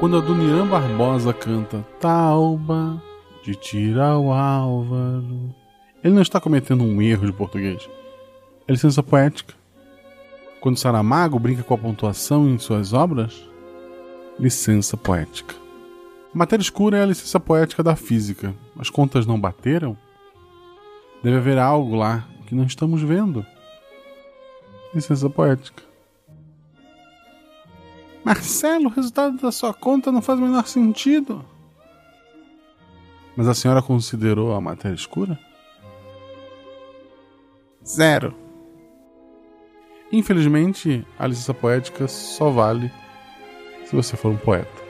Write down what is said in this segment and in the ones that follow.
quando a Duniran Barbosa canta Tauba de tirar o Álvaro, ele não está cometendo um erro de português. É licença poética. Quando Saramago brinca com a pontuação em suas obras, licença poética. matéria escura é a licença poética da física. As contas não bateram? Deve haver algo lá que não estamos vendo. Licença poética. Marcelo, o resultado da sua conta não faz o menor sentido. Mas a senhora considerou a matéria escura? Zero. Infelizmente, a licença poética só vale se você for um poeta.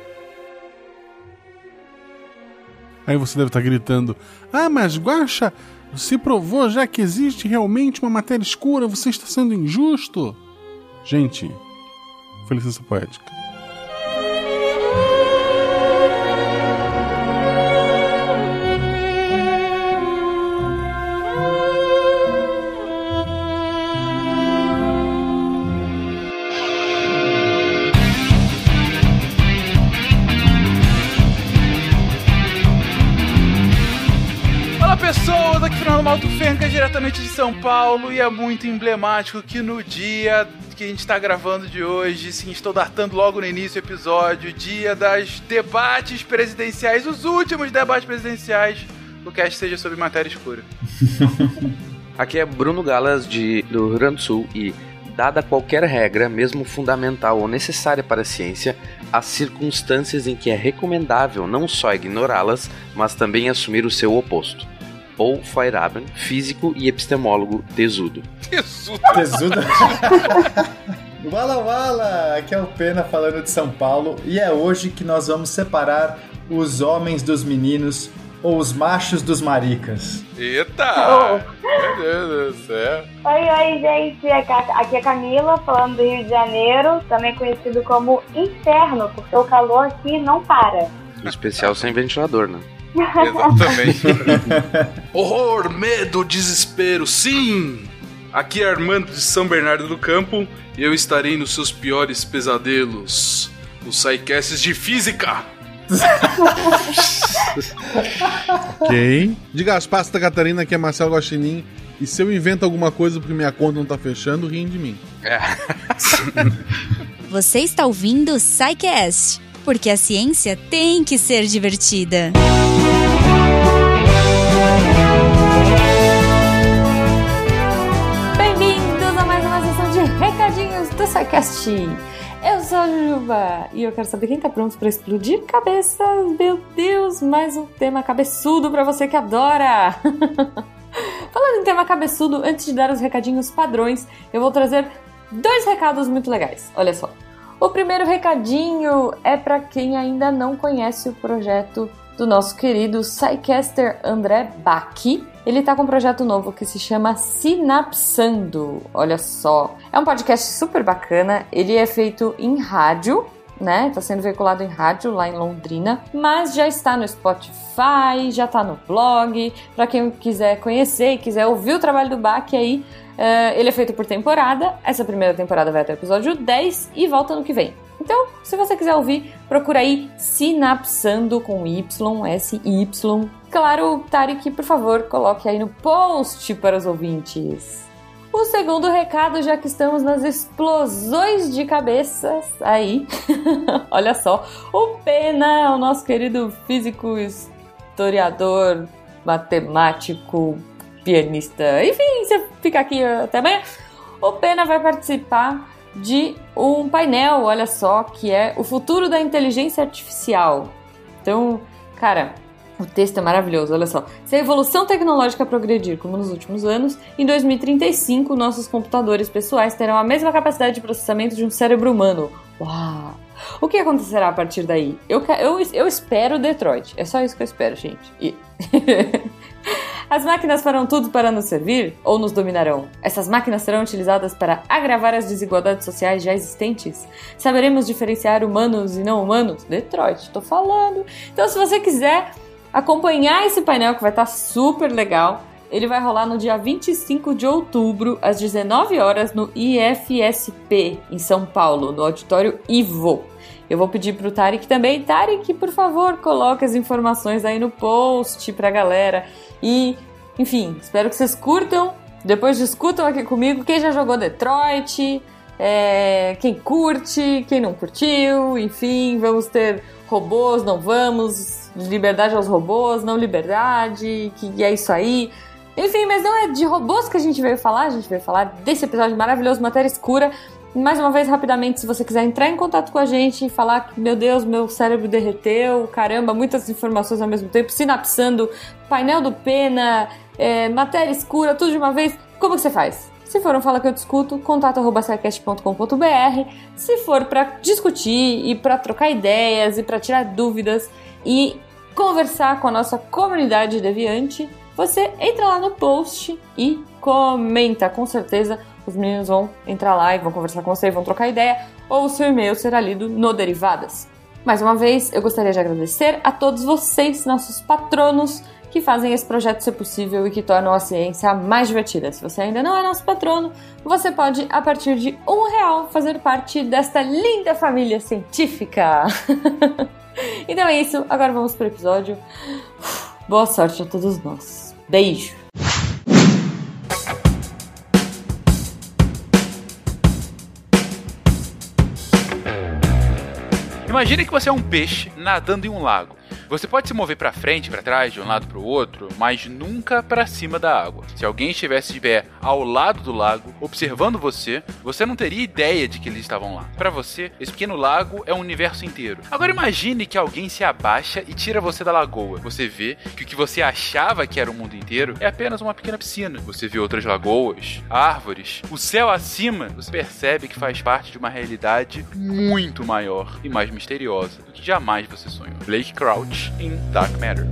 Aí você deve estar gritando: Ah, mas Guaxa, se provou já que existe realmente uma matéria escura, você está sendo injusto. Gente, foi licença poética. Pessoas, aqui é Fernando Malto Fenca, diretamente de São Paulo, e é muito emblemático que no dia que a gente está gravando de hoje, sim, estou datando logo no início do episódio, dia das debates presidenciais, os últimos debates presidenciais, o cast seja sobre matéria escura. Aqui é Bruno Galas de, do Rio Grande do Sul e, dada qualquer regra, mesmo fundamental ou necessária para a ciência, há circunstâncias em que é recomendável não só ignorá-las, mas também assumir o seu oposto. Paul Feyerabend, físico e epistemólogo tesudo. Tesudo. Tesudo. Wala Wala! Aqui é o Pena falando de São Paulo e é hoje que nós vamos separar os homens dos meninos ou os machos dos maricas. Eita! Meu Deus do céu. Oi, oi, gente. Aqui aqui é a Camila, falando do Rio de Janeiro, também conhecido como Inferno, porque o calor aqui não para. Especial sem ventilador, né? Exatamente. Horror, medo, desespero, sim! Aqui é Armando de São Bernardo do Campo e eu estarei nos seus piores pesadelos, os sidecasts de física. Ok. Diga as pastas da Catarina que é Marcelo Guaxinim. E se eu invento alguma coisa porque minha conta não tá fechando, riem de mim. Você está ouvindo o SciCast, porque a ciência tem que ser divertida. Bem-vindos a mais uma sessão de recadinhos do SciCast. Eu sou a Jujuba e eu quero saber quem tá pronto pra explodir cabeças. Meu Deus, mais um tema cabeçudo pra você que adora. Falando em tema cabeçudo, antes de dar os recadinhos padrões, eu vou trazer dois recados muito legais. Olha só. O primeiro recadinho é para quem ainda não conhece o projeto do nosso querido Psycaster André Bach. Ele tá com um projeto novo que se chama Sinapsando. Olha só. É um podcast super bacana. Ele é feito em rádio, né? Tá sendo veiculado em rádio lá em Londrina, mas já está no Spotify, já tá no blog. Para quem quiser conhecer e quiser ouvir o trabalho do Bach aí, eh, ele é feito por temporada. Essa primeira temporada vai até o episódio 10 e volta no que vem. Então, se você quiser ouvir, procura aí Sinapsando com Y, S-Y. Claro, Tarek, por favor, coloque aí no post para os ouvintes. O segundo recado, já que estamos nas explosões de cabeças aí, olha só, o Pena, o nosso querido físico, historiador, matemático, pianista, enfim, você fica aqui até amanhã. O Pena vai participar de um painel, olha só, que é o futuro da inteligência artificial. Então, cara, o texto é maravilhoso, olha só. Se a evolução tecnológica progredir como nos últimos anos, em 2035 nossos computadores pessoais terão a mesma capacidade de processamento de um cérebro humano. Uau! O que acontecerá a partir daí? Eu, eu, eu espero Detroit. É só isso que eu espero, gente. E... As máquinas farão tudo para nos servir ou nos dominarão? Essas máquinas serão utilizadas para agravar as desigualdades sociais já existentes? Saberemos diferenciar humanos e não humanos? Detroit, tô falando. Então, se você quiser acompanhar esse painel que vai estar super legal, ele vai rolar no dia 25 de outubro, às 19 horas, no IFSP, em São Paulo, no auditório Ivo. Eu vou pedir pro Tarek também. Tarek, por favor, coloque as informações aí no post pra galera. E, enfim, espero que vocês curtam. Depois discutam aqui comigo quem já jogou Detroit, é, quem curte, quem não curtiu, enfim, vamos ter robôs, não vamos, liberdade aos robôs, não liberdade, que é isso aí. Enfim, mas não é de robôs que a gente veio falar, a gente veio falar desse episódio maravilhoso, Matéria Escura. Mais uma vez, rapidamente, se você quiser entrar em contato com a gente e falar que, meu Deus, meu cérebro derreteu, caramba, muitas informações ao mesmo tempo, sinapsando, painel do Pena, é, matéria escura, tudo de uma vez, como que você faz? Se for um Fala Que Eu Discuto, contato.com.br. Se for para discutir e para trocar ideias e para tirar dúvidas e conversar com a nossa comunidade deviante, você entra lá no post e comenta. Com certeza os meninos vão entrar lá e vão conversar com você e vão trocar ideia, ou o seu e-mail será lido no Derivadas. Mais uma vez, eu gostaria de agradecer a todos vocês, nossos patronos, que fazem esse projeto ser possível e que tornam a ciência mais divertida. Se você ainda não é nosso patrono, você pode, a partir de um real, fazer parte desta linda família científica. então é isso, agora vamos para o episódio. Boa sorte a todos nós. Beijo! Imagine que você é um peixe nadando em um lago. Você pode se mover para frente, para trás, de um lado para o outro, mas nunca para cima da água. Se alguém estivesse de pé ao lado do lago, observando você, você não teria ideia de que eles estavam lá. Para você, esse pequeno lago é um universo inteiro. Agora imagine que alguém se abaixa e tira você da lagoa. Você vê que o que você achava que era o mundo inteiro é apenas uma pequena piscina. Você vê outras lagoas, árvores, o céu acima. Você percebe que faz parte de uma realidade muito maior e mais misteriosa do que jamais você sonhou. Blake Crouch em Dark Matter.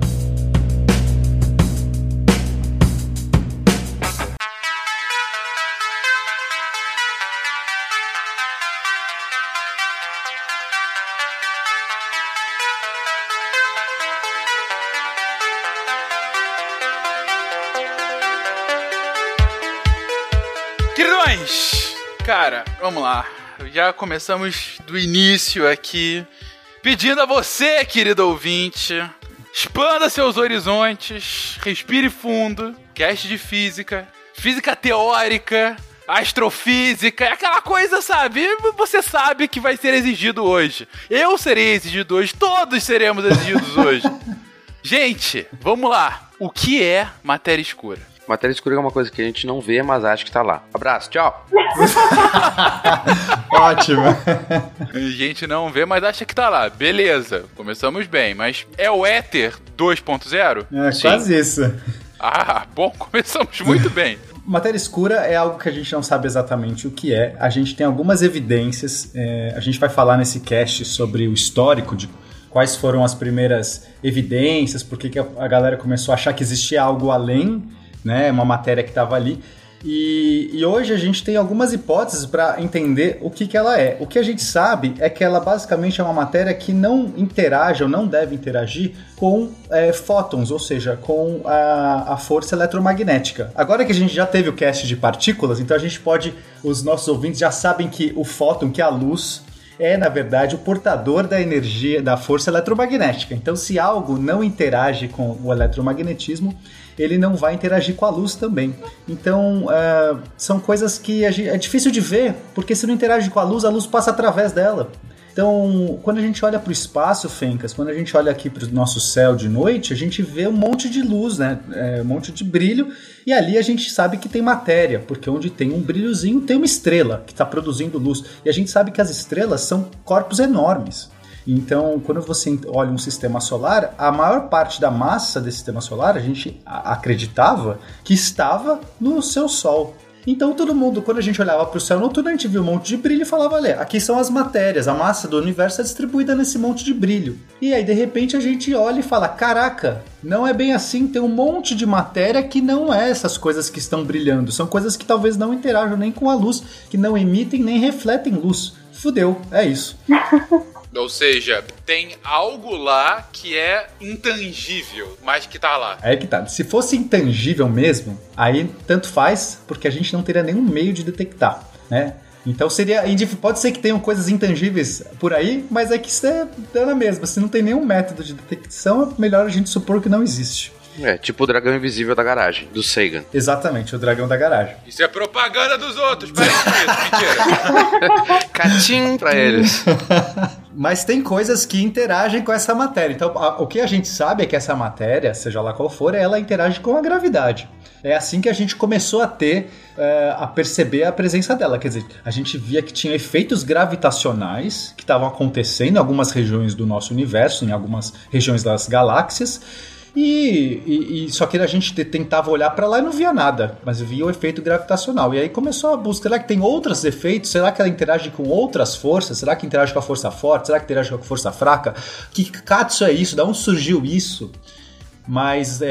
Queridões, cara, vamos lá. Já começamos do início aqui pedindo a você, querido ouvinte, expanda seus horizontes, respire fundo, cast de física, física teórica, astrofísica, é aquela coisa, sabe? Você sabe que vai ser exigido hoje. Eu serei exigido hoje, todos seremos exigidos hoje. Gente, vamos lá. O que é matéria escura? Matéria escura é uma coisa que a gente não vê, mas acha que tá lá. Abraço, tchau. Ótimo. A gente não vê, mas acha que tá lá. Beleza, começamos bem. Mas é o éter 2.0? É Sim. quase isso. Ah, bom, começamos muito bem. Matéria escura é algo que a gente não sabe exatamente o que é. A gente tem algumas evidências. É, a gente vai falar nesse cast sobre o histórico de quais foram as primeiras evidências, por que a galera começou a achar que existia algo além né? Uma matéria que estava ali. E, e, hoje a gente tem algumas hipóteses para entender o que, que ela é. O que a gente sabe é que ela basicamente é uma matéria que não interage ou não deve interagir com é, fótons, ou seja, com a, a, força eletromagnética. Agora que a gente já teve o cast de partículas, então a gente pode, os nossos ouvintes já sabem que o fóton, que é a luz, é, na verdade, o portador da energia, da força eletromagnética. Então, se algo não interage com o eletromagnetismo, ele não vai interagir com a luz também. Então, uh, são coisas que é difícil de ver, porque se não interage com a luz, a luz passa através dela. Então, quando a gente olha para o espaço, Fencas, quando a gente olha aqui para o nosso céu de noite, a gente vê um monte de luz, né? É, um monte de brilho, e ali a gente sabe que tem matéria, porque onde tem um brilhozinho tem uma estrela que está produzindo luz. E a gente sabe que as estrelas são corpos enormes. Então, quando você olha um sistema solar, a maior parte da massa desse sistema solar a gente acreditava que estava no seu Sol. Então todo mundo, quando a gente olhava para o céu noturno, a gente via um monte de brilho e falava, olha, aqui são as matérias, a massa do universo é distribuída nesse monte de brilho. E aí de repente a gente olha e fala, caraca, não é bem assim, tem um monte de matéria que não é essas coisas que estão brilhando, são coisas que talvez não interajam nem com a luz, que não emitem nem refletem luz. Fudeu, é isso. Ou seja, tem algo lá que é intangível, mas que tá lá. É que tá. Se fosse intangível mesmo, aí tanto faz, porque a gente não teria nenhum meio de detectar, né? Então seria. Pode ser que tenham coisas intangíveis por aí, mas é que isso é na mesma. Se não tem nenhum método de detecção, é melhor a gente supor que não existe. É, tipo o dragão invisível da garagem, do Sagan. Exatamente, o dragão da garagem. Isso é propaganda dos outros, para isso, mentira. Catim pra eles. Mas tem coisas que interagem com essa matéria. Então, a, o que a gente sabe é que essa matéria, seja lá qual for, ela interage com a gravidade. É assim que a gente começou a ter, é, a perceber a presença dela. Quer dizer, a gente via que tinha efeitos gravitacionais que estavam acontecendo em algumas regiões do nosso universo, em algumas regiões das galáxias e, e, e, só que a gente tentava olhar para lá e não via nada, mas via o efeito gravitacional. E aí começou a busca. Será que tem outros efeitos? Será que ela interage com outras forças? Será que interage com a força forte? Será que interage com a força fraca? Que katsu é isso? Da onde surgiu isso? Mas é,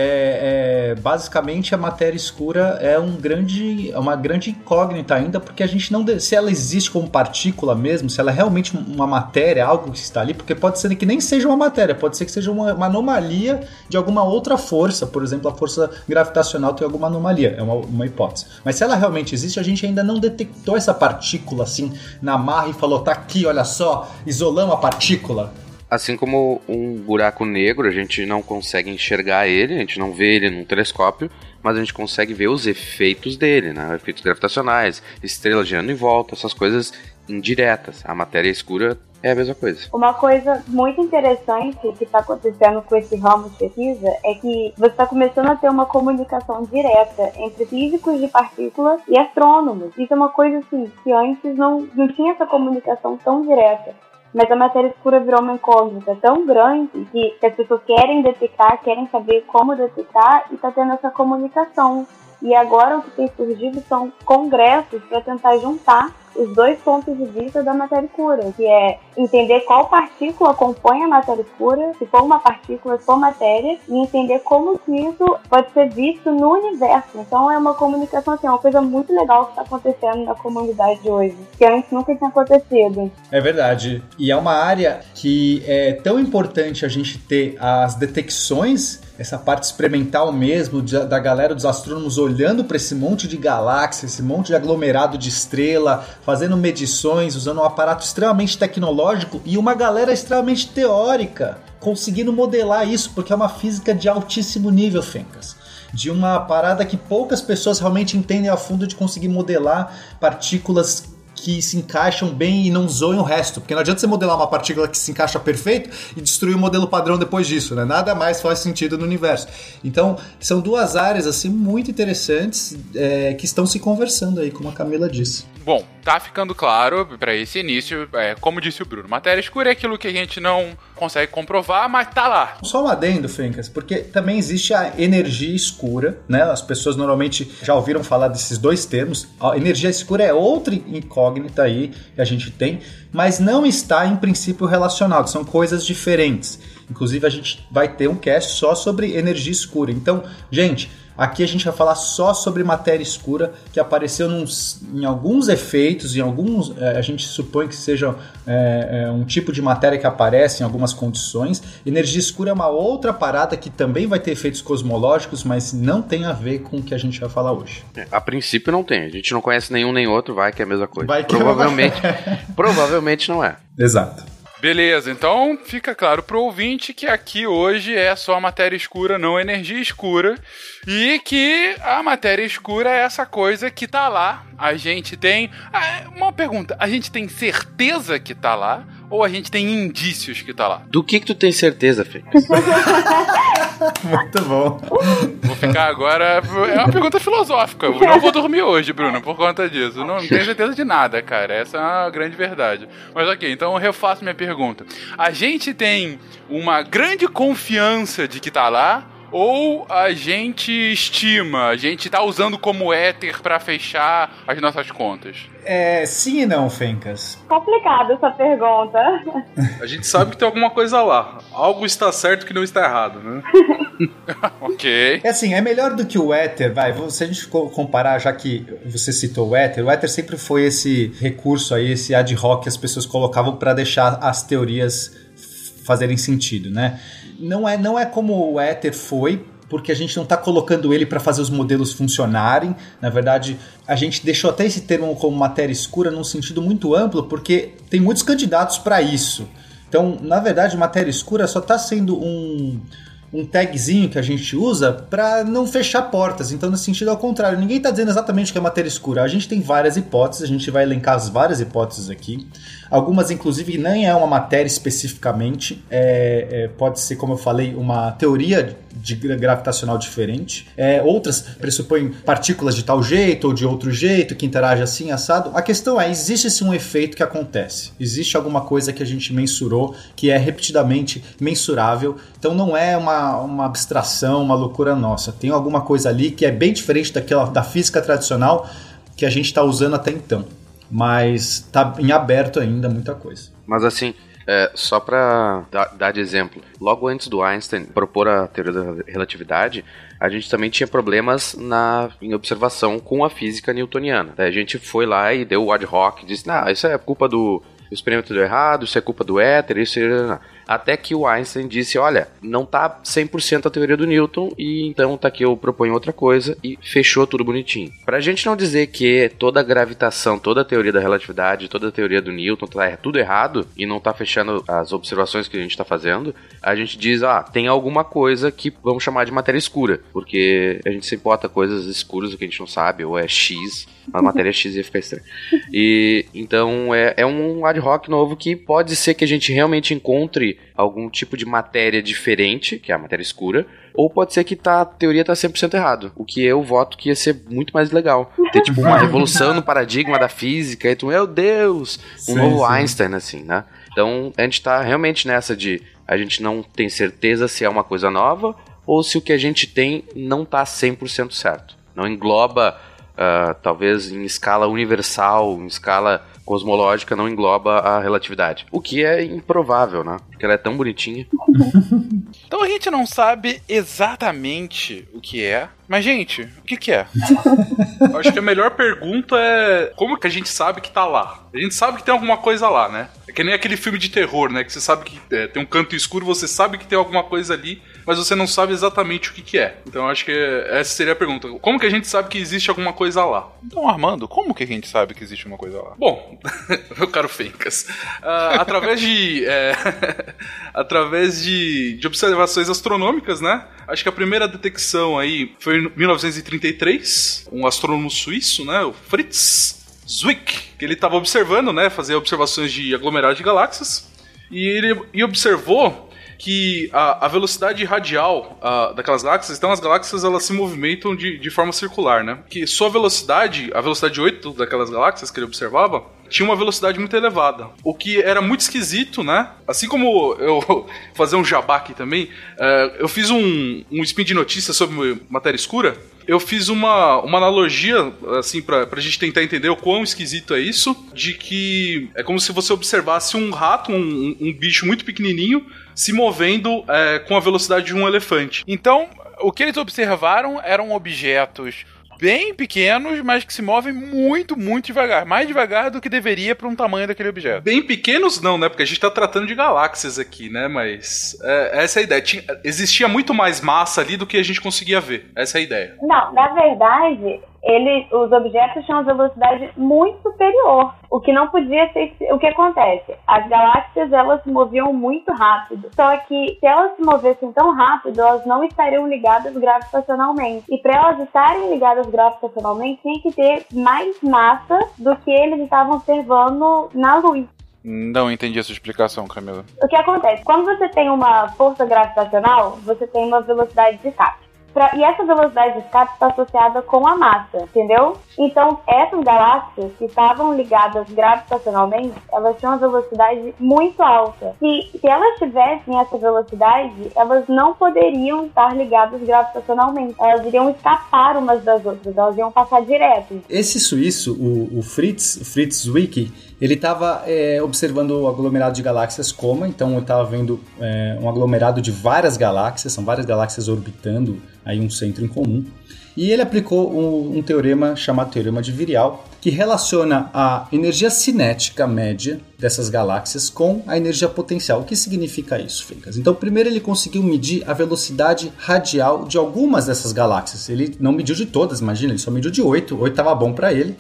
é, basicamente a matéria escura é um grande, é uma grande incógnita ainda, porque a gente não. Se ela existe como partícula mesmo, se ela é realmente uma matéria, algo que está ali, porque pode ser que nem seja uma matéria, pode ser que seja uma, uma anomalia de alguma outra força, por exemplo, a força gravitacional tem alguma anomalia, é uma, uma hipótese. Mas se ela realmente existe, a gente ainda não detectou essa partícula assim na marra e falou: tá aqui, olha só, isolamos a partícula. Assim como um buraco negro, a gente não consegue enxergar ele, a gente não vê ele num telescópio, mas a gente consegue ver os efeitos dele, né? Efeitos gravitacionais, estrelas girando em volta, essas coisas indiretas. A matéria escura é a mesma coisa. Uma coisa muito interessante que está acontecendo com esse ramo de pesquisa é que você está começando a ter uma comunicação direta entre físicos de partículas e astrônomos. Isso é uma coisa assim que antes não, não tinha essa comunicação tão direta mas a matéria escura virou uma incógnita tão grande que, as pessoas querem detectar, querem saber como detectar e está tendo essa comunicação. E agora o que tem surgido são congressos para tentar juntar os dois pontos de vista da matéria escura, que é entender qual partícula compõe a matéria escura, se for uma partícula, se for matéria, e entender como que isso pode ser visto no universo. Então é uma comunicação, assim, é uma coisa muito legal que está acontecendo na comunidade de hoje, que antes nunca tinha acontecido. É verdade. E é uma área que é tão importante a gente ter as detecções essa parte experimental mesmo da galera dos astrônomos olhando para esse monte de galáxias, esse monte de aglomerado de estrela, fazendo medições, usando um aparato extremamente tecnológico e uma galera extremamente teórica, conseguindo modelar isso, porque é uma física de altíssimo nível, Fencas. De uma parada que poucas pessoas realmente entendem a fundo de conseguir modelar partículas que se encaixam bem e não zoem o resto. Porque não adianta você modelar uma partícula que se encaixa perfeito e destruir o modelo padrão depois disso, né? Nada mais faz sentido no universo. Então, são duas áreas assim muito interessantes é, que estão se conversando aí, como a Camila disse. Bom, tá ficando claro para esse início, é, como disse o Bruno, matéria escura é aquilo que a gente não consegue comprovar, mas tá lá. Só um adendo, Fencas, porque também existe a energia escura, né? As pessoas normalmente já ouviram falar desses dois termos. A energia escura é outra incógnita aí que a gente tem, mas não está em princípio relacionado, são coisas diferentes. Inclusive a gente vai ter um cast só sobre energia escura. Então, gente, Aqui a gente vai falar só sobre matéria escura que apareceu nos, em alguns efeitos, em alguns é, a gente supõe que seja é, é, um tipo de matéria que aparece em algumas condições. Energia escura é uma outra parada que também vai ter efeitos cosmológicos, mas não tem a ver com o que a gente vai falar hoje. É, a princípio não tem. A gente não conhece nenhum nem outro, vai que é a mesma coisa. Vai que provavelmente, provavelmente não é. Exato. Beleza, então fica claro pro ouvinte que aqui hoje é só matéria escura, não energia escura. E que a matéria escura é essa coisa que tá lá. A gente tem. Ah, uma pergunta: a gente tem certeza que tá lá? Ou a gente tem indícios que tá lá? Do que que tu tem certeza, Fê? Muito bom. Vou ficar agora. É uma pergunta filosófica. Eu não vou dormir hoje, Bruno, por conta disso. Não, não tenho certeza de nada, cara. Essa é uma grande verdade. Mas ok, então eu refaço minha pergunta. A gente tem uma grande confiança de que tá lá ou a gente estima, a gente tá usando como éter para fechar as nossas contas? É, sim e não, Fencas. Complicado essa pergunta. A gente sabe que tem alguma coisa lá. Algo está certo que não está errado, né? ok. É assim, é melhor do que o éter, vai. Se a gente comparar, já que você citou o éter, o éter sempre foi esse recurso aí, esse ad hoc que as pessoas colocavam para deixar as teorias fazerem sentido, né? Não é, não é como o éter foi porque a gente não está colocando ele para fazer os modelos funcionarem. Na verdade, a gente deixou até esse termo como matéria escura num sentido muito amplo, porque tem muitos candidatos para isso. Então, na verdade, matéria escura só está sendo um, um tagzinho que a gente usa para não fechar portas. Então, no sentido ao contrário, ninguém está dizendo exatamente o que é matéria escura. A gente tem várias hipóteses, a gente vai elencar as várias hipóteses aqui. Algumas, inclusive, nem é uma matéria especificamente. É, é, pode ser, como eu falei, uma teoria de gravitacional diferente. É, outras pressupõem partículas de tal jeito ou de outro jeito que interagem assim, assado. A questão é, existe sim um efeito que acontece. Existe alguma coisa que a gente mensurou que é repetidamente mensurável. Então não é uma, uma abstração, uma loucura nossa. Tem alguma coisa ali que é bem diferente daquela da física tradicional que a gente está usando até então. Mas está em aberto ainda muita coisa. Mas assim, é, só para dar, de exemplo, logo antes do Einstein propor a teoria da relatividade, a gente também tinha problemas na, em observação com a física newtoniana. A gente foi lá e deu o ad hoc, disse, não, isso é culpa do experimento deu errado, isso é culpa do éter, isso é... Até que o Einstein disse: olha, não tá 100% a teoria do Newton, e então tá aqui eu proponho outra coisa, e fechou tudo bonitinho. Pra gente não dizer que toda a gravitação, toda a teoria da relatividade, toda a teoria do Newton tá é tudo errado e não tá fechando as observações que a gente tá fazendo, a gente diz: ah, tem alguma coisa que vamos chamar de matéria escura, porque a gente se importa coisas escuras que a gente não sabe, ou é X, a matéria X ia ficar estranha. E então é, é um ad hoc novo que pode ser que a gente realmente encontre algum tipo de matéria diferente, que é a matéria escura, ou pode ser que tá, a teoria tá 100% errado, o que eu voto que ia ser muito mais legal. Ter tipo uma revolução no paradigma da física, e tu, meu Deus, um sim, novo sim. Einstein, assim, né? Então a gente tá realmente nessa de a gente não tem certeza se é uma coisa nova ou se o que a gente tem não tá 100% certo. Não engloba, uh, talvez em escala universal, em escala cosmológica não engloba a relatividade. O que é improvável, né? Porque ela é tão bonitinha. então a gente não sabe exatamente o que é. Mas, gente, o que, que é? Eu acho que a melhor pergunta é como que a gente sabe que tá lá? A gente sabe que tem alguma coisa lá, né? É que nem aquele filme de terror, né? Que você sabe que é, tem um canto escuro, você sabe que tem alguma coisa ali, mas você não sabe exatamente o que, que é. Então acho que essa seria a pergunta. Como que a gente sabe que existe alguma coisa lá? Então, Armando, como que a gente sabe que existe uma coisa lá? Bom, meu caro Fencas, uh, através de. É, através de, de observações astronômicas, né? Acho que a primeira detecção aí foi em 1933, um astrônomo suíço, né? O Fritz Zwick, que ele estava observando, né? Fazer observações de aglomerados de galáxias. E ele e observou que a, a velocidade radial a, daquelas galáxias, então as galáxias elas se movimentam de, de forma circular, né? Que sua velocidade, a velocidade 8 daquelas galáxias que ele observava, tinha uma velocidade muito elevada. O que era muito esquisito, né? Assim como eu fazer um jabá aqui também, uh, eu fiz um, um spin de notícias sobre matéria escura. Eu fiz uma, uma analogia, assim, pra, pra gente tentar entender o quão esquisito é isso, de que é como se você observasse um rato, um, um bicho muito pequenininho, se movendo é, com a velocidade de um elefante. Então, o que eles observaram eram objetos bem pequenos, mas que se movem muito, muito devagar. Mais devagar do que deveria para um tamanho daquele objeto. Bem pequenos não, né? Porque a gente está tratando de galáxias aqui, né? Mas é, essa é a ideia. Tinha, existia muito mais massa ali do que a gente conseguia ver. Essa é a ideia. Não, na verdade, ele, os objetos tinham uma velocidade muito superior, o que não podia ser o que acontece. As galáxias elas se moviam muito rápido, só que se elas se movessem tão rápido, elas não estariam ligadas gravitacionalmente. E para elas estarem ligadas gravitacionalmente, tinha que ter mais massa do que eles estavam observando na luz. Não entendi essa explicação, Camila. O que acontece? Quando você tem uma força gravitacional, você tem uma velocidade de escape. Pra, e essa velocidade de escape está associada com a massa, entendeu? Então, essas galáxias que estavam ligadas gravitacionalmente, elas tinham uma velocidade muito alta. Se, se elas tivessem essa velocidade, elas não poderiam estar ligadas gravitacionalmente. Elas iriam escapar umas das outras, elas iam passar direto. Esse suíço, o, o Fritz, Fritz Zwicky, ele estava é, observando o aglomerado de galáxias Coma, então ele estava vendo é, um aglomerado de várias galáxias, são várias galáxias orbitando aí um centro em comum. E ele aplicou um, um teorema chamado teorema de Virial, que relaciona a energia cinética média dessas galáxias com a energia potencial. O que significa isso, Fencas? Então, primeiro ele conseguiu medir a velocidade radial de algumas dessas galáxias. Ele não mediu de todas, imagina, ele só mediu de oito. Oito estava bom para ele.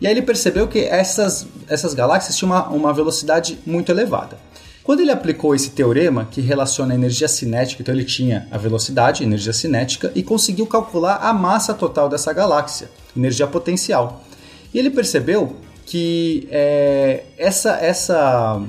E aí ele percebeu que essas, essas galáxias tinham uma, uma velocidade muito elevada. Quando ele aplicou esse teorema que relaciona a energia cinética, então ele tinha a velocidade, energia cinética, e conseguiu calcular a massa total dessa galáxia, energia potencial. E ele percebeu que é, essa, essa,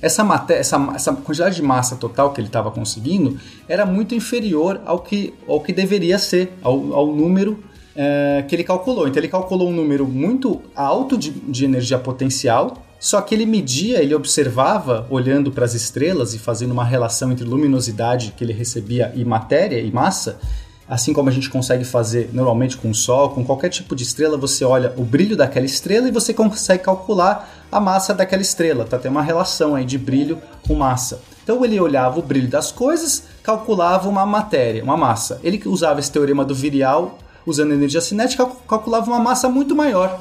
essa, matéria, essa, essa quantidade de massa total que ele estava conseguindo era muito inferior ao que, ao que deveria ser, ao, ao número é, que ele calculou. Então ele calculou um número muito alto de, de energia potencial só que ele media, ele observava, olhando para as estrelas e fazendo uma relação entre luminosidade que ele recebia e matéria e massa, assim como a gente consegue fazer normalmente com o Sol, com qualquer tipo de estrela, você olha o brilho daquela estrela e você consegue calcular a massa daquela estrela, tá? Tem uma relação aí de brilho com massa. Então ele olhava o brilho das coisas, calculava uma matéria, uma massa. Ele usava esse teorema do virial, usando energia cinética, calculava uma massa muito maior.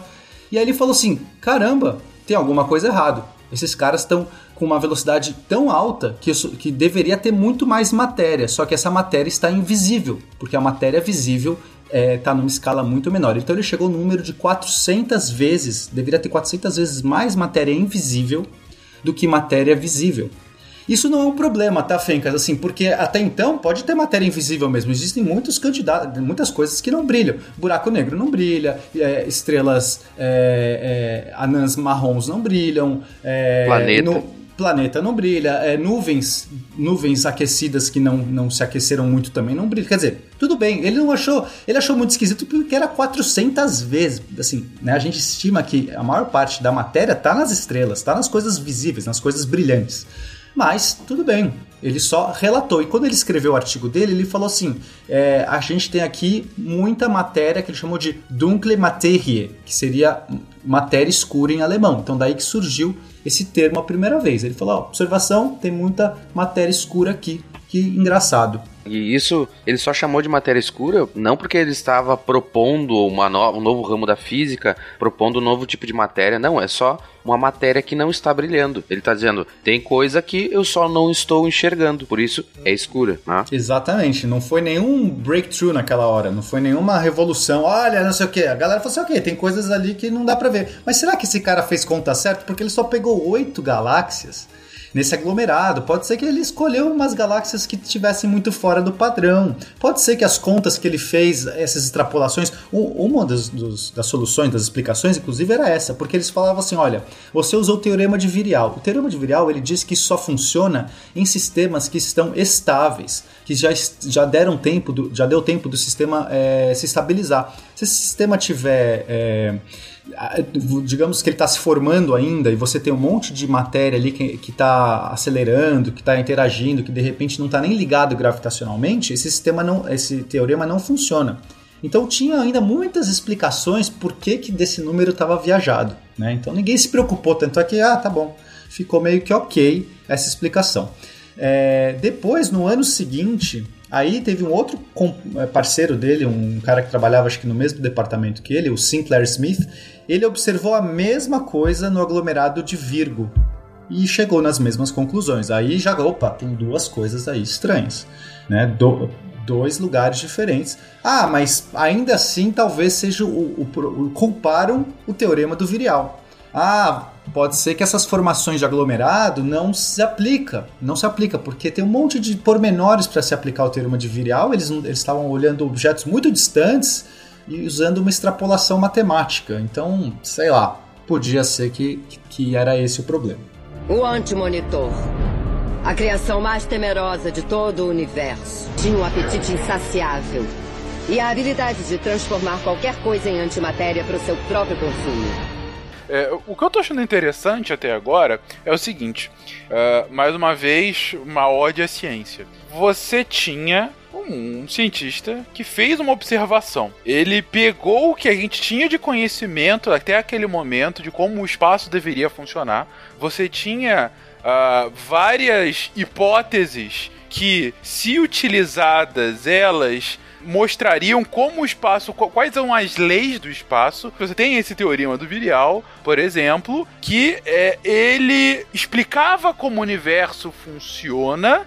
E aí ele falou assim: caramba, tem alguma coisa errado. Esses caras estão com uma velocidade tão alta que, isso, que deveria ter muito mais matéria, só que essa matéria está invisível, porque a matéria visível está é, tá numa escala muito menor. Então ele chegou no número de 400 vezes, deveria ter 400 vezes mais matéria invisível do que matéria visível. Isso não é um problema, tá, Fencas? Assim, porque até então pode ter matéria invisível mesmo. Existem muitos candidatos, muitas coisas que não brilham. Buraco negro não brilha, é, estrelas é, é, anãs marrons não brilham. É, planeta. No, planeta não brilha, é, nuvens nuvens aquecidas que não, não se aqueceram muito também não brilham. Quer dizer, tudo bem, ele não achou, ele achou muito esquisito porque era 400 vezes, assim, né? A gente estima que a maior parte da matéria está nas estrelas, está nas coisas visíveis, nas coisas brilhantes. Mas tudo bem, ele só relatou. E quando ele escreveu o artigo dele, ele falou assim: é, a gente tem aqui muita matéria que ele chamou de dunkle Materie, que seria matéria escura em alemão. Então, daí que surgiu esse termo a primeira vez. Ele falou: ó, observação, tem muita matéria escura aqui. Que engraçado. E isso ele só chamou de matéria escura não porque ele estava propondo uma no, um novo ramo da física, propondo um novo tipo de matéria, não, é só uma matéria que não está brilhando. Ele está dizendo, tem coisa que eu só não estou enxergando, por isso é escura. Né? Exatamente, não foi nenhum breakthrough naquela hora, não foi nenhuma revolução. Olha, não sei o que. A galera falou assim, ok, tem coisas ali que não dá para ver. Mas será que esse cara fez conta certa? Porque ele só pegou oito galáxias nesse aglomerado. Pode ser que ele escolheu umas galáxias que estivessem muito fora do padrão. Pode ser que as contas que ele fez, essas extrapolações, uma das, dos, das soluções, das explicações, inclusive, era essa, porque eles falavam assim: olha, você usou o teorema de Virial. O teorema de Virial ele diz que só funciona em sistemas que estão estáveis, que já, já deram tempo, do, já deu tempo do sistema é, se estabilizar. Se esse sistema tiver é, digamos que ele está se formando ainda e você tem um monte de matéria ali que está acelerando, que está interagindo, que de repente não está nem ligado gravitacionalmente, esse sistema não, esse teorema não funciona. Então tinha ainda muitas explicações por que, que desse número estava viajado. Né? Então ninguém se preocupou, tanto é que, ah, tá bom, ficou meio que ok essa explicação. É, depois, no ano seguinte, Aí teve um outro é, parceiro dele, um cara que trabalhava acho que no mesmo departamento que ele, o Sinclair Smith, ele observou a mesma coisa no aglomerado de Virgo e chegou nas mesmas conclusões. Aí já, opa, tem duas coisas aí estranhas, né? Do, dois lugares diferentes. Ah, mas ainda assim talvez seja o, o, o culparam o teorema do virial. Ah, pode ser que essas formações de aglomerado não se aplica, não se aplica, porque tem um monte de pormenores para se aplicar o teorema de virial, eles, eles estavam olhando objetos muito distantes e usando uma extrapolação matemática. Então, sei lá, podia ser que, que era esse o problema. O antimonitor. A criação mais temerosa de todo o universo. Tinha um apetite insaciável. E a habilidade de transformar qualquer coisa em antimatéria para o seu próprio consumo. É, o que eu tô achando interessante até agora é o seguinte: uh, mais uma vez, uma ode à ciência. Você tinha um cientista que fez uma observação. Ele pegou o que a gente tinha de conhecimento até aquele momento de como o espaço deveria funcionar. Você tinha uh, várias hipóteses que, se utilizadas, elas mostrariam como o espaço, quais são as leis do espaço. Você tem esse teorema do Virial, por exemplo, que é, ele explicava como o universo funciona.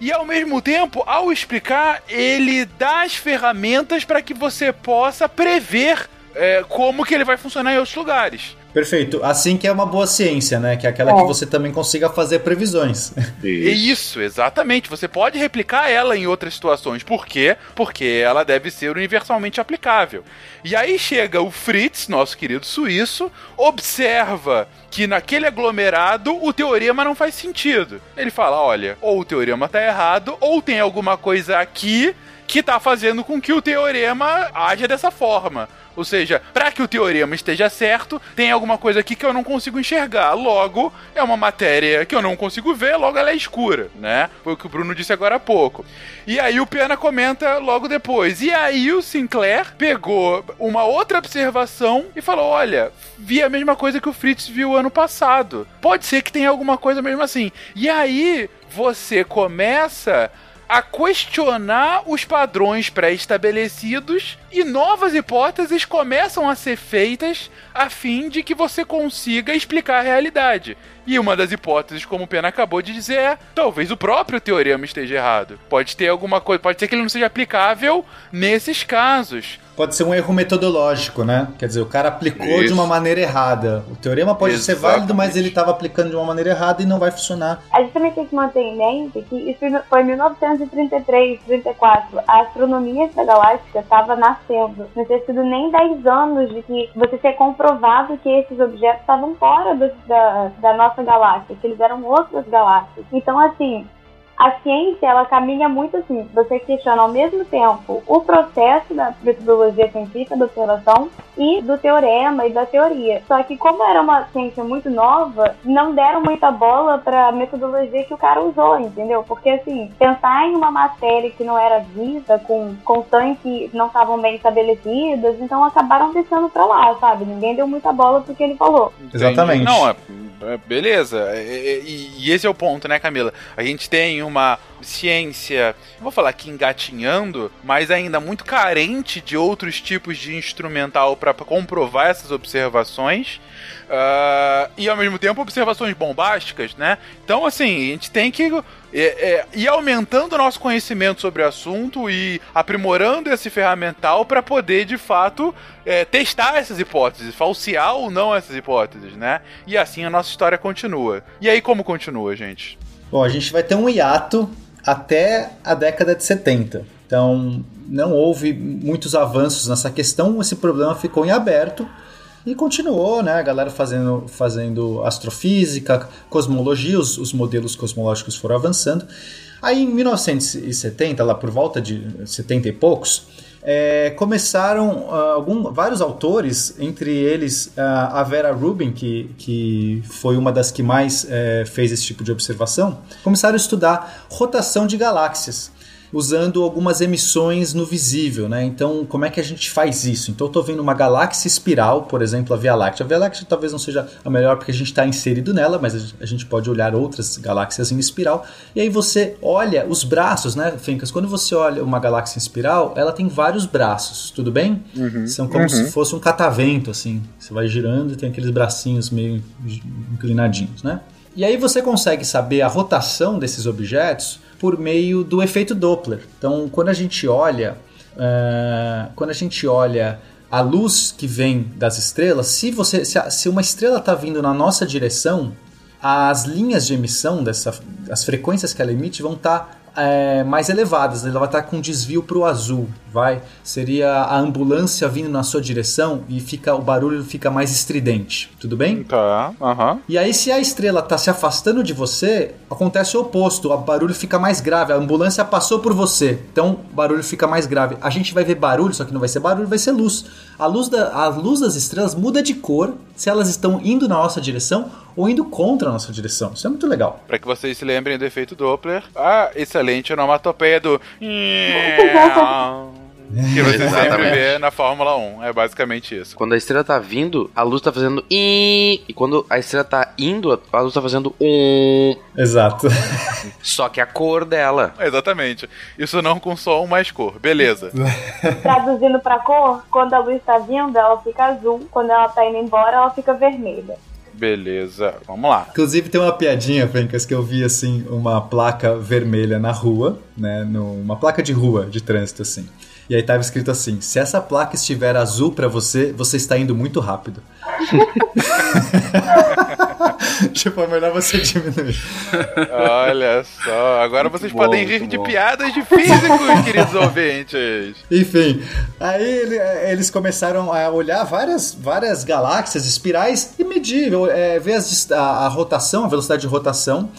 E ao mesmo tempo, ao explicar, ele dá as ferramentas para que você possa prever é, como que ele vai funcionar em outros lugares. Perfeito. Assim que é uma boa ciência, né? Que é aquela é. que você também consiga fazer previsões. Isso. Isso, exatamente. Você pode replicar ela em outras situações. Por quê? Porque ela deve ser universalmente aplicável. E aí chega o Fritz, nosso querido suíço, observa que naquele aglomerado o teorema não faz sentido. Ele fala: olha, ou o teorema tá errado, ou tem alguma coisa aqui que tá fazendo com que o teorema haja dessa forma. Ou seja, para que o teorema esteja certo, tem alguma coisa aqui que eu não consigo enxergar. Logo, é uma matéria que eu não consigo ver, logo ela é escura, né? Foi o que o Bruno disse agora há pouco. E aí o Pena comenta logo depois. E aí o Sinclair pegou uma outra observação e falou: olha, vi a mesma coisa que o Fritz viu ano passado. Pode ser que tenha alguma coisa mesmo assim. E aí você começa a questionar os padrões pré-estabelecidos e novas hipóteses começam a ser feitas a fim de que você consiga explicar a realidade. E uma das hipóteses, como o Pena acabou de dizer, é talvez o próprio teorema esteja errado. Pode ter alguma coisa, pode ser que ele não seja aplicável nesses casos pode ser um erro metodológico, né? Quer dizer, o cara aplicou Isso. de uma maneira errada. O teorema pode Exatamente. ser válido, mas ele estava aplicando de uma maneira errada e não vai funcionar. A gente também tem que manter em mente que isso foi em 1933, 34. A astronomia da galáctica estava nascendo. Não tinha sido nem 10 anos de que você ter comprovado que esses objetos estavam fora do, da, da nossa galáxia, que eles eram outras galáxias. Então, assim, a ciência ela caminha muito assim. Você questiona ao mesmo tempo o processo da metodologia científica da observação e do teorema e da teoria. Só que como era uma ciência muito nova, não deram muita bola para a metodologia que o cara usou, entendeu? Porque assim, pensar em uma matéria que não era vista, com constantes que não estavam bem estabelecidas, então acabaram deixando para lá, sabe? Ninguém deu muita bola porque ele falou. Exatamente. Não, é, é beleza. E, e, e esse é o ponto, né, Camila? A gente tem uma ciência, vou falar aqui engatinhando, mas ainda muito carente de outros tipos de instrumental para comprovar essas observações. Uh, e ao mesmo tempo observações bombásticas, né? Então, assim, a gente tem que é, é, ir aumentando o nosso conhecimento sobre o assunto e aprimorando esse ferramental para poder, de fato, é, testar essas hipóteses, falsear ou não essas hipóteses, né? E assim a nossa história continua. E aí, como continua, gente? Bom, a gente vai ter um hiato até a década de 70. Então, não houve muitos avanços nessa questão, esse problema ficou em aberto e continuou, né? A galera fazendo, fazendo astrofísica, cosmologia, os, os modelos cosmológicos foram avançando. Aí em 1970, lá por volta de 70 e poucos, é, começaram uh, algum, vários autores, entre eles uh, a Vera Rubin, que, que foi uma das que mais uh, fez esse tipo de observação, começaram a estudar rotação de galáxias usando algumas emissões no visível, né? Então, como é que a gente faz isso? Então, eu estou vendo uma galáxia espiral, por exemplo, a Via Láctea. A Via Láctea talvez não seja a melhor porque a gente está inserido nela, mas a gente pode olhar outras galáxias em espiral. E aí você olha os braços, né, Fencas? Quando você olha uma galáxia em espiral, ela tem vários braços, tudo bem? Uhum. São como uhum. se fosse um catavento, assim. Você vai girando e tem aqueles bracinhos meio inclinadinhos, né? E aí você consegue saber a rotação desses objetos por meio do efeito Doppler. Então, quando a gente olha, uh, quando a gente olha a luz que vem das estrelas, se você, se, a, se uma estrela está vindo na nossa direção, as linhas de emissão dessa, as frequências que ela emite vão estar tá é, mais elevadas, ela vai estar com desvio para o azul, vai seria a ambulância vindo na sua direção e fica o barulho fica mais estridente, tudo bem? Tá, aham. Uhum. E aí se a estrela está se afastando de você, acontece o oposto, o barulho fica mais grave, a ambulância passou por você, então o barulho fica mais grave. A gente vai ver barulho, só que não vai ser barulho, vai ser luz. A luz, da, a luz das estrelas muda de cor se elas estão indo na nossa direção ou indo contra a nossa direção. Isso é muito legal. Para que vocês se lembrem do efeito Doppler, a excelente onomatopeia do. Que você sempre Exatamente. vê na Fórmula 1. É basicamente isso. Quando a estrela tá vindo, a luz tá fazendo i. E quando a estrela tá indo, a luz tá fazendo um. Exato. Só que a cor dela. Exatamente. Isso não com som, mais cor. Beleza. Traduzindo pra cor, quando a luz tá vindo, ela fica azul. Quando ela tá indo embora, ela fica vermelha. Beleza. Vamos lá. Inclusive tem uma piadinha, Fencas, que eu vi assim, uma placa vermelha na rua, né? no- Uma placa de rua, de trânsito, assim. E aí tava escrito assim: se essa placa estiver azul pra você, você está indo muito rápido. tipo, é melhor você diminuir. Olha só. Agora vocês Muito podem bom, rir de bom. piadas de físicos, queridos ouvintes. Enfim, aí ele- eles começaram a olhar várias, várias galáxias, espirais e medir, é, ver as a, a rotação, a velocidade de rotação.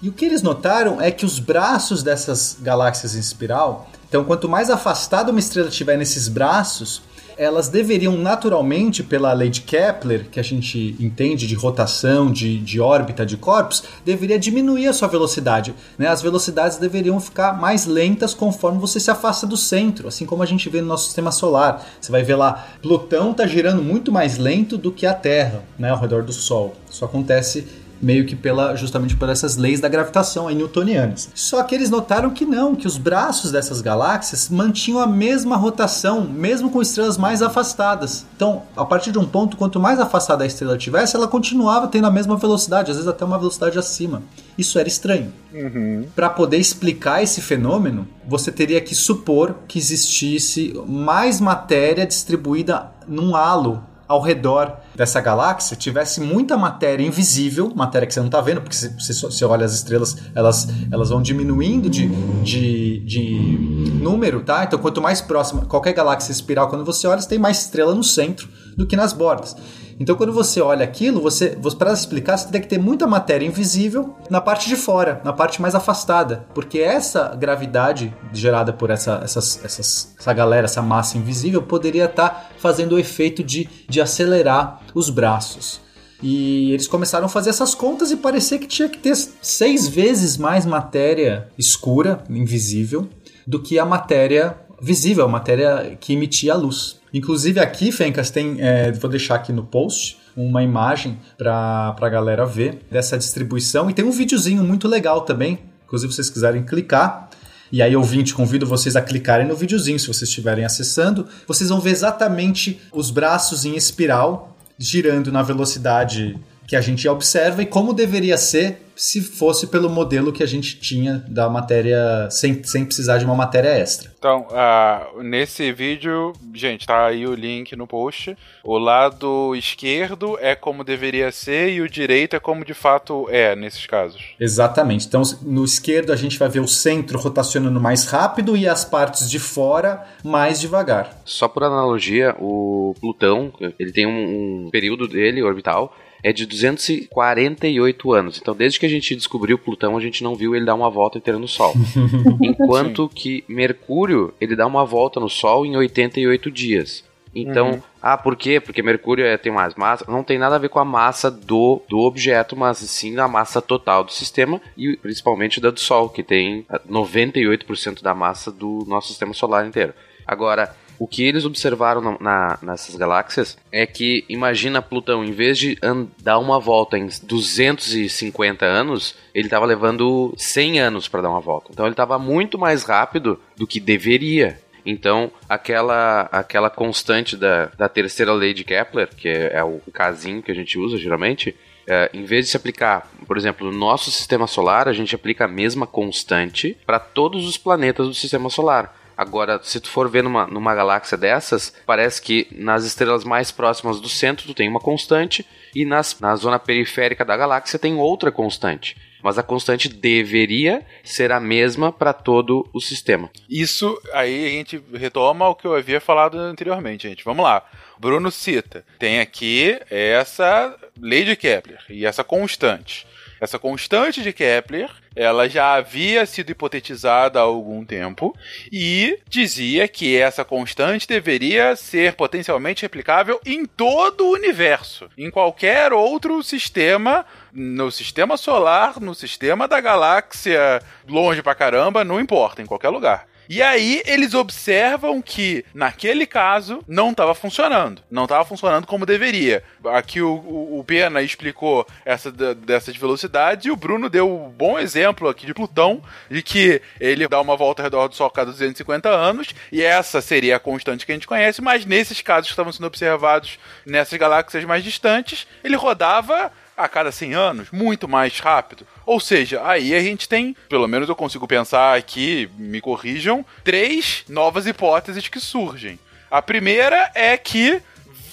E o que eles notaram é que os braços dessas galáxias em espiral, então quanto mais afastada uma estrela estiver nesses braços, elas deveriam naturalmente, pela lei de Kepler, que a gente entende de rotação, de, de órbita de corpos, deveria diminuir a sua velocidade. Né? As velocidades deveriam ficar mais lentas conforme você se afasta do centro, assim como a gente vê no nosso sistema solar. Você vai ver lá, Plutão está girando muito mais lento do que a Terra, né, ao redor do Sol. Isso acontece meio que pela justamente por essas leis da gravitação aí newtonianas. Só que eles notaram que não, que os braços dessas galáxias mantinham a mesma rotação, mesmo com estrelas mais afastadas. Então, a partir de um ponto, quanto mais afastada a estrela tivesse, ela continuava tendo a mesma velocidade, às vezes até uma velocidade acima. Isso era estranho. Para poder explicar esse fenômeno, você teria que supor que existisse mais matéria distribuída num halo ao redor dessa galáxia tivesse muita matéria invisível, matéria que você não está vendo, porque se você, olha as estrelas, elas, elas vão diminuindo de, de, de número, tá? Então, quanto mais próxima, qualquer galáxia espiral, quando você olha, você tem mais estrela no centro do que nas bordas. Então, quando você olha aquilo, você, para explicar, você teria que ter muita matéria invisível na parte de fora, na parte mais afastada, porque essa gravidade gerada por essa, essas, essas, essa galera, essa massa invisível, poderia estar fazendo o efeito de, de acelerar os braços. E eles começaram a fazer essas contas e parecia que tinha que ter seis vezes mais matéria escura, invisível, do que a matéria visível, a matéria que emitia a luz. Inclusive aqui, Fencas, tem, é, vou deixar aqui no post uma imagem para a galera ver dessa distribuição e tem um videozinho muito legal também, inclusive se vocês quiserem clicar. E aí, ouvinte, convido vocês a clicarem no videozinho se vocês estiverem acessando. Vocês vão ver exatamente os braços em espiral girando na velocidade que a gente observa e como deveria ser se fosse pelo modelo que a gente tinha da matéria sem, sem precisar de uma matéria extra. Então, ah, nesse vídeo, gente, tá aí o link no post. O lado esquerdo é como deveria ser e o direito é como de fato é nesses casos. Exatamente. Então, no esquerdo a gente vai ver o centro rotacionando mais rápido e as partes de fora mais devagar. Só por analogia, o Plutão, ele tem um, um período dele orbital é de 248 anos. Então, desde que a gente descobriu Plutão, a gente não viu ele dar uma volta inteira no Sol. Enquanto que Mercúrio, ele dá uma volta no Sol em 88 dias. Então, Uhum. ah, por quê? Porque Mercúrio é, tem mais massa. Não tem nada a ver com a massa do, do objeto, mas sim a massa total do sistema e principalmente da do Sol, que tem ah, 98% da massa do nosso sistema solar inteiro. Agora, o que eles observaram na, na- nessas galáxias é que, imagina Plutão, em vez de dar uma volta em 250 anos, ele estava levando 100 anos para dar uma volta. Então ele estava muito mais rápido do que deveria. Então, aquela, aquela constante da, da terceira lei de Kepler, que é, é o casinho que a gente usa geralmente, é, em vez de se aplicar, por exemplo, no nosso sistema solar, a gente aplica a mesma constante para todos os planetas do sistema solar. Agora, se tu for ver numa, numa galáxia dessas, parece que nas estrelas mais próximas do centro tu tem uma constante e nas, na zona periférica da galáxia tem outra constante. Mas a constante deveria ser a mesma para todo o sistema. Isso aí a gente retoma o que eu havia falado anteriormente, gente. Vamos lá. Bruno cita: tem aqui essa lei de Kepler e essa constante. Essa constante de Kepler, ela já havia sido hipotetizada há algum tempo e dizia que essa constante deveria ser potencialmente replicável em todo o universo, em qualquer outro sistema, no sistema solar, no sistema da galáxia, longe pra caramba, não importa, em qualquer lugar. E aí eles observam que, naquele caso, não estava funcionando. Não estava funcionando como deveria. Aqui o, o, o Pena explicou essa dessas velocidades e o Bruno deu um bom exemplo aqui de Plutão, de que ele dá uma volta ao redor do Sol a cada 250 anos, e essa seria a constante que a gente conhece, mas nesses casos que estavam sendo observados nessas galáxias mais distantes, ele rodava a cada 100 anos, muito mais rápido. Ou seja, aí a gente tem, pelo menos eu consigo pensar aqui, me corrijam, três novas hipóteses que surgem. A primeira é que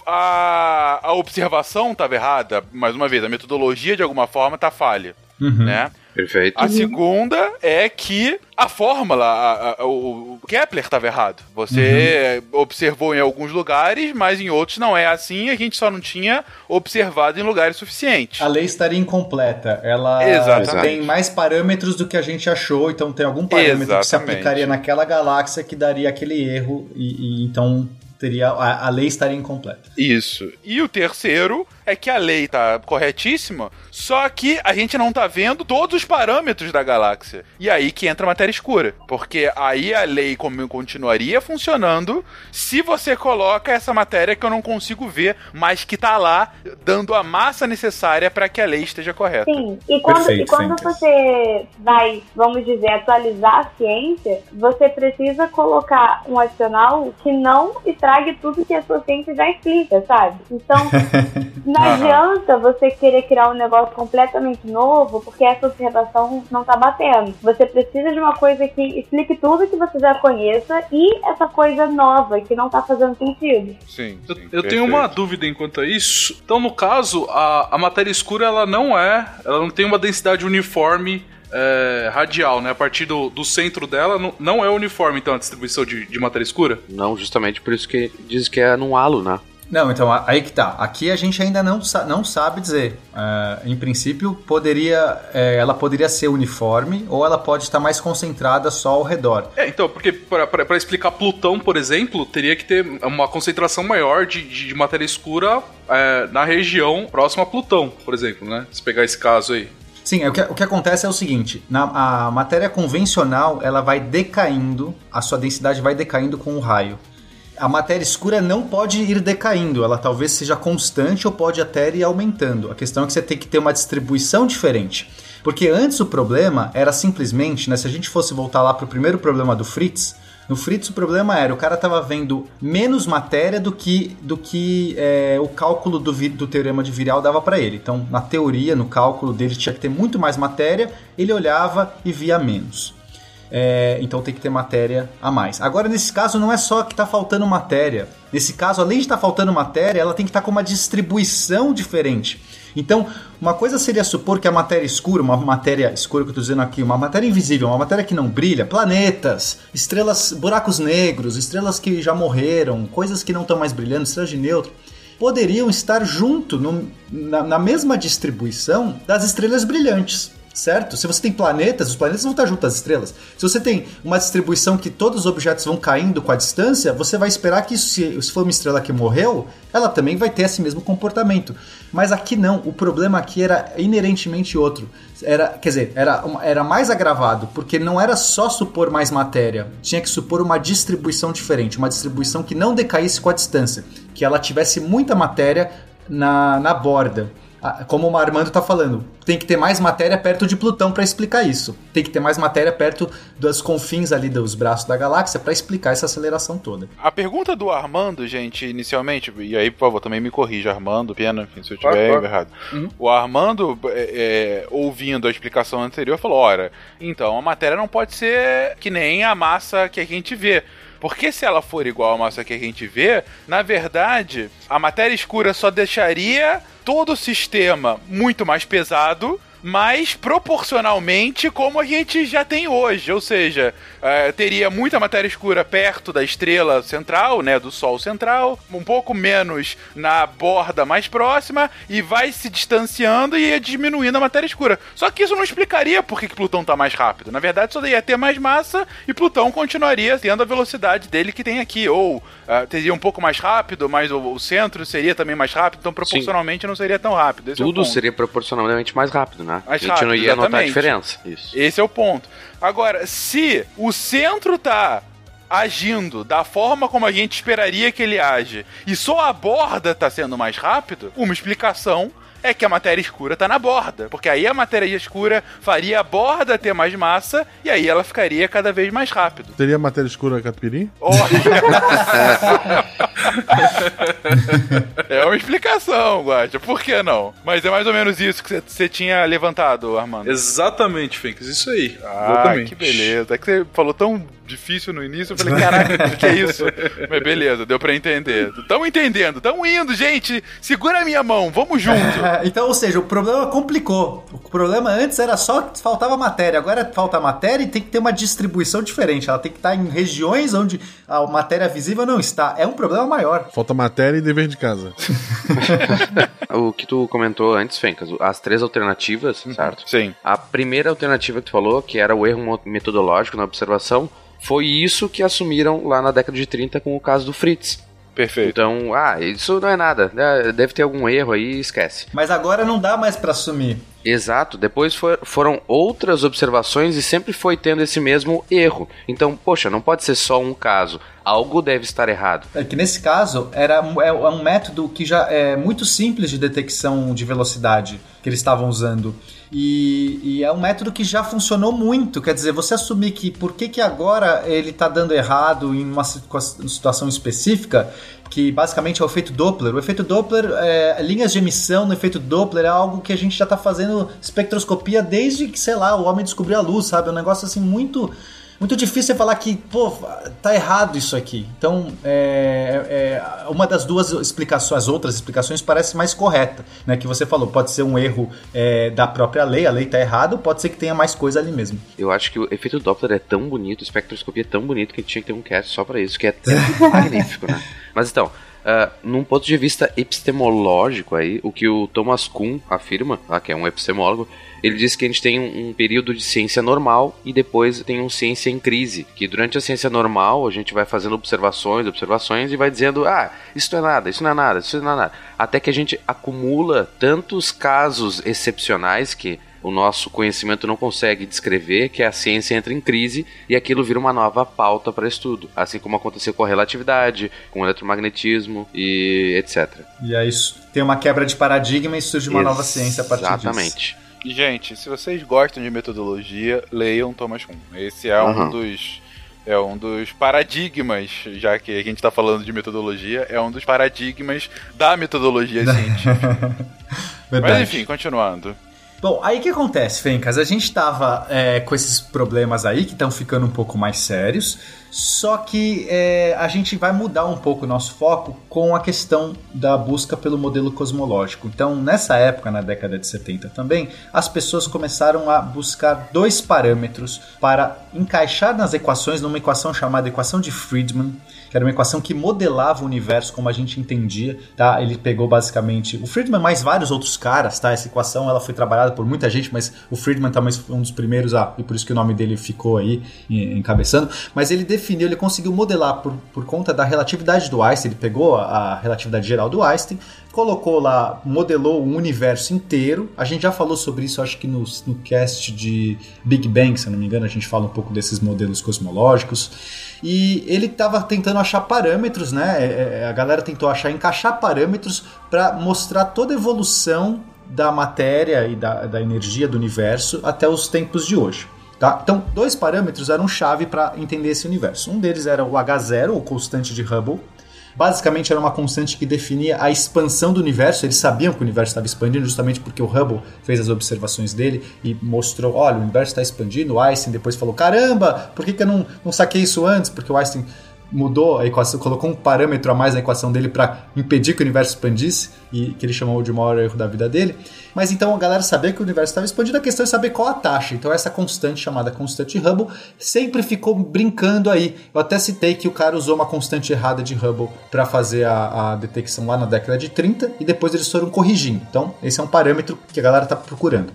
a, a observação estava errada, mais uma vez, a metodologia de alguma forma está falha. Uhum. Né? Perfeito. A segunda é que a fórmula, a, a, o Kepler estava errado. Você uhum. observou em alguns lugares, mas em outros não é assim. A gente só não tinha observado em lugares suficientes. A lei estaria incompleta. Ela Exatamente. tem mais parâmetros do que a gente achou, então tem algum parâmetro Exatamente. que se aplicaria naquela galáxia que daria aquele erro e, e então teria a, a lei estaria incompleta. Isso. E o terceiro é que a lei tá corretíssima, só que a gente não tá vendo todos os parâmetros da galáxia. E aí que entra a matéria escura. Porque aí a lei continuaria funcionando se você coloca essa matéria que eu não consigo ver, mas que tá lá dando a massa necessária para que a lei esteja correta. Sim, e quando, Perfeito, e quando você vai, vamos dizer, atualizar a ciência, você precisa colocar um adicional que não estrague tudo que a sua ciência já explica, sabe? Então, Não adianta você querer criar um negócio completamente novo porque essa observação não tá batendo. Você precisa de uma coisa que explique tudo que você já conheça e essa coisa nova que não tá fazendo sentido. Sim. sim eu, eu tenho uma dúvida enquanto a isso. Então, no caso, a, a matéria escura ela não é, ela não tem uma densidade uniforme é, radial, né? A partir do, do centro dela, não, não é uniforme, então, a distribuição de, de matéria escura? Não, justamente por isso que diz que é num halo, né? Não, então aí que tá. Aqui a gente ainda não, não sabe dizer. Uh, em princípio, poderia, é, ela poderia ser uniforme ou ela pode estar mais concentrada só ao redor. É, então, porque para explicar Plutão, por exemplo, teria que ter uma concentração maior de, de matéria escura é, na região próxima a Plutão, por exemplo, né? Se pegar esse caso aí. Sim, o que, o que acontece é o seguinte: na, a matéria convencional ela vai decaindo, a sua densidade vai decaindo com o raio a matéria escura não pode ir decaindo, ela talvez seja constante ou pode até ir aumentando. A questão é que você tem que ter uma distribuição diferente. Porque antes o problema era simplesmente, né, se a gente fosse voltar lá para o primeiro problema do Fritz, no Fritz o problema era o cara estava vendo menos matéria do que, do que é, o cálculo do, do teorema de Virial dava para ele. Então, na teoria, no cálculo dele tinha que ter muito mais matéria, ele olhava e via menos. É, então tem que ter matéria a mais. Agora, nesse caso, não é só que está faltando matéria. Nesse caso, além de estar tá faltando matéria, ela tem que estar tá com uma distribuição diferente. Então, uma coisa seria supor que a matéria escura, uma matéria escura que eu estou dizendo aqui, uma matéria invisível, uma matéria que não brilha, planetas, estrelas, buracos negros, estrelas que já morreram, coisas que não estão mais brilhando, estrelas de neutro, poderiam estar junto no, na, na mesma distribuição das estrelas brilhantes certo? Se você tem planetas, os planetas vão estar junto às estrelas. Se você tem uma distribuição que todos os objetos vão caindo com a distância, você vai esperar que se, se for uma estrela que morreu, ela também vai ter esse mesmo comportamento. Mas aqui não, o problema aqui era inerentemente outro. Era, quer dizer, era, era mais agravado, porque não era só supor mais matéria, tinha que supor uma distribuição diferente, uma distribuição que não decaísse com a distância, que ela tivesse muita matéria na, na borda como o Armando está falando, tem que ter mais matéria perto de Plutão para explicar isso. Tem que ter mais matéria perto dos confins ali dos braços da galáxia para explicar essa aceleração toda. A pergunta do Armando, gente, inicialmente, e aí, por favor, também me corrija, Armando, Pena, enfim, se eu estiver ah, errado. Uhum. O Armando, é, é, ouvindo a explicação anterior, falou: ora, então a matéria não pode ser que nem a massa que a gente vê. Porque se ela for igual à massa que a gente vê, na verdade, a matéria escura só deixaria todo o sistema muito mais pesado mas proporcionalmente como a gente já tem hoje. Ou seja, é, teria muita matéria escura perto da estrela central, né, do Sol central, um pouco menos na borda mais próxima, e vai se distanciando e ia diminuindo a matéria escura. Só que isso não explicaria por que, que Plutão está mais rápido. Na verdade, só ia ter mais massa e Plutão continuaria tendo a velocidade dele que tem aqui. Ou uh, teria um pouco mais rápido, mas o, o, centro seria também mais rápido, então proporcionalmente Sim. não seria tão rápido. Esse é Tudo é seria proporcionalmente mais rápido, né? Né? Mais a gente não ia notar a exatamente. diferença. Isso. Esse é o ponto. Agora, se o centro tá agindo da forma como a gente esperaria que ele age e só a borda tá sendo mais rápido, uma explicação é que a matéria escura tá na borda, porque aí a matéria escura faria a borda ter mais massa e aí ela ficaria cada vez mais rápido. Teria matéria escura catupiry? é uma explicação, Guacha. Por que não? Mas é mais ou menos isso que você tinha levantado, Armando. Exatamente, Fencas, isso aí. Ah, Exatamente. que beleza. É que você falou tão difícil no início, eu falei, caraca, o que, que é isso? Mas beleza, deu pra entender. Tamo entendendo, tamo indo, gente. Segura a minha mão, vamos junto. então, ou seja, o problema complicou. O problema antes era só que faltava matéria. Agora falta matéria e tem que ter uma distribuição diferente. Ela tem que estar em regiões onde a matéria visível não está. É um problema maior. Falta matéria e dever de casa. o que tu comentou antes, Fencas, as três alternativas, certo? Sim. A primeira alternativa que tu falou, que era o erro metodológico na observação, foi isso que assumiram lá na década de 30 com o caso do Fritz. Perfeito. Então, ah, isso não é nada, né? deve ter algum erro aí, esquece. Mas agora não dá mais pra assumir. Exato, depois for- foram outras observações e sempre foi tendo esse mesmo erro. Então, poxa, não pode ser só um caso. Algo deve estar errado. É que nesse caso era é um método que já é muito simples de detecção de velocidade que eles estavam usando. E, e é um método que já funcionou muito. Quer dizer, você assumir que por que, que agora ele está dando errado em uma situa- situação específica, que basicamente é o efeito Doppler. O efeito Doppler, é, linhas de emissão no efeito Doppler é algo que a gente já está fazendo espectroscopia desde que, sei lá, o homem descobriu a luz, sabe? É um negócio assim muito muito difícil é falar que, pô, tá errado isso aqui. Então, é, é, uma das duas explicações, as outras explicações parece mais correta, né? Que você falou, pode ser um erro é, da própria lei, a lei tá errada, ou pode ser que tenha mais coisa ali mesmo. Eu acho que o efeito Doppler é tão bonito, a espectroscopia é tão bonito que a gente tinha que ter um cast só pra isso, que é, é magnífico, né? Mas então, uh, num ponto de vista epistemológico aí, o que o Thomas Kuhn afirma, ah, que é um epistemólogo, ele diz que a gente tem um, um período de ciência normal e depois tem um ciência em crise. Que durante a ciência normal a gente vai fazendo observações, observações e vai dizendo, ah, isso não é nada, isso não é nada, isso não é nada. Até que a gente acumula tantos casos excepcionais que o nosso conhecimento não consegue descrever, que a ciência entra em crise e aquilo vira uma nova pauta para estudo. Assim como aconteceu com a relatividade, com o eletromagnetismo e etc. E aí tem uma quebra de paradigma e surge uma nova ciência a partir disso. Exatamente. Gente, se vocês gostam de metodologia, leiam Thomas Kuhn. Esse é Uhum. um dos é um dos paradigmas, já que a gente está falando de metodologia, é um dos paradigmas da metodologia científica. Mas enfim, continuando. Bom, aí o que acontece, Fencas? A gente tava é, com esses problemas aí que estão ficando um pouco mais sérios, só que é, a gente vai mudar um pouco o nosso foco com a questão da busca pelo modelo cosmológico. Então, nessa época, na década de 70 também, as pessoas começaram a buscar dois parâmetros para encaixar nas equações, numa equação chamada equação de Friedman, que era uma equação que modelava o universo como a gente entendia, tá? Ele pegou basicamente o Friedman mais vários outros caras, tá? Essa equação ela foi trabalhada por muita gente, mas o Friedman talvez foi um dos primeiros a, e por isso que o nome dele ficou aí encabeçando, mas ele definiu, ele conseguiu modelar por, por conta da relatividade do Einstein, ele pegou a, a relatividade geral do Einstein, colocou lá, modelou o universo inteiro. A gente já falou sobre isso, acho que no, no cast de Big Bang, se eu não me engano, a gente fala um pouco desses modelos cosmológicos. E ele estava tentando achar parâmetros, né? É, é, A galera tentou achar, encaixar parâmetros para mostrar toda a evolução da matéria e da, da energia do universo até os tempos de hoje. Tá? Então, dois parâmetros eram chave para entender esse universo. Um deles era o H0, ou constante de Hubble. Basicamente, era uma constante que definia a expansão do universo. Eles sabiam que o universo estava expandindo, justamente porque o Hubble fez as observações dele e mostrou: olha, o universo está expandindo. O Einstein depois falou: caramba, por que, que eu não, não saquei isso antes? Porque o Einstein mudou a equação, colocou um parâmetro a mais na equação dele para impedir que o universo expandisse, e que ele chamou de maior erro da vida dele. Mas então a galera sabia que o universo estava expandindo, a questão é saber qual a taxa. Então essa constante chamada constante Hubble sempre ficou brincando aí. Eu até citei que o cara usou uma constante errada de Hubble para fazer a, a detecção lá na década de 30 e depois eles foram corrigindo. Então esse é um parâmetro que a galera está procurando.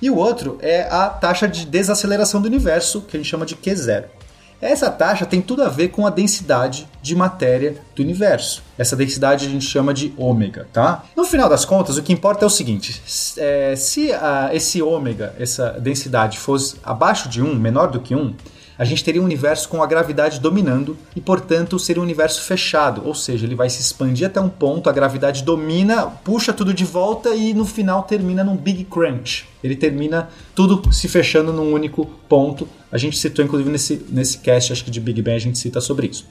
E o outro é a taxa de desaceleração do universo, que a gente chama de Q0. Essa taxa tem tudo a ver com a densidade de matéria do universo. Essa densidade a gente chama de ômega, tá? No final das contas, o que importa é o seguinte: é, se a, esse ômega, essa densidade, fosse abaixo de 1, menor do que 1, a gente teria um universo com a gravidade dominando e, portanto, seria um universo fechado, ou seja, ele vai se expandir até um ponto, a gravidade domina, puxa tudo de volta e no final termina num Big Crunch. Ele termina tudo se fechando num único ponto. A gente citou, inclusive, nesse, nesse cast, acho que de Big Bang, a gente cita sobre isso.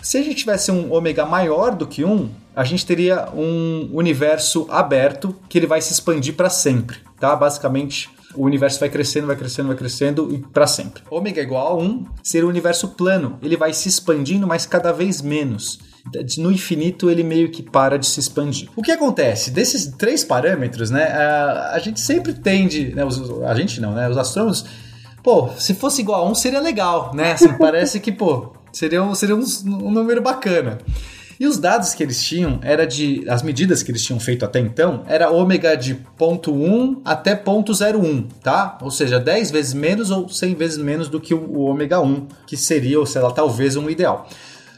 Se a gente tivesse um ômega maior do que 1, a gente teria um universo aberto que ele vai se expandir para sempre, tá? Basicamente, o universo vai crescendo, vai crescendo, vai crescendo e para sempre. Ômega igual a 1 seria o universo plano. Ele vai se expandindo, mas cada vez menos. No infinito ele meio que para de se expandir. O que acontece? Desses três parâmetros, né? A, a gente sempre tende, né? Os, a gente não, né? Os astrônomos, pô, se fosse igual a 1 seria legal, né? Assim, parece que, pô, seria, um, seria um, um número bacana. E os dados que eles tinham era de. As medidas que eles tinham feito até então era ômega de 0.1 até 0.01, tá? Ou seja, 10 vezes menos ou 100 vezes menos do que o ômega 1, que seria, ou sei lá, talvez um ideal.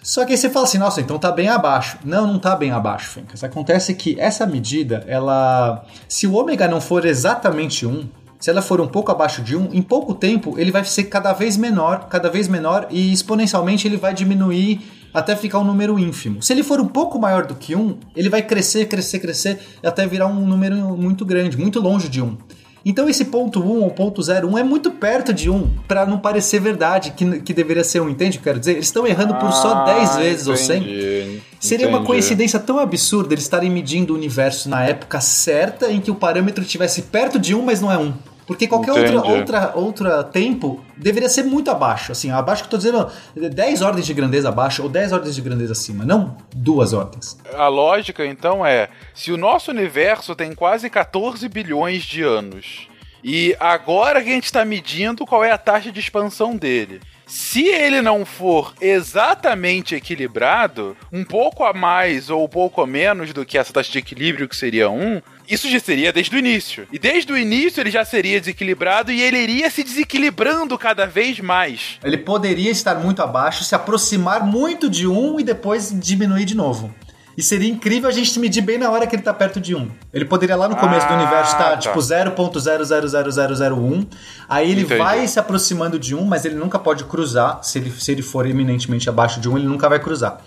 Só que aí você fala assim, nossa, então tá bem abaixo. Não, não tá bem abaixo, Fencas. Acontece que essa medida, ela. Se o ômega não for exatamente 1, se ela for um pouco abaixo de 1, em pouco tempo ele vai ser cada vez menor, cada vez menor, e exponencialmente ele vai diminuir até ficar um número ínfimo. Se ele for um pouco maior do que 1, ele vai crescer, crescer, crescer, até virar um número muito grande, muito longe de 1. Então esse ponto 1 ou ponto 01 é muito perto de 1, para não parecer verdade que, que deveria ser 1, entende o que eu quero dizer? Eles estão errando por só 10 ah, vezes entendi, ou 100. Seria entendi. uma coincidência tão absurda eles estarem medindo o universo na época certa em que o parâmetro estivesse perto de 1, mas não é 1. Porque qualquer outra, outra, outra tempo deveria ser muito abaixo. Assim, abaixo que eu tô dizendo 10 ordens de grandeza abaixo ou 10 ordens de grandeza acima, não duas ordens. A lógica, então, é: se o nosso universo tem quase 14 bilhões de anos, e agora que a gente está medindo qual é a taxa de expansão dele. Se ele não for exatamente equilibrado, um pouco a mais ou um pouco a menos do que essa taxa de equilíbrio, que seria 1, isso já seria desde o início. E desde o início ele já seria desequilibrado e ele iria se desequilibrando cada vez mais. Ele poderia estar muito abaixo, se aproximar muito de um e depois diminuir de novo. E seria incrível a gente medir bem na hora que ele tá perto de 1. Ele poderia lá no começo ah, do universo estar tá, tipo 0.000001. Aí ele Entendi. vai se aproximando de 1, mas ele nunca pode cruzar. Se ele, se ele for eminentemente abaixo de 1, ele nunca vai cruzar.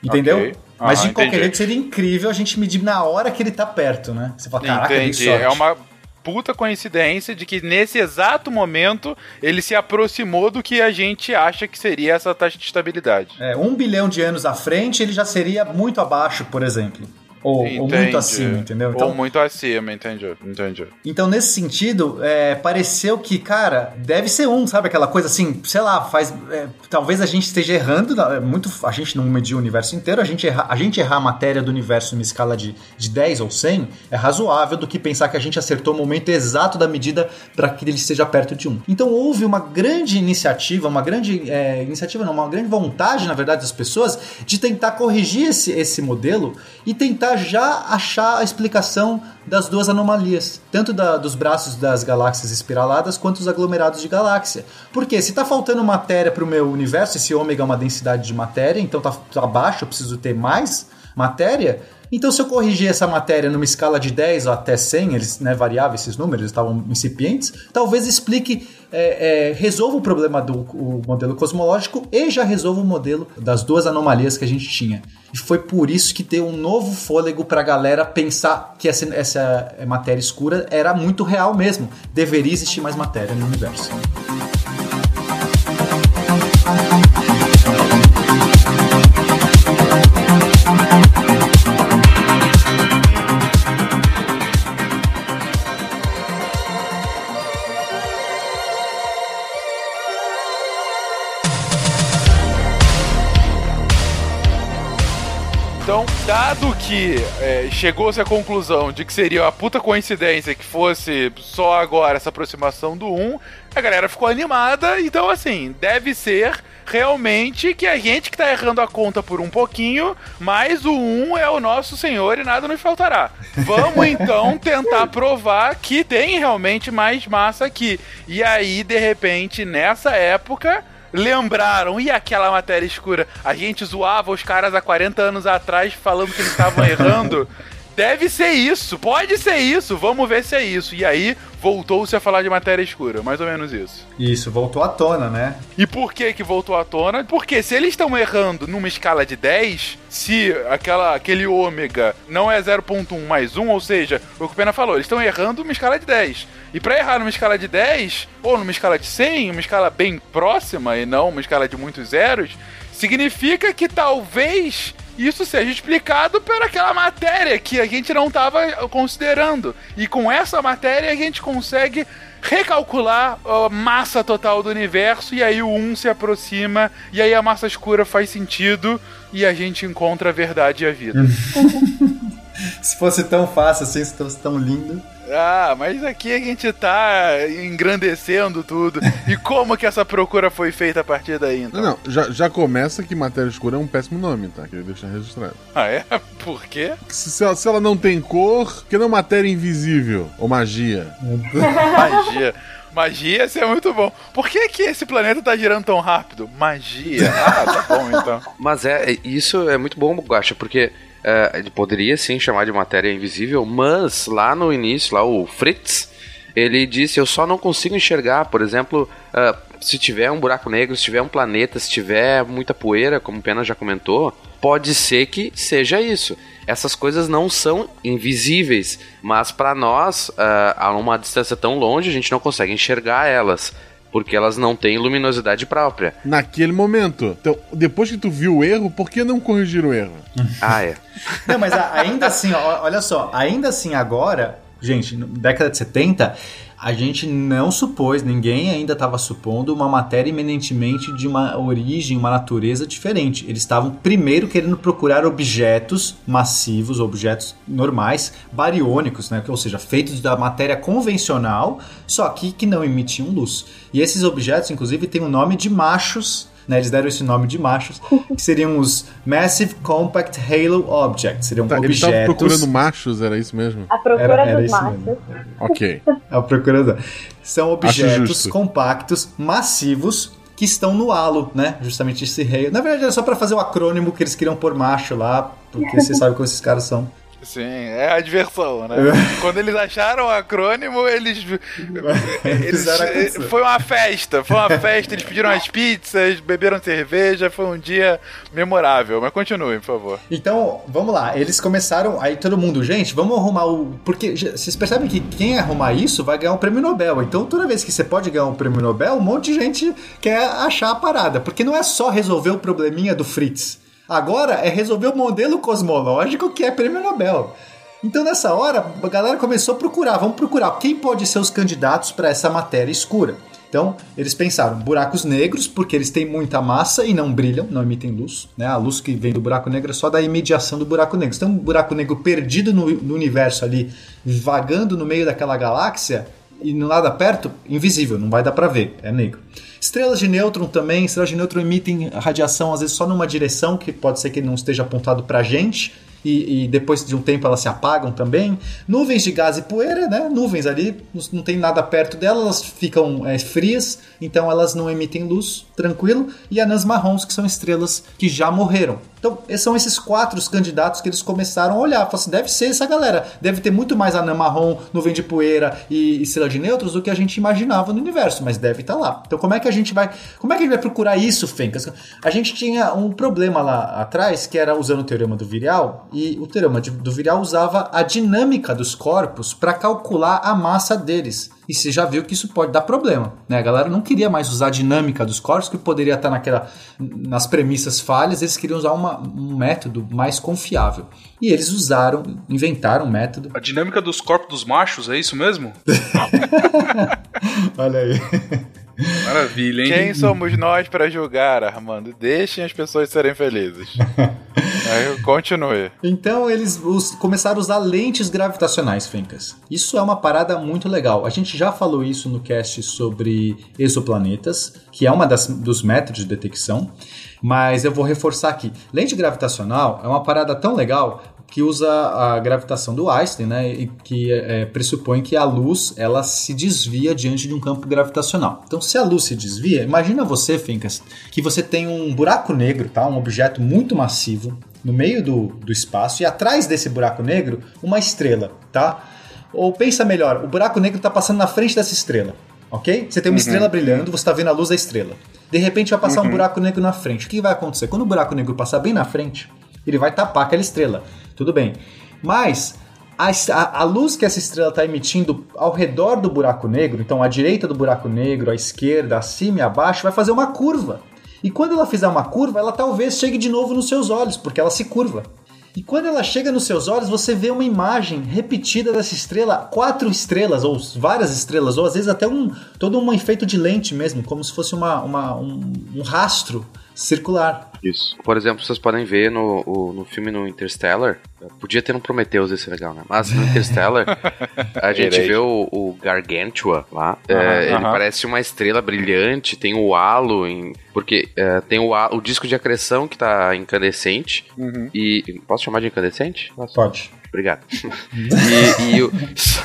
Entendeu? Okay. Mas de qualquer jeito seria incrível a gente medir na hora que ele tá perto, né? Você fala, caraca, Entendi. É uma puta coincidência de que nesse exato momento ele se aproximou do que a gente acha que seria essa taxa de estabilidade. É, um bilhão de anos à frente ele já seria muito abaixo, por exemplo. Ou, ou, muito acima, entendeu? Então, ou muito acima, entendi, entendi. Então, nesse sentido, é, pareceu que, cara, deve ser um, sabe? Aquela coisa assim, sei lá, faz. É, talvez a gente esteja errando, é muito, a gente não mediu o universo inteiro, a gente, erra, a gente errar a matéria do universo numa escala de, de 10 ou 100 é razoável do que pensar que a gente acertou o momento exato da medida para que ele esteja perto de um. Então, houve uma grande iniciativa, uma grande é, iniciativa, não, uma grande vontade, na verdade, das pessoas de tentar corrigir esse, esse modelo e tentar tentar já achar a explicação das duas anomalias, tanto da, dos braços das galáxias espiraladas quanto os aglomerados de galáxia. Porque se está faltando matéria para o meu universo, esse ômega é uma densidade de matéria, então está tá baixo, eu preciso ter mais matéria. Então, se eu corrigir essa matéria numa escala de 10 até 100, eles né, variavam esses números, estavam incipientes, talvez explique, é, é, resolva o problema do o modelo cosmológico e já resolva o modelo das duas anomalias que a gente tinha. E foi por isso que deu um novo fôlego para a galera pensar que essa, essa matéria escura era muito real mesmo. Deveria existir mais matéria no universo. Dado que é, chegou-se à conclusão de que seria uma puta coincidência que fosse só agora essa aproximação do 1, a galera ficou animada. Então, assim, deve ser realmente que a gente que tá errando a conta por um pouquinho, mas o 1 é o nosso senhor e nada nos faltará. Vamos então tentar provar que tem realmente mais massa aqui. E aí, de repente, nessa época lembraram, e aquela matéria escura? A gente zoava os caras há 40 anos atrás falando que eles estavam errando. Deve ser isso, pode ser isso, vamos ver se é isso. E aí voltou-se a falar de matéria escura, mais ou menos isso. Isso, voltou à tona, né? E por que que voltou à tona? Porque se eles estão errando numa escala de 10, se aquela, aquele ômega não é 0.1 mais 1, ou seja, o que o Pena falou, eles estão errando numa escala de 10. E para errar numa escala de 10, ou numa escala de 100, uma escala bem próxima e não uma escala de muitos zeros, significa que talvez isso seja explicado por aquela matéria que a gente não estava considerando. E com essa matéria a gente consegue recalcular a massa total do universo e aí o 1 se aproxima e aí a massa escura faz sentido e a gente encontra a verdade e a vida. se fosse tão fácil assim, se fosse tão lindo. Ah, mas aqui a gente tá engrandecendo tudo. E como que essa procura foi feita a partir daí, então? Não, não já, já começa que matéria escura é um péssimo nome, tá? Queria deixar registrado. Ah, é? Por quê? Se, se, ela, se ela não tem cor, que não é matéria invisível ou magia. magia. Magia, isso é muito bom. Por que, que esse planeta tá girando tão rápido? Magia. Ah, tá bom então. Mas é, isso é muito bom, Guacha, porque Uh, poderia sim chamar de matéria invisível, mas lá no início, lá o Fritz, ele disse: Eu só não consigo enxergar, por exemplo, uh, se tiver um buraco negro, se tiver um planeta, se tiver muita poeira, como o Pena já comentou, pode ser que seja isso. Essas coisas não são invisíveis, mas para nós, uh, a uma distância tão longe, a gente não consegue enxergar elas porque elas não têm luminosidade própria. Naquele momento. Então, depois que tu viu o erro, por que não corrigir o erro? ah, é. Não, mas ainda assim, olha só, ainda assim agora, gente, década de 70, a gente não supôs, ninguém ainda estava supondo uma matéria eminentemente de uma origem, uma natureza diferente. Eles estavam primeiro querendo procurar objetos massivos, objetos normais, bariônicos, né? ou seja, feitos da matéria convencional, só que que não emitiam luz. E esses objetos, inclusive, têm o nome de machos né, eles deram esse nome de machos, que seriam os Massive Compact Halo Objects. Seriam tá, objetos. Eles procurando machos, era isso mesmo? A procura era, era dos machos. Mesmo. Ok. A procura São objetos compactos, massivos, que estão no halo, né? Justamente esse Halo. Na verdade, era só para fazer o acrônimo que eles queriam pôr macho lá, porque você sabe como esses caras são. Sim, é a diversão, né? Quando eles acharam o acrônimo, eles. eles foi uma festa, foi uma festa. Eles pediram as pizzas, beberam cerveja, foi um dia memorável. Mas continue, por favor. Então, vamos lá. Eles começaram. Aí todo mundo, gente, vamos arrumar o. Porque vocês percebem que quem arrumar isso vai ganhar um prêmio Nobel. Então, toda vez que você pode ganhar um prêmio Nobel, um monte de gente quer achar a parada. Porque não é só resolver o probleminha do Fritz. Agora é resolver o modelo cosmológico que é prêmio Nobel. Então nessa hora a galera começou a procurar, vamos procurar quem pode ser os candidatos para essa matéria escura. Então, eles pensaram buracos negros, porque eles têm muita massa e não brilham, não emitem luz. Né? A luz que vem do buraco negro é só da imediação do buraco negro. Então, um buraco negro perdido no, no universo ali, vagando no meio daquela galáxia, e nada perto, invisível, não vai dar para ver, é negro. Estrelas de nêutron também, estrelas de nêutron emitem radiação às vezes só numa direção que pode ser que não esteja apontado para a gente. E, e, depois de um tempo elas se apagam também. Nuvens de gás e poeira, né? Nuvens ali, não tem nada perto delas, elas ficam é, frias, então elas não emitem luz, tranquilo. E anãs marrons, que são estrelas que já morreram. Então, são esses quatro os candidatos que eles começaram a olhar. Falaram assim, deve ser essa galera. Deve ter muito mais anã marrom, nuvem de poeira e estrela de nêutrons do que a gente imaginava no universo, mas deve estar tá lá. Então, como é que a gente vai. Como é que a gente vai procurar isso, Fencas? A gente tinha um problema lá atrás, que era usando o teorema do Virial, e o teorema do Virial usava a dinâmica dos corpos para calcular a massa deles. E você já viu que isso pode dar problema, né? A galera não queria mais usar a dinâmica dos corpos, que poderia estar naquela, nas premissas falhas, eles queriam usar uma, um método mais confiável. E eles usaram, inventaram um método. A dinâmica dos corpos dos machos, é isso mesmo? Olha aí. Maravilha, hein? Quem somos nós para julgar, Armando? Deixem as pessoas serem felizes. Aí, continue. Então eles os, começaram a usar lentes gravitacionais, Fencas. Isso é uma parada muito legal. A gente já falou isso no cast sobre exoplanetas, que é uma das, dos métodos de detecção. Mas eu vou reforçar aqui. Lente gravitacional é uma parada tão legal que usa a gravitação do Einstein, né, e que é, pressupõe que a luz ela se desvia diante de um campo gravitacional. Então, se a luz se desvia, imagina você, Fincas, que você tem um buraco negro, tá, um objeto muito massivo no meio do, do espaço e atrás desse buraco negro uma estrela, tá? Ou pensa melhor, o buraco negro está passando na frente dessa estrela, ok? Você tem uma uhum. estrela brilhando, você está vendo a luz da estrela. De repente vai passar uhum. um buraco negro na frente. O que vai acontecer? Quando o buraco negro passar bem na frente, ele vai tapar aquela estrela. Tudo bem. Mas a, a, luz que essa estrela está emitindo ao redor do buraco negro, então à direita do buraco negro, à esquerda, acima e abaixo, vai fazer uma curva. E quando ela fizer uma curva, ela talvez chegue de novo nos seus olhos, porque ela se curva. E quando ela chega nos seus olhos, você vê uma imagem repetida dessa estrela, quatro estrelas, ou várias estrelas, ou às vezes até um todo um efeito de lente mesmo, como se fosse uma, uma um, um rastro circular. Isso. Por exemplo, vocês podem ver no, o, no filme no Interstellar, podia ter um Prometheus esse legal, né? Mas no Interstellar, a gente vê o, o, Gargantua lá. é, ele parece uma estrela brilhante, tem o halo, em, porque é, tem o, o disco de acreção que tá incandescente. Uhum. E. Posso chamar de incandescente? Pode. Obrigado. e, e o, só,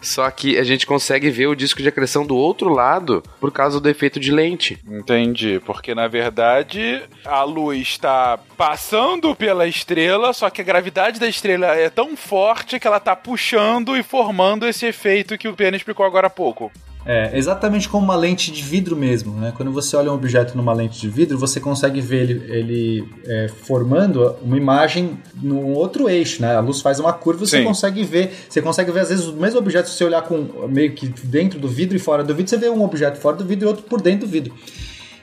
só, que a gente consegue ver o disco de acreção do outro lado por causa do efeito de lente. Entendi, porque na verdade a luz está passando pela estrela, só que a gravidade da estrela é tão forte que ela está puxando e formando esse efeito que o Pena explicou agora há pouco. É, exatamente como uma lente de vidro mesmo, né? Quando você olha um objeto numa lente de vidro, você consegue ver ele, ele é, formando uma imagem num outro eixo, né? A luz faz uma curva, você Sim. consegue ver, você consegue ver às vezes o mesmo objeto se você olhar com meio que dentro do vidro e fora do vidro, você vê um objeto fora do vidro e outro por dentro do vidro.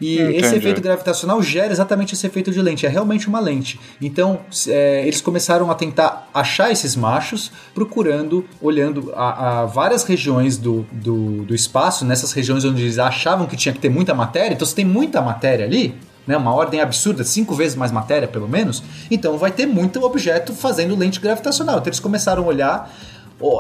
E Entendi. esse efeito gravitacional gera exatamente esse efeito de lente, é realmente uma lente. Então, é, eles começaram a tentar achar esses machos, procurando, olhando a, a várias regiões do, do, do, espaço, nessas regiões onde eles achavam que tinha que ter muita matéria. Então, se tem muita matéria ali, né, uma ordem absurda, cinco vezes mais matéria pelo menos, então vai ter muito objeto fazendo lente gravitacional. Então, eles começaram a olhar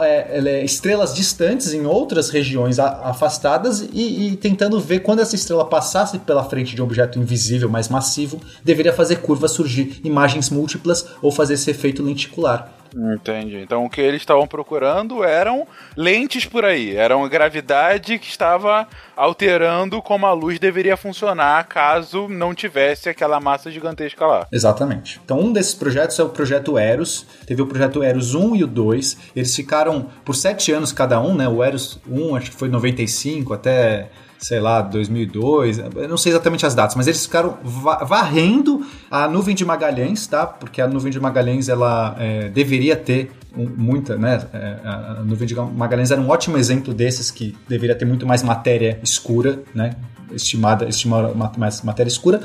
é, é, estrelas distantes em outras regiões afastadas e, e, tentando ver quando essa estrela passasse pela frente de um objeto invisível mais massivo, deveria fazer curva surgir imagens múltiplas ou fazer esse efeito lenticular. Entendi. Então o que eles estavam procurando eram lentes por aí, eram gravidade que estava alterando como a luz deveria funcionar caso não tivesse aquela massa gigantesca lá. Exatamente. Então um desses projetos é o projeto Eros. Teve o projeto Eros 1 e o 2. Eles ficaram por sete anos cada um, né? O Eros 1 acho que foi 95 até sei lá, 2002, eu não sei exatamente as datas, mas eles ficaram varrendo a nuvem de Magalhães, tá? Porque a nuvem de Magalhães ela é, deveria ter muita, né? É, a nuvem de Magalhães era um ótimo exemplo desses que deveria ter muito mais matéria escura, né? Estimada, estimada mais matéria escura,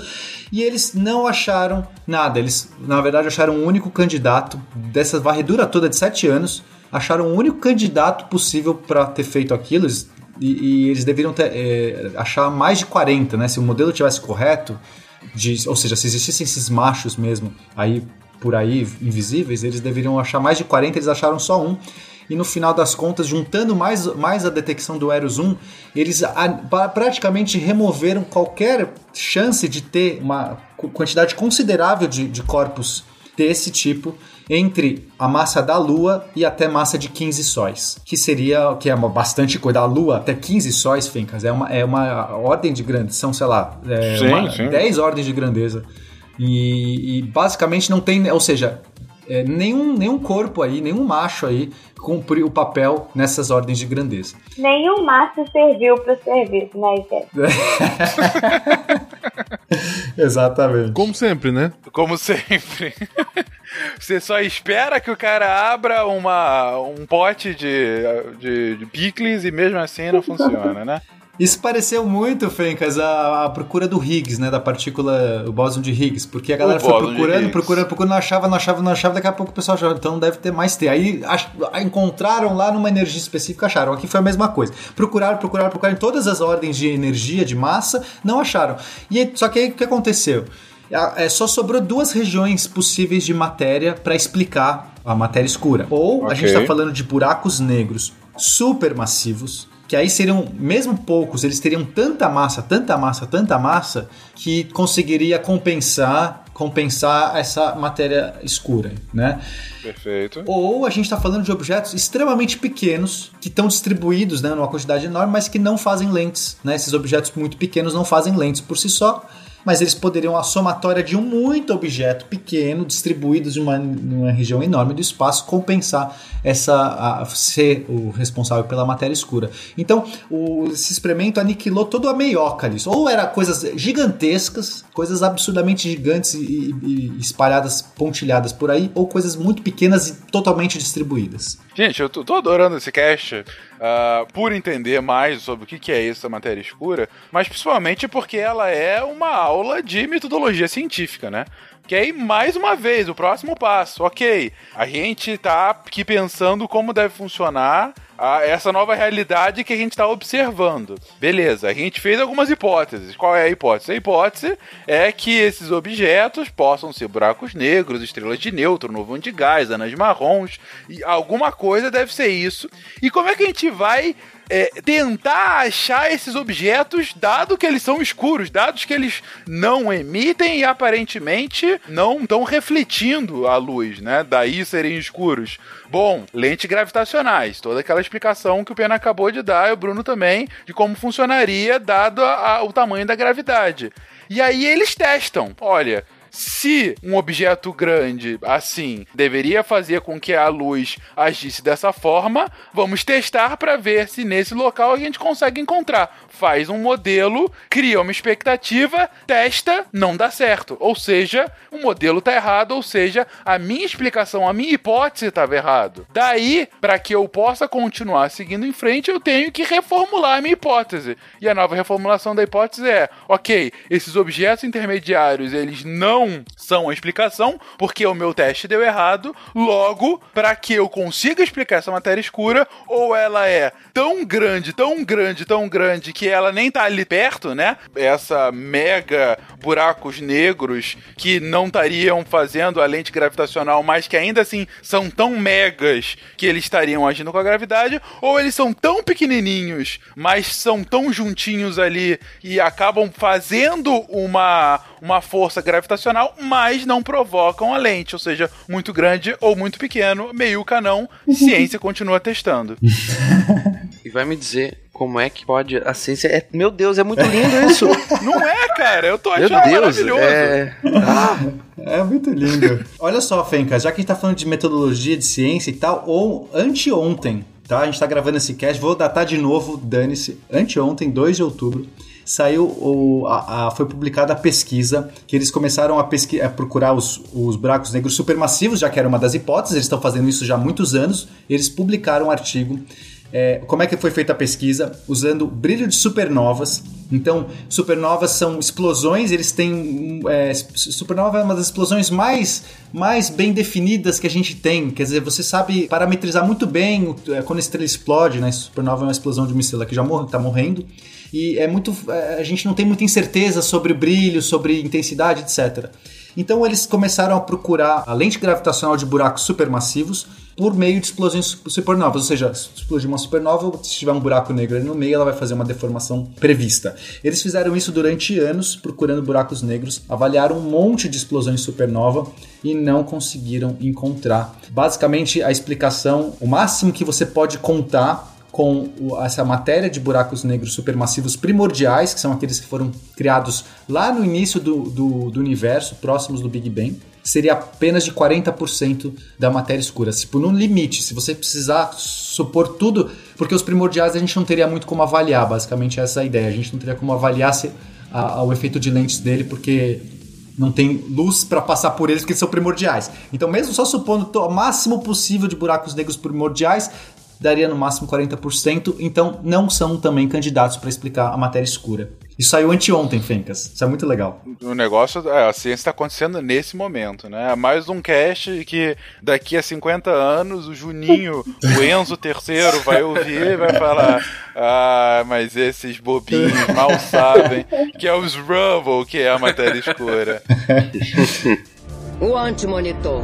e eles não acharam nada. Eles, na verdade, acharam um único candidato dessa varredura toda de sete anos. Acharam um único candidato possível para ter feito aquilo. Eles e, e eles deveriam ter, é, achar mais de 40, né? Se o modelo tivesse correto, de, ou seja, se existissem esses machos mesmo aí por aí invisíveis, eles deveriam achar mais de 40, eles acharam só um. E no final das contas, juntando mais, mais a detecção do Eros 1, eles a, praticamente removeram qualquer chance de ter uma quantidade considerável de, de corpos desse tipo entre a massa da Lua e até massa de 15 sóis, que seria que é uma bastante coisa. Da Lua até 15 sóis, Fencas, é uma, é uma ordem de grandeza, são, sei lá, é sim, uma, sim. 10 ordens de grandeza. E, e basicamente não tem, ou seja, é, nenhum, nenhum corpo aí, nenhum macho aí cumpriu o papel nessas ordens de grandeza. Nenhum macho serviu para o serviço, né, Exatamente. Como sempre, né? Como sempre. Você só espera que o cara abra uma, um pote de, de, de picles e mesmo assim não funciona, né? Isso pareceu muito, Fencas, a, a, procura do Higgs, né? Da partícula, o bóson de Higgs. Porque a galera o foi procurando, procurando, procurando, não achava, não achava, não achava. Daqui a pouco o pessoal achava, então deve ter mais T. Aí ach, encontraram lá numa energia específica, acharam. Aqui foi a mesma coisa. Procuraram, procuraram, procuraram em todas as ordens de energia, de massa, não acharam. E só que aí o que aconteceu? É, só sobrou duas regiões possíveis de matéria para explicar a matéria escura. Ou okay. a gente está falando de buracos negros supermassivos que aí seriam, mesmo poucos, eles teriam tanta massa, tanta massa, tanta massa, que conseguiria compensar compensar essa matéria escura, né? Perfeito. Ou a gente está falando de objetos extremamente pequenos que estão distribuídos, né, numa quantidade enorme, mas que não fazem lentes, né? Esses objetos muito pequenos não fazem lentes por si só mas eles poderiam, a somatória de um muito objeto pequeno, distribuídos em uma, uma região enorme do espaço, compensar essa a, ser o responsável pela matéria escura. Então, o, esse experimento aniquilou todo a meioca ali. Ou era coisas gigantescas, coisas absurdamente gigantes e, e, espalhadas, pontilhadas por aí, ou coisas muito pequenas e totalmente distribuídas. Gente, eu tô adorando esse cast uh, por entender mais sobre o que, que é isso, a matéria escura, mas principalmente porque ela é uma aula de metodologia científica, né? Que aí, mais uma vez, o próximo passo. Ok, a gente tá aqui pensando como deve funcionar a essa nova realidade que a gente está observando. Beleza, a gente fez algumas hipóteses. Qual é a hipótese? A hipótese é que esses objetos possam ser buracos negros, estrelas de nêutron, nuvem de gás, anãs marrons, e alguma coisa deve ser isso. E como é que a gente vai é, tentar achar esses objetos, dado que eles são escuros, dados que eles não emitem e aparentemente não estão refletindo a luz, né? Daí serem escuros. Bom, lentes gravitacionais, toda aquela explicação que o Pena acabou de dar, e o Bruno também, de como funcionaria dado a, a, o tamanho da gravidade. E aí eles testam, olha, se um objeto grande assim deveria fazer com que a luz agisse dessa forma, vamos testar para ver se nesse local a gente consegue encontrar. Faz um modelo, cria uma expectativa, testa, não dá certo. Ou seja, o modelo está errado, ou seja, a minha explicação, a minha hipótese estava errado. Daí, para que eu possa continuar seguindo em frente, eu tenho que reformular a minha hipótese. E a nova reformulação da hipótese é: OK, esses objetos intermediários, eles não são a explicação, porque o meu teste deu errado. Logo, para que eu consiga explicar essa matéria escura, ou ela é tão grande, tão grande, tão grande que ela nem tá ali perto, né? Essa mega buracos negros que não estariam fazendo a lente gravitacional, mas que ainda assim são tão megas que eles estariam agindo com a gravidade, ou eles são tão pequenininhos, mas são tão juntinhos ali e acabam fazendo uma, uma força gravitacional, mas não provocam a lente, ou seja, muito grande ou muito pequeno, meio canão, ciência continua testando. e vai me dizer como é que pode a ciência é meu Deus é muito lindo isso não é cara eu tô achando meu Deus, maravilhoso é... Ah. é muito lindo olha só Fenka já que a gente tá falando de metodologia de ciência e tal ou anteontem tá a gente tá gravando esse cast vou datar de novo dane-se anteontem 2 de outubro saiu o, a, a, foi publicada a pesquisa que eles começaram a, pesqui, a procurar os, os buracos negros supermassivos, já que era uma das hipóteses, eles estão fazendo isso já há muitos anos. Eles publicaram um artigo. É, como é que foi feita a pesquisa? Usando brilho de supernovas. Então, supernovas são explosões, eles têm. É, supernova é uma das explosões mais, mais bem definidas que a gente tem. Quer dizer, você sabe parametrizar muito bem é, quando a estrela explode, né? Supernova é uma explosão de uma estrela que já está morrendo e é muito é, a gente não tem muita incerteza sobre brilho, sobre intensidade, etc. Então eles começaram a procurar a lente gravitacional de buracos supermassivos por meio de explosões supernovas, ou seja, se explodir uma supernova, se tiver um buraco negro ali no meio, ela vai fazer uma deformação prevista. Eles fizeram isso durante anos, procurando buracos negros, avaliaram um monte de explosões supernova e não conseguiram encontrar. Basicamente, a explicação, o máximo que você pode contar com essa matéria de buracos negros supermassivos primordiais, que são aqueles que foram criados lá no início do, do, do universo, próximos do Big Bang, seria apenas de 40% da matéria escura. Tipo, no limite, se você precisar supor tudo, porque os primordiais a gente não teria muito como avaliar, basicamente essa é a ideia. A gente não teria como avaliar se, a, a, o efeito de lentes dele, porque não tem luz para passar por eles, porque eles são primordiais. Então, mesmo só supondo o máximo possível de buracos negros primordiais, daria no máximo 40%, então não são também candidatos para explicar a matéria escura. Isso saiu anteontem, Fencas. Isso é muito legal. O negócio, é, a ciência está acontecendo nesse momento, né? Mais um cast que daqui a 50 anos o Juninho, o Enzo terceiro, vai ouvir e vai falar: Ah, mas esses bobinhos mal sabem que é os Rumble que é a matéria escura. o antimonitor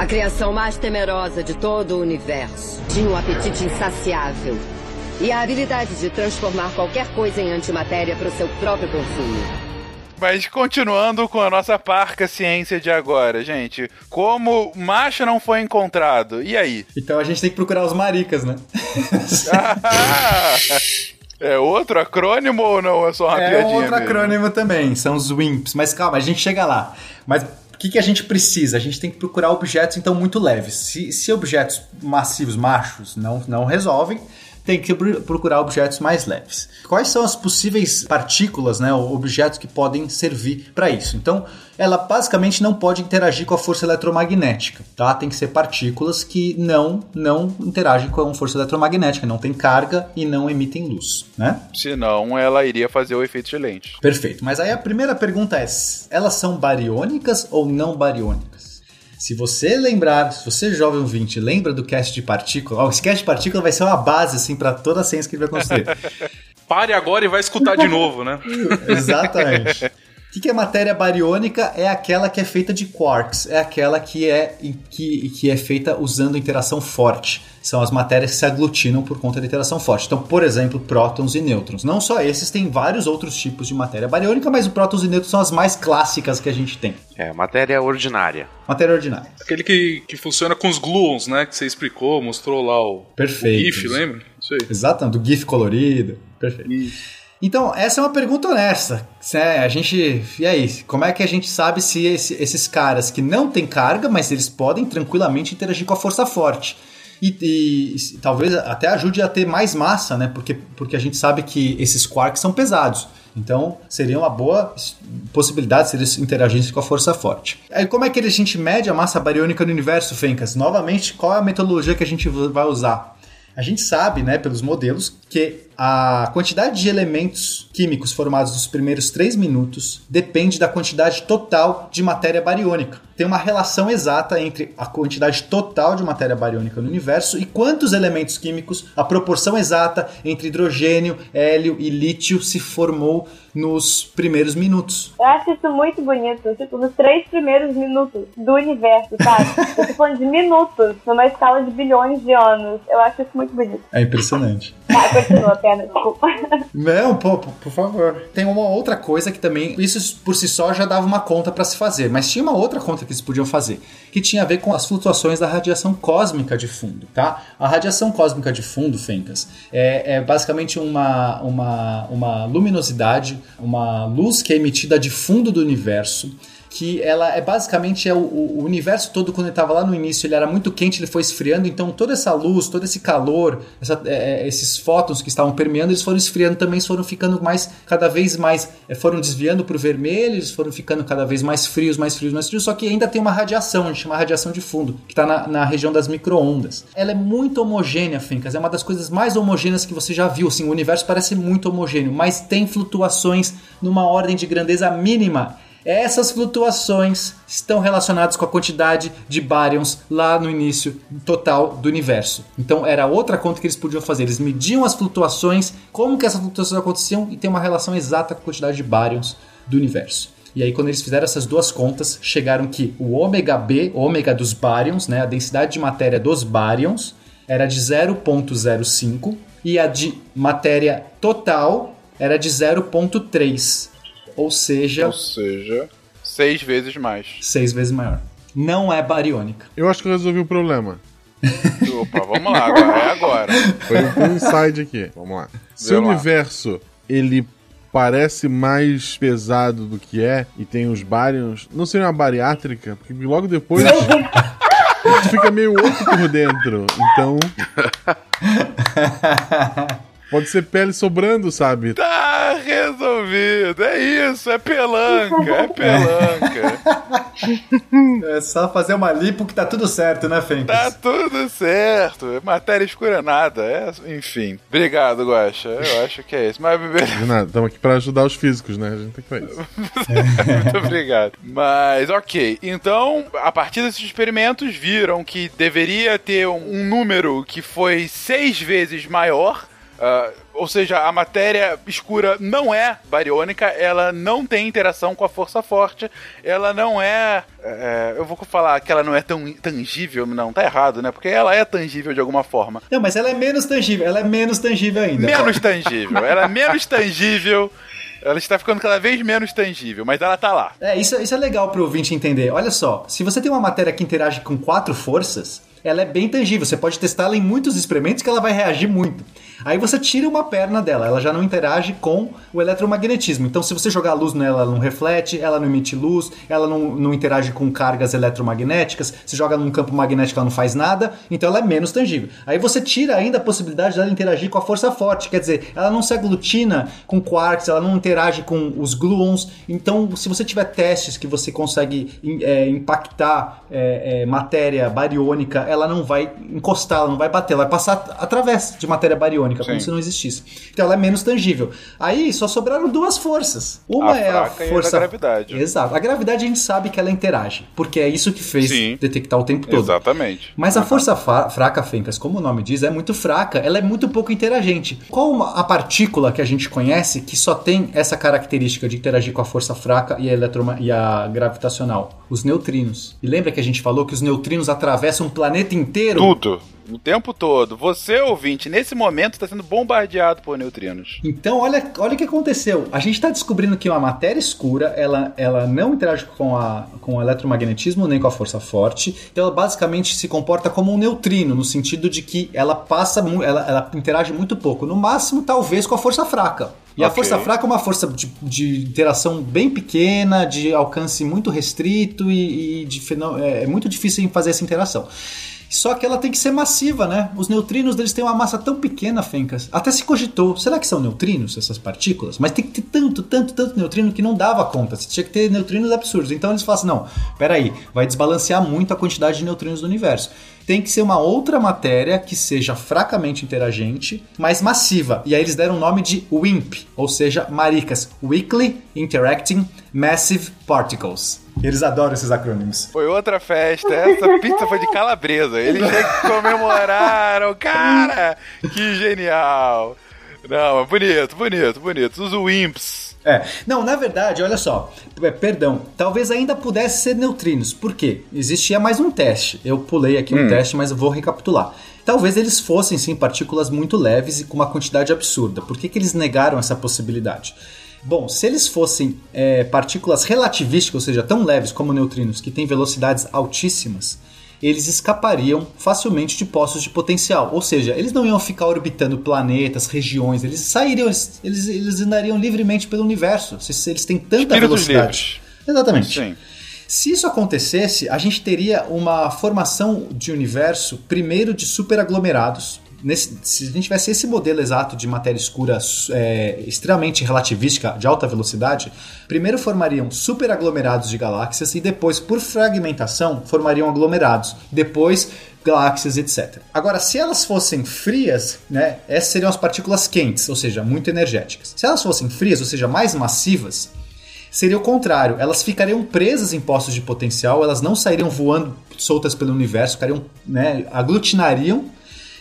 a criação mais temerosa de todo o universo. Tinha um apetite insaciável. e a habilidade de transformar qualquer coisa em antimatéria para o seu próprio consumo. Mas continuando com a nossa parca ciência de agora, gente. Como macho não foi encontrado, e aí? Então a gente tem que procurar os maricas, né? Ah, é outro acrônimo ou não? É só uma É piadinha um outro mesmo? acrônimo também, são os WIMPs. Mas calma, a gente chega lá. Mas que, que a gente precisa? A gente tem que procurar objetos, então, muito leves. Se, se objetos massivos, machos, não, não resolvem, tem que pro- procurar objetos mais leves. Quais são as possíveis partículas, né, ou objetos que podem servir para isso? Então, ela basicamente não pode interagir com a força eletromagnética, tá? Tem que ser partículas que não não interagem com a força eletromagnética, não tem carga e não emitem luz, né? Senão ela iria fazer o efeito de lente. Perfeito. Mas aí a primeira pergunta é: elas são bariônicas ou não bariônicas? Se você lembrar, se você jovem ouvinte, lembra do cast de partícula, ó, esse cast de partícula vai ser uma base assim para toda a ciência que ele vai construir. Pare agora e vai escutar de novo, né? Exatamente. O que, que é matéria bariônica? É aquela que é feita de quarks, é aquela que é, que, que é feita usando interação forte. São as matérias que se aglutinam por conta da interação forte. Então, por exemplo, prótons e nêutrons. Não só esses, tem vários outros tipos de matéria bariônica, mas os prótons e nêutrons são as mais clássicas que a gente tem. É, matéria ordinária. Matéria ordinária. Aquele que, que funciona com os gluons, né? Que você explicou, mostrou lá o, Perfeito. o GIF, lembra? Isso aí. Exato, do GIF colorido. Perfeito. Então, essa é uma pergunta honesta. né? A gente. E aí, como é que a gente sabe se esse- esses caras que não têm carga, mas eles podem tranquilamente interagir com a força forte? E, e- e talvez até ajude a ter mais massa, né? Porque, porque a gente sabe que esses quarks são pesados. Então, seria uma boa possibilidade se eles interagissem com a força forte. Aí, como é que a gente mede a massa bariônica no universo, Fencas? Novamente, qual é a metodologia que a gente vai usar? A gente sabe, né, pelos modelos, que a quantidade de elementos químicos formados nos primeiros 3 minutos depende da quantidade total de matéria bariônica. Tem uma relação exata entre a quantidade total de matéria bariônica no universo e quantos elementos químicos, a proporção exata entre hidrogênio, hélio e lítio se formou nos primeiros minutos. Eu acho isso muito bonito, tipo, nos três primeiros minutos do universo, sabe? Eu tô falando de minutos, numa escala de bilhões de anos. Eu acho isso muito bonito. É impressionante. Continua, desculpa. Não, pô, por por favor. Tem uma outra coisa que também, isso por si só já dava uma conta para se fazer, mas tinha uma outra conta que eles podiam fazer, que tinha a ver com as flutuações da radiação cósmica de fundo, tá? A radiação cósmica de fundo, Fencas, é, é basicamente uma, uma, uma luminosidade, uma luz que é emitida de fundo do universo, que ela é basicamente é o, o universo todo quando ele estava lá no início ele era muito quente ele foi esfriando então toda essa luz todo esse calor essa- é, é, esses fótons que estavam permeando eles foram esfriando também foram ficando mais cada vez mais é, foram desviando para o vermelho eles foram ficando cada vez mais frios mais frios mais frios só que ainda tem uma radiação a gente chama radiação de fundo que está na, na região das microondas. Ela é muito homogênea Fencas é uma das coisas mais homogêneas que você já viu assim o universo parece muito homogêneo mas tem flutuações numa ordem de grandeza mínima essas flutuações estão relacionadas com a quantidade de baryons lá no início total do universo. Então era outra conta que eles podiam fazer. Eles mediam as flutuações, como que essas flutuações aconteciam e tem uma relação exata com a quantidade de baryons do universo. E aí quando eles fizeram essas duas contas, chegaram que o ômega B, ômega dos baryons, né, a densidade de matéria dos baryons era de 0.05 e a de matéria total era de 0.3. Ou seja, Ou seja, seis vezes mais. seis vezes maior. Não é bariônica. Eu acho que eu resolvi o problema. Opa, vamos lá, agora é agora. Foi um inside aqui. Vamos lá. Se o universo ele parece mais pesado do que é e tem os baryons, não seria uma bariátrica? Porque logo depois fica meio outro por dentro. Então. Pode ser pele sobrando, sabe? Tá resolvido, é isso, é pelanca, é pelanca. É só fazer uma lipo que tá tudo certo, né, Fencas? Tá tudo certo, matéria escura nada, é, enfim. Obrigado, Guaxa, eu acho que é isso. Mas De nada, estamos aqui pra ajudar os físicos, né? A gente tem que fazer isso. Muito obrigado. Mas, ok. Então, a partir desses experimentos, viram que deveria ter um, um número que foi seis vezes maior Uh, ou seja, a matéria escura não é bariônica, ela não tem interação com a força forte, ela não é, é. eu vou falar que ela não é tão tangível, não, tá errado, né? Porque ela é tangível de alguma forma. Não, mas ela é menos tangível, ela é menos tangível ainda. Menos tangível, ela é menos tangível. Ela está ficando cada vez menos tangível, mas ela tá lá. É, isso, isso é legal pro ouvinte entender. Olha só, se você tem uma matéria que interage com quatro forças, ela é bem tangível. Você pode testá-la em muitos experimentos que ela vai reagir muito. Aí você tira uma perna dela, ela já não interage com o eletromagnetismo. Então, se você jogar luz nela, ela não reflete, ela não emite luz, ela não, não interage com cargas eletromagnéticas. Se joga num campo magnético, ela não faz nada. Então, ela é menos tangível. Aí você tira ainda a possibilidade dela interagir com a força forte. Quer dizer, ela não se aglutina com quarks, ela não interage com os gluons. Então, se você tiver testes que você consegue é, impactar é, é, matéria bariônica, ela não vai encostar, ela não vai bater, ela vai passar através de matéria bariônica Sim. como se não existisse. Então ela é menos tangível. Aí só sobraram duas forças. Uma a é a força. E a gravidade. Exato. A gravidade a gente sabe que ela interage, porque é isso que fez Sim. detectar o tempo todo. Exatamente. Mas a força fraca, Fencas, como o nome diz, é muito fraca, ela é muito pouco interagente. Qual a partícula que a gente conhece que só tem essa característica de interagir com a força fraca e a, eletroma e a gravitacional? Os neutrinos. E lembra que a gente falou que os neutrinos atravessam o planeta inteiro? Tudo o tempo todo. Você, ouvinte, nesse momento está sendo bombardeado por neutrinos. Então, olha, olha o que aconteceu. A gente está descobrindo que uma matéria escura, ela, ela não interage com, a, com o eletromagnetismo nem com a força forte. Então, ela basicamente se comporta como um neutrino, no sentido de que ela passa, ela, ela interage muito pouco. No máximo, talvez com a força fraca. E okay. a força fraca é uma força de, de, interação bem pequena, de alcance muito restrito e, e de, é, é muito difícil em fazer essa interação. Só que ela tem que ser massiva, né? Os neutrinos deles têm uma massa tão pequena, Fencas. Até se cogitou, será que são neutrinos essas partículas? Mas tem que ter tanto, tanto, tanto neutrino que não dava conta. Você tinha que ter neutrinos absurdos. Então eles falam assim: não, peraí, vai desbalancear muito a quantidade de neutrinos do universo tem que ser uma outra matéria que seja fracamente interagente, mas massiva. E aí eles deram o nome de WIMP, ou seja, maricas, Weakly Interacting Massive Particles. Eles adoram esses acrônimos. Foi outra festa. Essa pizza foi de calabresa. Eles comemoraram. Cara, que genial. Não, bonito, bonito, bonito. Os WIMPs. É. Não, na verdade, olha só. É, perdão, talvez ainda pudesse ser neutrinos. Por quê? Existia mais um teste. Eu pulei aqui um hum. teste, mas eu vou recapitular. Talvez eles fossem sim partículas muito leves e com uma quantidade absurda. Por que, que eles negaram essa possibilidade? Bom, se eles fossem é, partículas relativísticas, ou seja, tão leves como neutrinos, que têm velocidades altíssimas, eles escapariam facilmente de postos de potencial. Ou seja, eles não iam ficar orbitando planetas, regiões, eles sairiam, eles, eles, andariam livremente pelo universo. Se, eles têm tanta Espíritos velocidade. Livres. Exatamente. Sim. Se isso acontecesse, a gente teria uma formação de universo, primeiro de superaglomerados, Nesse, se a gente tivesse esse modelo exato de matéria escura é, extremamente relativística, de alta velocidade, primeiro formariam superaglomerados de galáxias e depois, por fragmentação, formariam aglomerados. Depois, galáxias, etc. Agora, se elas fossem frias, né, essas seriam as partículas quentes, ou seja, muito energéticas. Se elas fossem frias, ou seja, mais massivas, seria o contrário. Elas ficariam presas em postos de potencial, elas não sairiam voando soltas pelo universo, ficariam, né, aglutinariam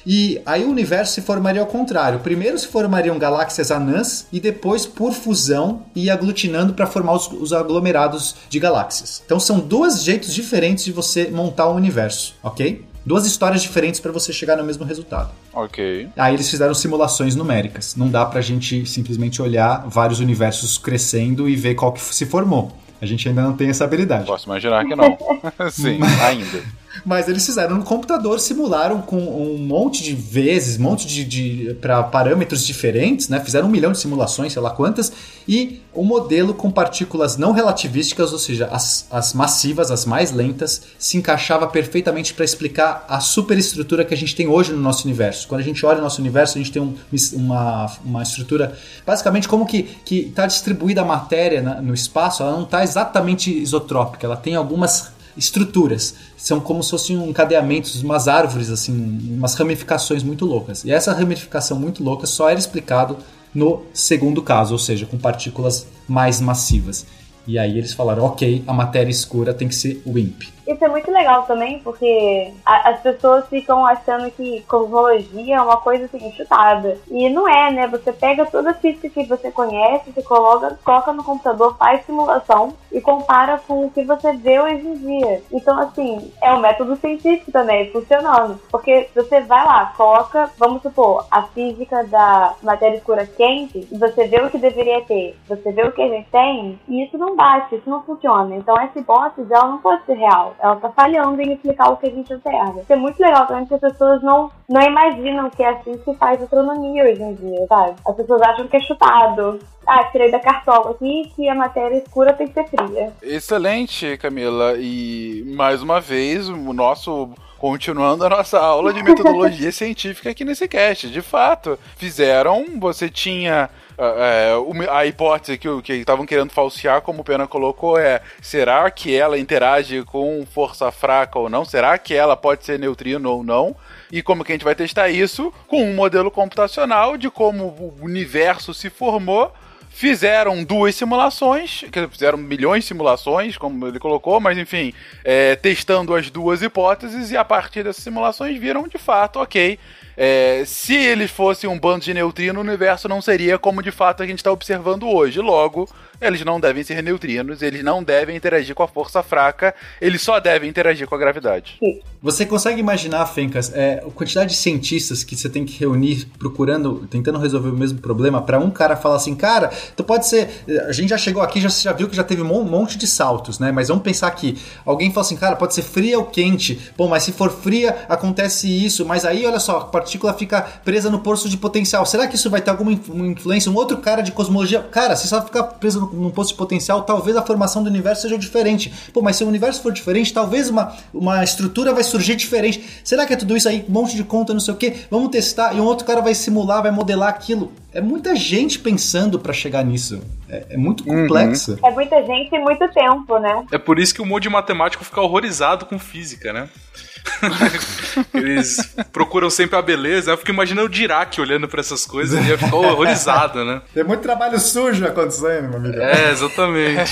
e aí o universo se formaria ao contrário. Primeiro se formariam galáxias anãs e depois, por fusão, e aglutinando para formar os, os, aglomerados de galáxias. Então são dois jeitos diferentes de você montar o um universo, ok? Duas histórias diferentes para você chegar no mesmo resultado. Ok. Aí eles fizeram simulações numéricas. Não dá pra gente simplesmente olhar vários universos crescendo e ver qual que se formou. A gente ainda não tem essa habilidade. Posso imaginar que não. Sim, ainda. Mas eles fizeram no computador, simularam com um monte de vezes, um monte de, de para parâmetros diferentes, né? Fizeram um milhão de simulações, sei lá quantas, e o modelo com partículas não relativísticas, ou seja, as, as massivas, as mais lentas, se encaixava perfeitamente para explicar a superestrutura que a gente tem hoje no nosso universo. Quando a gente olha o nosso universo, a gente tem um, uma, uma estrutura, basicamente como que está distribuída a matéria no espaço, ela não está exatamente isotrópica, ela tem algumas estruturas. São como se fossem encadeamentos, umas árvores, assim, umas ramificações muito loucas. E essa ramificação muito louca só era explicado no segundo caso, ou seja, com partículas mais massivas. E aí eles falaram, ok, a matéria escura tem que ser WIMP. Isso é muito legal também, porque a, as pessoas ficam achando que cosmologia é uma coisa assim, chutada. E não é, né? Você pega toda a física que você conhece, você coloca, coloca no computador, faz simulação e compara com o que você vê hoje em dia. Então, assim, é um método científico também, funcionando. Porque você vai lá, coloca, vamos supor, a física da matéria escura quente, e você vê o que deveria ter, você vê o que a gente tem, e isso não bate, isso não funciona. Então, essa hipótese, ela não pode ser real. Ela tá falhando em explicar o que a gente observa. Isso é muito legal também, porque as pessoas não, não imaginam que é assim que faz astronomia hoje em dia, sabe? As pessoas acham que é chutado. Ah, tirei da cartola aqui que a matéria escura tem que ser fria. Excelente, Camila. E mais uma vez, o nosso continuando a nossa aula de metodologia científica aqui nesse cast. De fato, fizeram, você tinha é, a hipótese que que estavam querendo falsear, como o Pena colocou, é: será que ela interage com força fraca ou não? Será que ela pode ser neutrino ou não? E como que a gente vai testar isso? Com um modelo computacional de como o universo se formou fizeram duas simulações, fizeram milhões de simulações, como ele colocou, mas enfim, é, testando as duas hipóteses e a partir dessas simulações viram de fato, ok, é, se eles fossem um bando de neutrino, o universo não seria como de fato a gente está observando hoje. Logo, eles não devem ser neutrinos, eles não devem interagir com a força fraca, eles só devem interagir com a gravidade. Você consegue imaginar, Fencas, é, a quantidade de cientistas que você tem que reunir procurando, tentando resolver o mesmo problema, para um cara falar assim, cara, tu pode ser. A gente já chegou aqui, já, já viu que já teve um monte de saltos, né? Mas vamos pensar aqui. Alguém fala assim, cara, pode ser fria ou quente. Bom, mas se for fria, acontece isso. Mas aí, olha só, a partícula fica presa no poço de potencial. Será que isso vai ter alguma influência? Um outro cara de cosmologia, cara, se ela ficar presa no num posto de potencial, talvez a formação do universo seja diferente. Pô, mas se o universo for diferente, talvez uma, uma estrutura vai surgir diferente. Será que é tudo isso aí? Um monte de conta, não sei o quê. Vamos testar. E um outro cara vai simular, vai modelar aquilo. É muita gente pensando para chegar nisso. É, é muito uhum. complexo. Uhum. É muita gente e muito tempo, né? É por isso que o mundo de matemático fica horrorizado com física, né? Eles procuram sempre a beleza. Eu fico imaginando o Dirac olhando para essas coisas e ia ficar horrorizado, né? Tem muito trabalho sujo acontecendo, meu amigo. É, exatamente.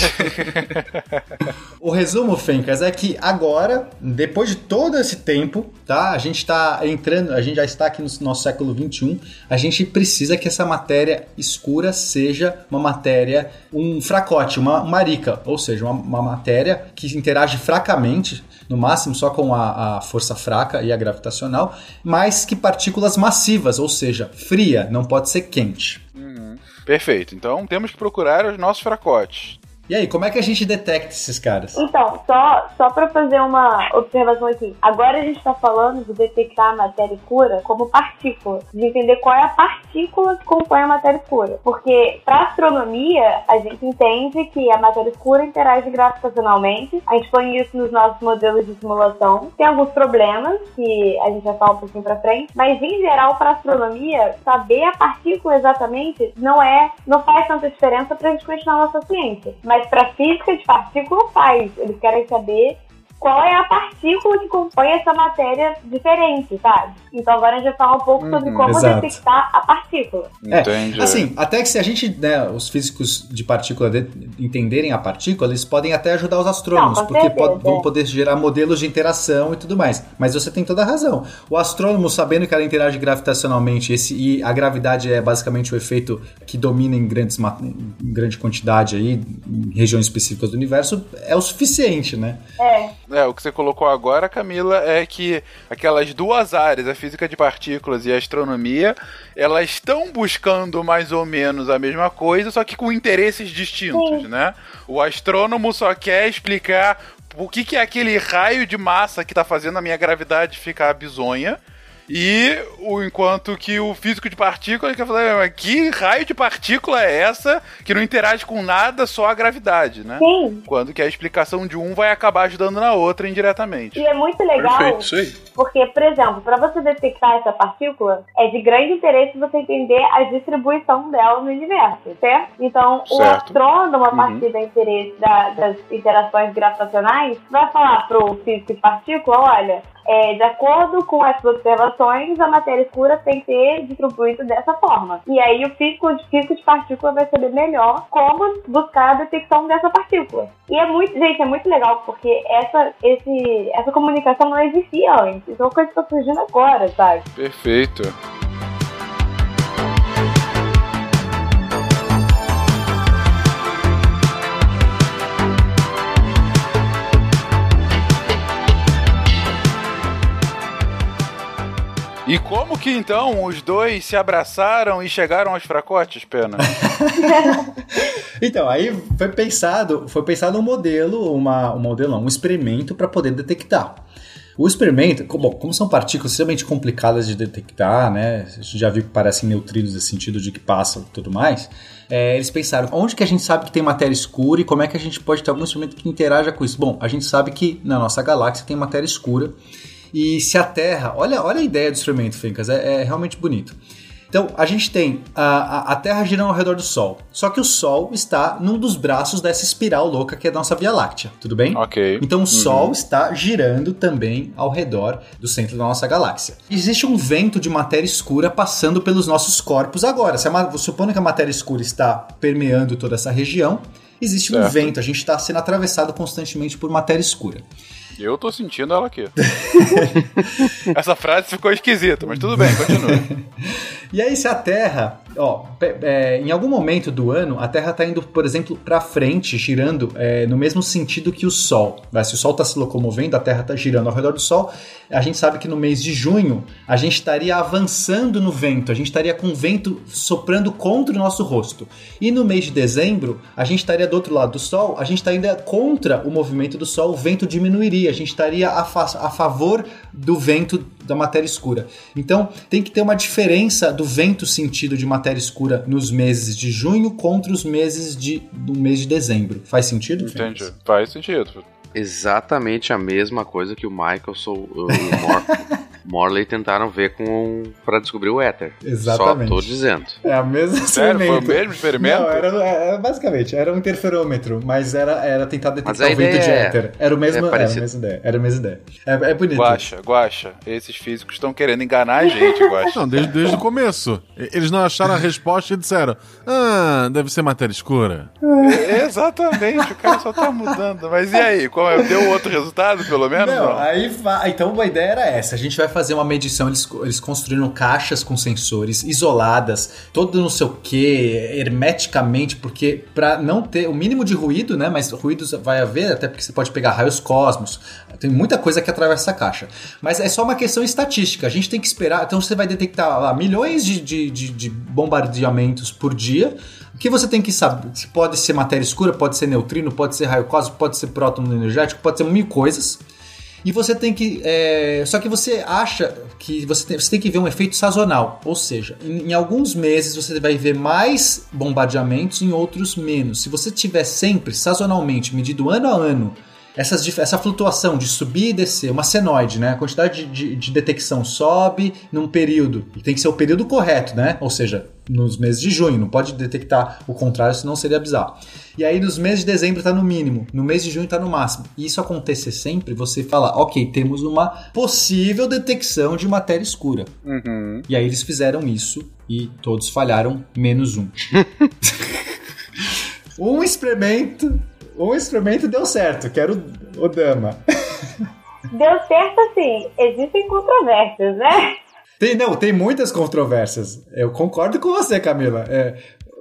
o resumo, Fencas, é que agora, depois de todo esse tempo, tá? A gente está entrando, a gente já está aqui no nosso século 21, a gente precisa que essa matéria escura seja uma matéria, um fracote, uma marica, ou seja, uma, uma matéria que interage fracamente no máximo só com a, a força fraca e a gravitacional, mas que partículas massivas, ou seja, fria, não pode ser quente. Uhum. Perfeito. Então temos que procurar os nossos fracotes. E aí, como é que a gente detecta esses caras? Então, só, só para fazer uma observação aqui. Agora a gente está falando de detectar a matéria escura como partícula, de entender qual é a partícula que compõe a matéria escura. Porque para astronomia, a gente entende que a matéria escura interage gravitacionalmente. A gente põe isso nos nossos modelos de simulação. Tem alguns problemas que a gente vai falar um pouquinho para frente, mas em geral para astronomia, saber a partícula exatamente não é, não faz tanta diferença para a gente continuar nossa ciência. Mas mas para física de partícula faz. Eles querem saber qual é a partícula que compõe essa matéria diferente, sabe? Então agora a gente vai falar um pouco sobre uhum, como exato. detectar a partícula. É, Entendi. Assim, até que se a gente, né, os físicos de partícula de, entenderem a partícula, eles podem até ajudar os astrônomos, Não, porque vão poder gerar modelos de interação e tudo mais. Mas você tem toda a razão. O astrônomo, sabendo que ela interage gravitacionalmente esse, e a gravidade é basicamente o efeito que domina em, grandes, em grande quantidade aí, em regiões específicas do universo, é o suficiente, né? É. É, o que você colocou agora, Camila, é que aquelas duas áreas, a física de partículas e a astronomia, elas estão buscando mais ou menos a mesma coisa, só que com interesses distintos, Sim. né? O astrônomo só quer explicar o que, que é aquele raio de massa que está fazendo a minha gravidade ficar bizonha. E o enquanto que o físico de partícula quer falar, que raio de partícula é essa que não interage com nada, só a gravidade, né? Sim. Quando que a explicação de um vai acabar ajudando na outra indiretamente. E é muito legal, Perfeito, isso aí. porque, por exemplo, para você detectar essa partícula, é de grande interesse você entender a distribuição dela no universo, certo? Então, certo. o astrônomo, a partir uhum. do interesse da, das interações gravitacionais, vai falar pro físico de partícula, olha, é, de acordo com as observações, a matéria escura tem que ser distribuída dessa forma. E aí o físico, o físico de partícula vai saber melhor como buscar a detecção dessa partícula. E é muito, gente, é muito legal, porque essa, esse, essa comunicação não existia antes. É uma coisa que está surgindo agora, sabe? Perfeito. E como que então os dois se abraçaram e chegaram aos fracotes, pena? então, aí foi pensado, foi pensado um modelo, uma, um modelo, um experimento para poder detectar. O experimento, como são partículas extremamente complicadas de detectar, né? A gente já viu que parecem neutrinos no sentido de que passam e tudo mais. É, eles pensaram, onde que a gente sabe que tem matéria escura e como é que a gente pode ter algum instrumento que interaja com isso? Bom, a gente sabe que na nossa galáxia tem matéria escura e se a Terra. Olha, olha a ideia do experimento, Fencas, é, é realmente bonito. Então, a gente tem a, a, Terra girando ao redor do Sol. Só que o Sol está num dos braços dessa espiral louca que é a nossa Via Láctea, tudo bem? Ok. Então, o uhum. Sol está girando também ao redor do centro da nossa galáxia. Existe um vento de matéria escura passando pelos nossos corpos agora. Se a, supondo que a matéria escura está permeando toda essa região, existe um vento. A gente está sendo atravessado constantemente por matéria escura. Eu tô sentindo ela aqui. Essa frase ficou esquisita, mas tudo bem, continua. e aí, se a Terra, ó, é, em algum momento do ano, a Terra tá indo, por exemplo, para frente, girando é, no mesmo sentido que o Sol. Né? Se o Sol tá se locomovendo, a Terra tá girando ao redor do Sol. A gente sabe que no mês de junho, a gente estaria avançando no vento, a gente estaria com o vento soprando contra o nosso rosto. E no mês de dezembro, a gente estaria do outro lado do Sol, a gente estaria contra o movimento do Sol, o vento diminuiria a gente estaria a, fa a favor do vento da matéria escura. Então, tem que ter uma diferença do vento sentido de matéria escura nos meses de junho contra os meses de, do mês de dezembro. Faz sentido? Entendi. Faz sentido. Exatamente a mesma coisa que o Michael sou, o Mor Morley tentaram ver com para descobrir o éter. Exatamente. Só tô dizendo. É a mesma Sério? Foi o mesmo experimento? Não, era, era, basicamente, era um interferômetro, mas era, era tentar detectar o vento de é- éter. Era, o mesmo, é era a mesma ideia. Era a mesma ideia. É, é bonito. Guaxa, Guaxa, esses físicos estão querendo enganar a gente, Guaxa. Não, desde, desde o começo. Eles não acharam a resposta e disseram, ah, deve ser matéria escura. É, exatamente, o cara só tá mudando. Mas e aí, qual é? Deu outro resultado, pelo menos? Não, não? aí então a ideia era essa. A gente vai fazer uma medição, eles, eles construíram caixas com sensores isoladas, todo não sei o que, hermeticamente, porque para não ter o mínimo de ruído, né? Mas ruídos vai haver, até porque você pode pegar raios cosmos, tem muita coisa que atravessa essa caixa. Mas é só uma questão estatística, a gente tem que esperar. Então você vai detectar lá, milhões de, de, de, de bombardeamentos por dia. O que você tem que saber? Pode ser matéria escura, pode ser neutrino, pode ser raio cósmico, pode ser próton energético, pode ser mil coisas. E você tem que. É... Só que você acha que você tem, você tem que ver um efeito sazonal. Ou seja, em, em, alguns meses você vai ver mais bombardeamentos, em outros menos. Se você tiver sempre, sazonalmente, medido ano a ano, essas, essa flutuação de subir e descer, uma senoide, né? A quantidade de, de, de detecção sobe num período. E tem que ser o período correto, né? Ou seja, nos meses de junho, não pode detectar o contrário, senão seria bizarro. E aí nos meses de dezembro está no mínimo, no mês de junho está no máximo. E isso acontecer sempre, você fala, ok, temos uma possível detecção de matéria escura. Uhum. E aí eles fizeram isso e todos falharam, menos um. um experimento, um experimento deu certo, que era o, o Dama. Deu certo assim, existem controvérsias, né? Tem, não, tem muitas controvérsias. Eu concordo com você, Camila. É,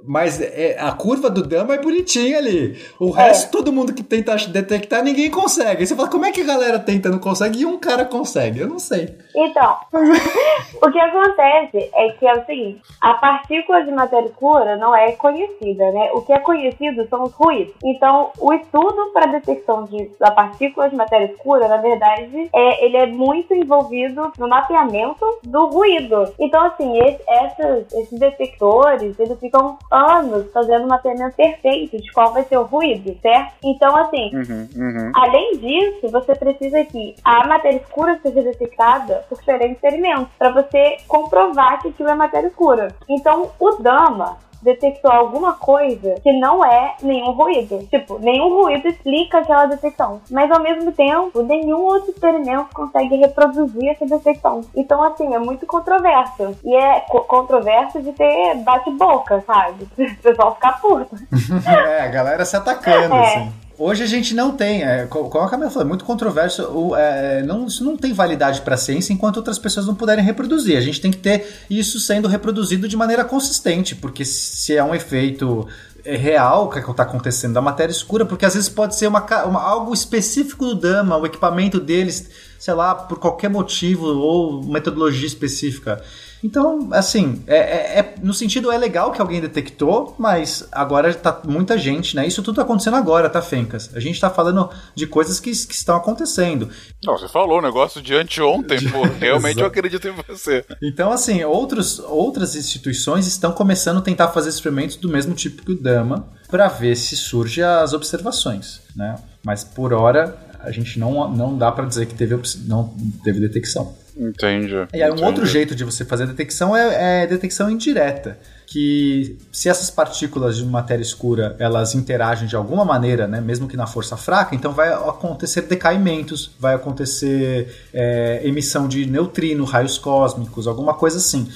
mas é, a curva do Dama é bonitinha ali. O é. resto, todo mundo que tenta detectar, ninguém consegue. Aí você fala, como é que a galera tenta não consegue e um cara consegue? Eu não sei. Então, o que acontece é que é o seguinte: a partícula de matéria escura não é conhecida, né? O que é conhecido são os ruídos. Então, o estudo para detecção de, da partícula de matéria escura, na verdade, é, ele é muito envolvido no mapeamento do ruído. Então, assim, esse, essas, esses detectores, eles ficam anos fazendo um mapeamento perfeito de qual vai ser o ruído, certo? Então, assim, uhum, uhum. além disso, você precisa que a matéria escura seja detectada por diferentes experimentos, para você comprovar que aquilo é matéria escura. Então, o Dama, detectou alguma coisa que não é nenhum ruído. Tipo, nenhum ruído explica aquela detecção. Mas ao mesmo tempo, nenhum outro experimento consegue reproduzir essa detecção. Então, assim, é muito controverso. E é co controverso de ter bate-boca, sabe? O pessoal ficar puto. é, a galera se atacando, É. assim. Hoje a gente não tem, é, co- como a Camila falou, é muito controverso. O, é, não, isso não tem validade para a ciência enquanto outras pessoas não puderem reproduzir. A gente tem que ter isso sendo reproduzido de maneira consistente, porque se é um efeito é, real que está acontecendo da matéria escura, porque às vezes pode ser uma, uma- algo específico do Dama, o equipamento deles, sei lá, por qualquer motivo ou metodologia específica. Então, assim, é, é- é- no sentido é legal que alguém detectou, mas agora tá muita gente, né? Isso tudo tá acontecendo agora, tá, Fencas? A gente tá falando de coisas que, que estão acontecendo. Não, você falou o negócio de anteontem, pô. Realmente eu acredito em você. Então, assim, outros, outras instituições estão começando a tentar fazer experimentos do mesmo tipo que o Dama para ver se surge as observações, né? Mas por hora a gente não, não dá para dizer que teve, não teve detecção. Entendi. E aí, um entendi. outro jeito de você fazer detecção é, é detecção indireta. Que se essas partículas de matéria escura elas interagem de alguma maneira, né, mesmo que na força fraca, então vai acontecer decaimentos, vai acontecer é, emissão de neutrino, raios cósmicos, alguma coisa assim.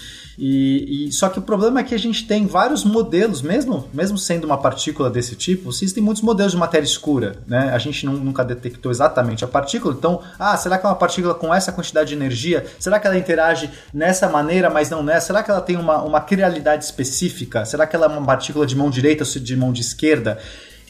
E, e- só que o problema é que a gente tem vários modelos, mesmo, mesmo sendo uma partícula desse tipo, existem muitos modelos de matéria escura, né? A gente não- nunca detectou exatamente a partícula, então, ah, será que é uma partícula com essa quantidade de energia? Será que ela interage nessa maneira, mas não nessa? Será que ela tem uma, uma crialidade específica? Será que ela é uma partícula de mão direita ou de mão de esquerda?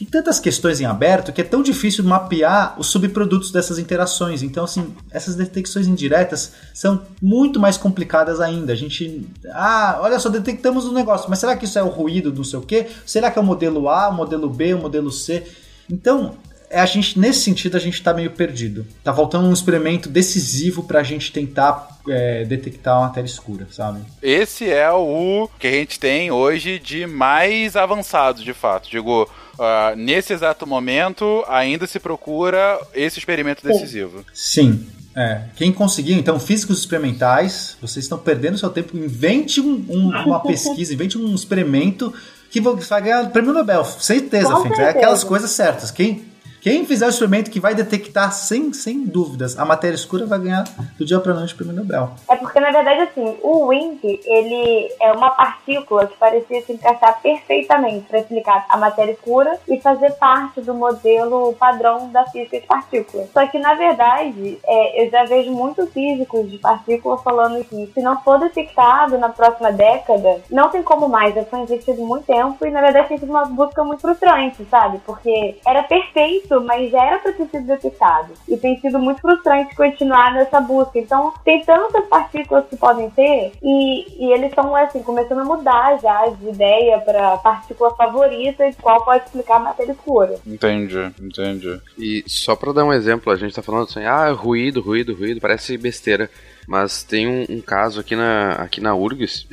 Tem tantas questões em aberto que é tão difícil mapear os subprodutos dessas interações. Então, assim, essas detecções indiretas são muito mais complicadas ainda. A gente. Ah, olha só, detectamos um negócio, mas será que isso é o ruído do não sei o quê? Será que é o modelo A, o modelo B, o modelo C? Então. É, A gente, nesse sentido, a gente está meio perdido. Tá faltando um experimento decisivo para a gente tentar é, detectar a matéria escura, sabe? Esse é o que a gente tem hoje de mais avançado, de fato. Digo, ah, nesse exato momento, ainda se procura esse experimento decisivo. Sim. É, quem conseguiu, então, físicos experimentais, vocês estão perdendo seu tempo. Invente um- um- uma pesquisa, invente um experimento que vai ganhar o prêmio Nobel. Certeza. É certeza. aquelas coisas certas. Quem, quem fizer o experimento que vai detectar sem, sem dúvidas a matéria escura vai ganhar do dia pra noite o prêmio Nobel. É porque, na verdade, assim, o Wink, ele é uma partícula que parecia se encaixar perfeitamente para explicar a matéria escura e fazer parte do modelo padrão da física de partículas. Só que, na verdade, é, eu já vejo muitos físicos de partículas falando que se não for detectado na próxima década, não tem como mais. Já foi investido muito tempo e, na verdade, tem sido uma busca muito frustrante, sabe? Porque era perfeito, mas já era para ter sido detectado. E tem sido muito frustrante continuar nessa busca. Então, tem tantas partículas que podem ter e, e eles estão, assim, começando a mudar já de ideia para partícula favorita de qual pode explicar a matéria escura. Entendi, entendi. E só pra dar um exemplo, a gente tá falando assim, ah, ruído, ruído, ruído, parece besteira. Mas tem um, um caso aqui na, aqui na URGS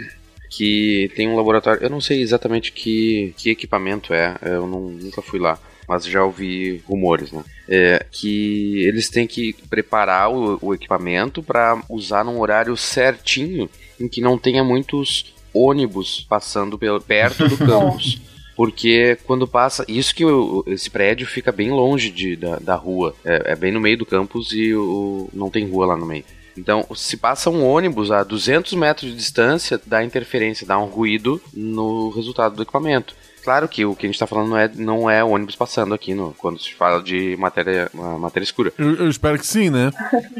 que tem um laboratório, eu não sei exatamente que, que equipamento é, eu não, nunca fui lá, mas já ouvi rumores, né? É, que eles têm que preparar o, o equipamento para usar num horário certinho em que não tenha muitos ônibus passando pelo, perto do campus. Porque quando passa. Isso que esse prédio fica bem longe de, da, da rua. É, é bem no meio do campus e o, não tem rua lá no meio. Então, se passa um ônibus a 200 metros de distância, dá interferência, dá um ruído no resultado do equipamento. Claro que o que a gente está falando não é, não é ônibus passando aqui no, quando se fala de matéria, matéria escura. Eu, eu espero que sim, né?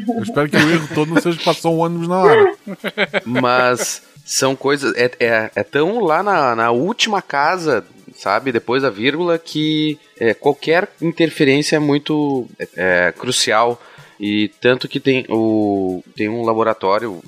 Eu espero que o erro todo não seja que passou um ônibus na hora. Mas são coisas. É, é, é tão lá na, na última casa, sabe? Depois da vírgula, que é, qualquer interferência é muito é, crucial. E tanto que tem, o, tem um laboratório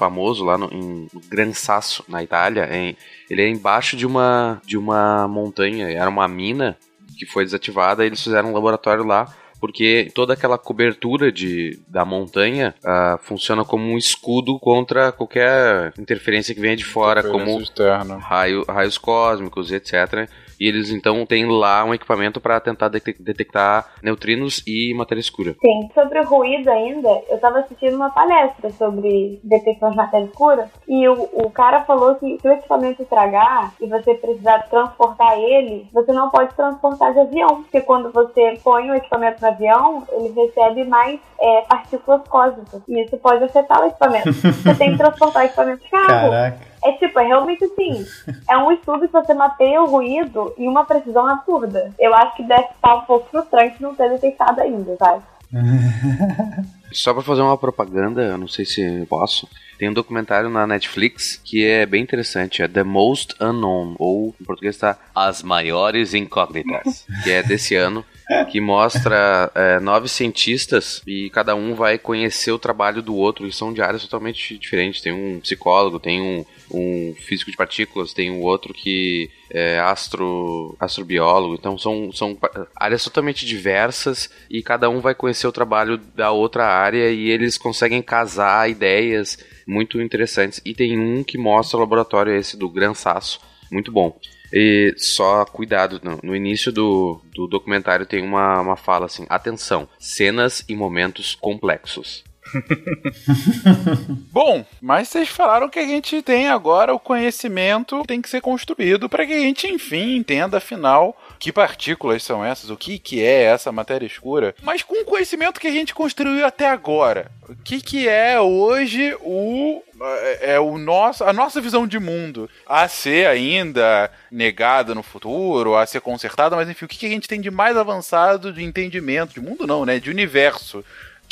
famoso lá no, em Gran Sasso, na Itália. Em, ele é embaixo de uma, de uma montanha, era uma mina que foi desativada. E eles fizeram um laboratório lá porque toda aquela cobertura de, da montanha ah, funciona como um escudo contra qualquer interferência que venha de fora, como externa. raio, raios cósmicos, etc. E eles então têm lá um equipamento para tentar detectar neutrinos e matéria escura. Sim, sobre o ruído ainda, eu estava assistindo uma palestra sobre detecção de matéria escura e o, o cara falou que se o equipamento estragar e você precisar transportar ele, você não pode transportar de avião, porque quando você põe o equipamento no avião, ele recebe mais é, partículas cósmicas e isso pode afetar o equipamento. você tem que transportar o equipamento de carro. Caraca. É tipo, é realmente assim. É um estudo que você mapeia o ruído em uma precisão absurda. Eu acho que deve estar um pouco frustrante não ter detectado ainda, sabe? Só pra fazer uma propaganda, eu não sei se posso. Tem um documentário na Netflix que é bem interessante, é The Most Unknown, ou em português está As Maiores Incógnitas, que é desse ano que mostra é, nove cientistas e cada um vai conhecer o trabalho do outro e são de áreas totalmente diferentes. Tem um psicólogo, tem um, um físico de partículas, tem um outro que é astro, astrobiólogo. Então são, são áreas totalmente diversas e cada um vai conhecer o trabalho da outra área e eles conseguem casar ideias muito interessantes. E tem um que mostra o laboratório esse do Gran Sasso, muito bom. E só cuidado, no, no início do, do documentário tem uma, uma fala assim: atenção, cenas e momentos complexos. Bom, mas vocês falaram que a gente tem agora o conhecimento tem que ser construído para que a gente, enfim, entenda afinal que partículas são essas, o que, que é essa matéria escura. Mas com o conhecimento que a gente construiu até agora, o que, que é hoje o é, é o nosso, a nossa visão de mundo? A ser ainda negada no futuro, a ser consertada, mas enfim, o que, que a gente tem de mais avançado de entendimento? De mundo não, né, de universo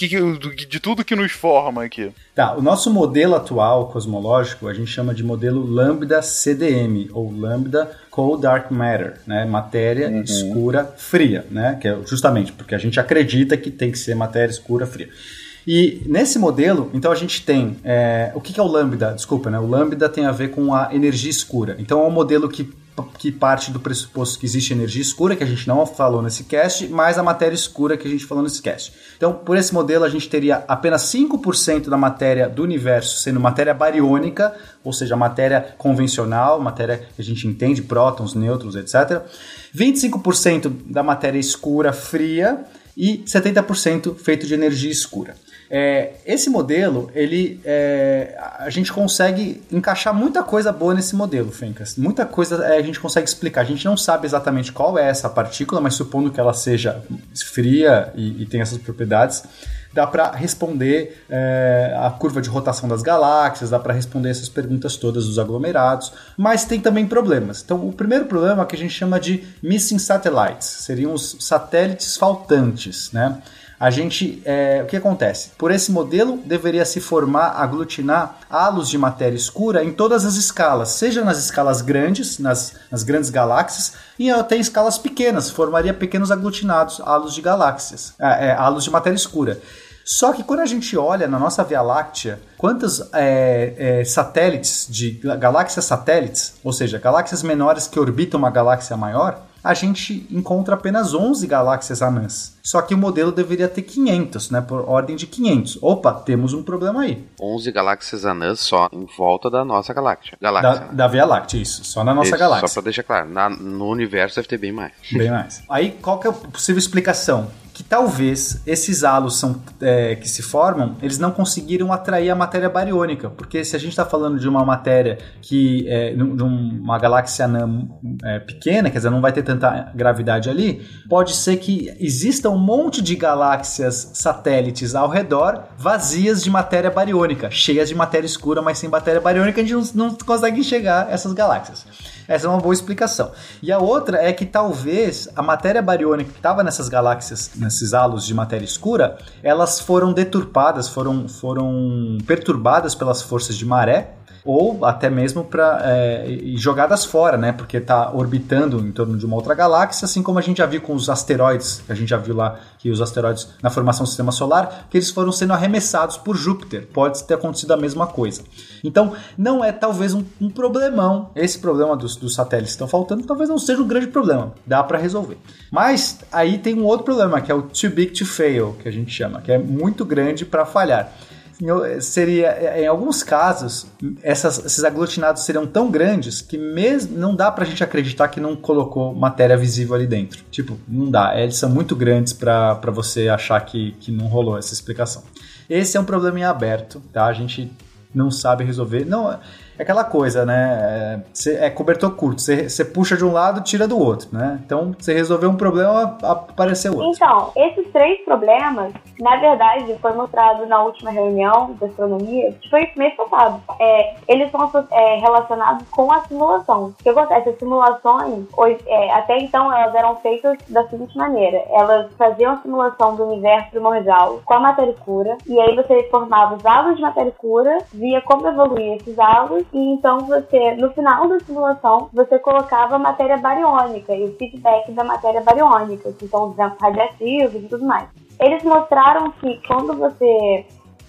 que, de tudo que nos forma aqui. Tá, o nosso modelo atual cosmológico a gente chama de modelo Lambda CDM, ou Lambda Cold Dark Matter, né? Matéria uhum. escura fria, né? Que é justamente porque a gente acredita que tem que ser matéria escura fria. E nesse modelo, então a gente tem é, o que, que é o lambda? Desculpa, né? O lambda tem a ver com a energia escura. Então é um modelo que que parte do pressuposto que existe energia escura, que a gente não falou nesse cast, mais a matéria escura que a gente falou nesse cast. Então, por esse modelo, a gente teria apenas 5% da matéria do universo sendo matéria bariônica, ou seja, matéria convencional, matéria que a gente entende, prótons, nêutrons, etc. 25% da matéria escura, fria, e 70% feito de energia escura. É, esse modelo, ele, é, a gente consegue encaixar muita coisa boa nesse modelo, Fencas. Muita coisa é, a gente consegue explicar. A gente não sabe exatamente qual é essa partícula, mas supondo que ela seja fria e, e tenha essas propriedades, dá para responder é, a curva de rotação das galáxias, dá para responder essas perguntas todas dos aglomerados, mas tem também problemas. Então, o primeiro problema é que a gente chama de missing satellites, seriam os satélites faltantes, né? A gente, é, o que acontece? Por esse modelo, deveria se formar, aglutinar halos de matéria escura em todas as escalas, seja nas escalas grandes, nas, nas grandes galáxias, e até em escalas pequenas, formaria pequenos aglutinados, halos de galáxias, é, é, halos de matéria escura. Só que quando a gente olha na nossa Via Láctea, quantos é, é, satélites de galáxias satélites, ou seja, galáxias menores que orbitam uma galáxia maior, a gente encontra apenas 11 galáxias anãs. Só que o modelo deveria ter 500, né? Por ordem de 500. Opa, temos um problema aí. 11 galáxias anãs só em volta da nossa galáxia. galáxia da, da Via Láctea, isso. Só na nossa isso, galáxia. Só pra deixar claro, na, no universo deve ter bem mais. Bem mais. Aí, qual que é a possível explicação? Que talvez esses halos são, é, que se formam, eles não conseguiram atrair a matéria bariônica, porque se a gente está falando de uma matéria que é, de uma galáxia anã é, pequena, quer dizer, não vai ter tanta gravidade ali, pode ser que exista um monte de galáxias satélites ao redor vazias de matéria bariônica, cheias de matéria escura, mas sem matéria bariônica, a gente não, não consegue enxergar essas galáxias. Essa é uma boa explicação. E a outra é que talvez a matéria bariônica que estava nessas galáxias, nesses halos de matéria escura, elas foram deturpadas, foram, foram perturbadas pelas forças de maré ou até mesmo para é, jogadas fora, né? Porque está orbitando em torno de uma outra galáxia, assim como a gente já viu com os asteroides, a gente já viu lá que os asteroides na formação do sistema solar, que eles foram sendo arremessados por Júpiter. Pode ter acontecido a mesma coisa. Então, não é talvez um, um problemão. Esse problema dos, dos satélites que estão faltando, talvez não seja um grande problema. Dá para resolver. Mas aí tem um outro problema, que é o too big to fail, que a gente chama, que é muito grande para falhar. Seria, em alguns casos, essas, esses aglutinados seriam tão grandes que mesmo não dá pra gente acreditar que não colocou matéria visível ali dentro. Tipo, não dá. Eles são muito grandes para você achar que, que não rolou essa explicação. Esse é um problema em aberto, tá? A gente não sabe resolver. Não, é aquela coisa, né? É, é cobertor curto. Você puxa de um lado, tira do outro, né? Então, você resolveu um problema, apareceu outro. Então, esses três problemas, na verdade, foi mostrado na última reunião de astronomia, que foi mês passado. É, eles são é, relacionados com a simulação. O que acontece? As simulações, hoje, é, até então, elas eram feitas da seguinte maneira: elas faziam a simulação do universo primordial com a matéria escura, e aí você formava os halos de matéria escura, via como evoluir esses halos e então você, no final da simulação, você colocava matéria bariônica e o feedback da matéria bariônica, que são os ventos radiativos e tudo mais. Eles mostraram que quando você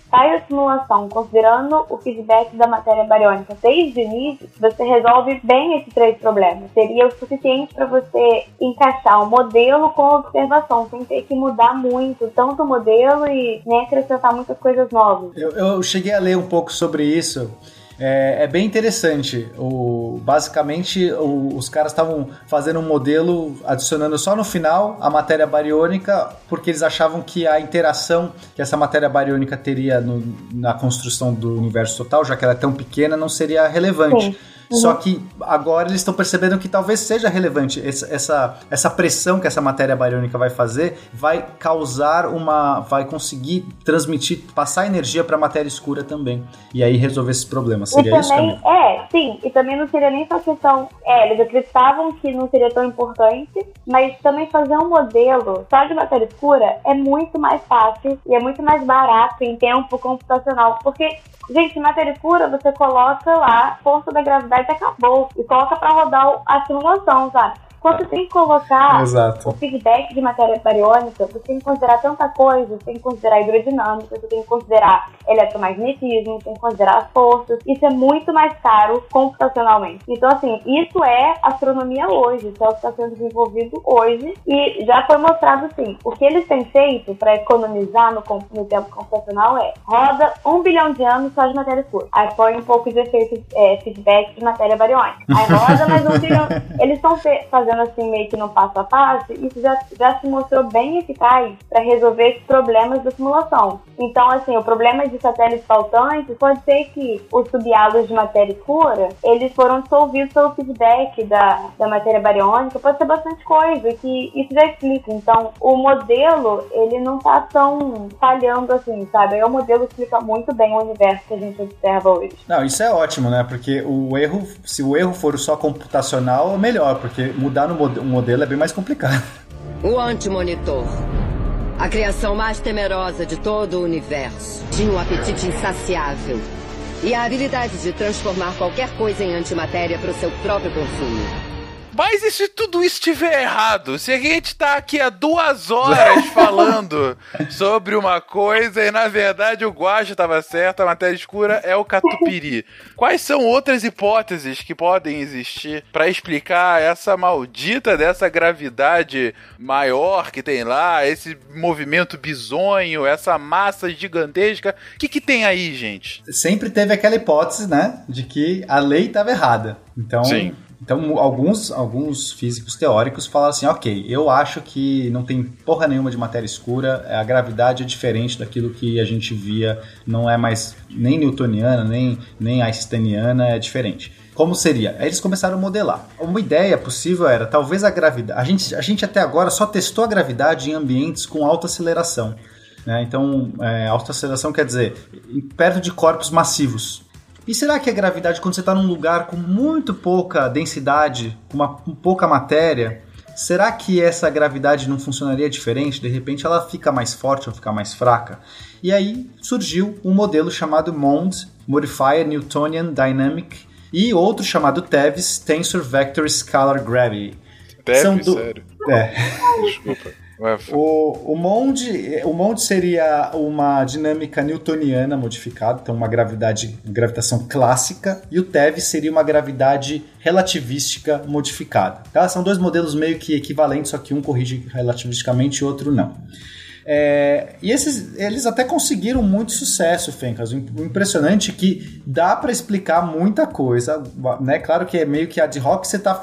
faz a simulação considerando o feedback da matéria bariônica desde o início, você resolve bem esses três problemas. Seria o suficiente para você encaixar o modelo com a observação, sem ter que mudar muito, tanto o modelo e nem acrescentar muitas coisas novas. Eu, eu cheguei a ler um pouco sobre isso é, é bem interessante. O, basicamente, o, os caras estavam fazendo um modelo adicionando só no final a matéria bariônica, porque eles achavam que a interação que essa matéria bariônica teria no, na construção do universo total, já que ela é tão pequena, não seria relevante. Só uhum. que agora eles estão percebendo que talvez seja relevante essa, essa, pressão que essa matéria bariônica vai fazer, vai causar uma. vai conseguir transmitir, passar energia para a matéria escura também. E aí resolver esses problemas. Seria e isso também? É, sim. E também não seria nem só questão. É, eles acreditavam que não seria tão importante, mas também fazer um modelo só de matéria escura é muito mais fácil e é muito mais barato em tempo computacional. Porque Gente, matéria escura, você coloca lá, força da gravidade acabou. E coloca pra rodar a simulação, sabe? Quando você tem que colocar Exato. o feedback de matéria bariônica, você tem que considerar tanta coisa, você tem que considerar hidrodinâmica, você tem que considerar eletromagnetismo, tem que considerar as forças. Isso é muito mais caro computacionalmente. Então, assim, isso é astronomia hoje, isso é o que está sendo desenvolvido hoje e já foi mostrado assim. O que eles têm feito para economizar no, no, tempo computacional é roda um bilhão de anos só de matéria escura. Aí põe um pouco de efeito é, feedback de matéria bariônica. Aí roda mais um bilhão. Eles estão fazendo fazendo assim meio que no passo a passo, isso já, já se mostrou bem eficaz para resolver problemas da simulação. Então, assim, o problema de satélites faltantes pode ser que os subhalos de matéria escura, eles foram dissolvidos pelo feedback da, da matéria bariônica, pode ser bastante coisa, que isso já explica. Então, o modelo, ele não tá tão falhando assim, sabe? Aí o modelo explica muito bem o universo que a gente observa hoje. Não, isso é ótimo, né? Porque o erro, se o erro for só computacional, é melhor, porque mudar no mod um modelo é bem mais complicado. O antimonitor. A criação mais temerosa de todo o universo. Tinha um apetite insaciável. E a habilidade de transformar qualquer coisa em antimatéria para o seu próprio consumo. Mas e se tudo isso estiver errado? Se a gente tá aqui há duas horas falando sobre uma coisa e na verdade o Guacha estava certo, a matéria escura é o catupiry. Quais são outras hipóteses que podem existir para explicar essa maldita dessa gravidade maior que tem lá, esse movimento bizonho, essa massa gigantesca? O que, que tem aí, gente? Sempre teve aquela hipótese, né, de que a lei estava errada. Então, Sim. Então, alguns, alguns físicos teóricos falam assim: ok, eu acho que não tem porra nenhuma de matéria escura, a gravidade é diferente daquilo que a gente via, não é mais nem newtoniana, nem, nem einsteiniana, é diferente. Como seria? Aí eles começaram a modelar. Uma ideia possível era talvez a gravidade. A gente, a gente até agora só testou a gravidade em ambientes com alta aceleração. Né? Então, é, alta aceleração quer dizer perto de corpos massivos. E será que a gravidade, quando você está num lugar com muito pouca densidade, com, uma, com pouca matéria, será que essa gravidade não funcionaria diferente? De repente ela fica mais forte ou fica mais fraca? E aí surgiu um modelo chamado MOND, Modifier Newtonian Dynamic, e outro chamado TEVS, Tensor Vector Scalar Gravity. TEVS, do... sério? É. Desculpa. O, o, Monde, o Monde seria uma dinâmica newtoniana modificada, então uma gravidade, gravitação clássica, e o TeV seria uma gravidade relativística modificada. Tá? São dois modelos meio que equivalentes, só que um corrige relativisticamente e outro não. É, e esses, eles até conseguiram muito sucesso, Fencas. O impressionante é que dá para explicar muita coisa, né? Claro que é meio que ad hoc, você está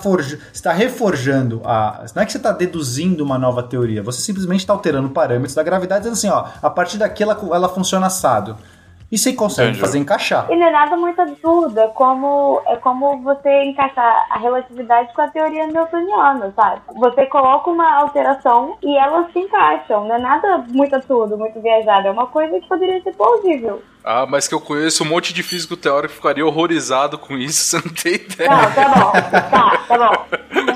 tá reforjando a. Não é que você está deduzindo uma nova teoria, você simplesmente está alterando parâmetros da gravidade, dizendo assim, ó, a partir daqui ela, ela funciona assado. E você consegue Entendi. fazer encaixar. E não é nada muito absurdo, é como, é como você encaixar a relatividade com a teoria newtoniana, sabe? Você coloca uma alteração e elas se encaixam. Não é nada muito absurdo, muito viajado. É uma coisa que poderia ser plausível. Ah, mas que eu conheço um monte de físico teórico que ficaria horrorizado com isso, você não tem ideia. Não, tá bom. Tá, tá bom.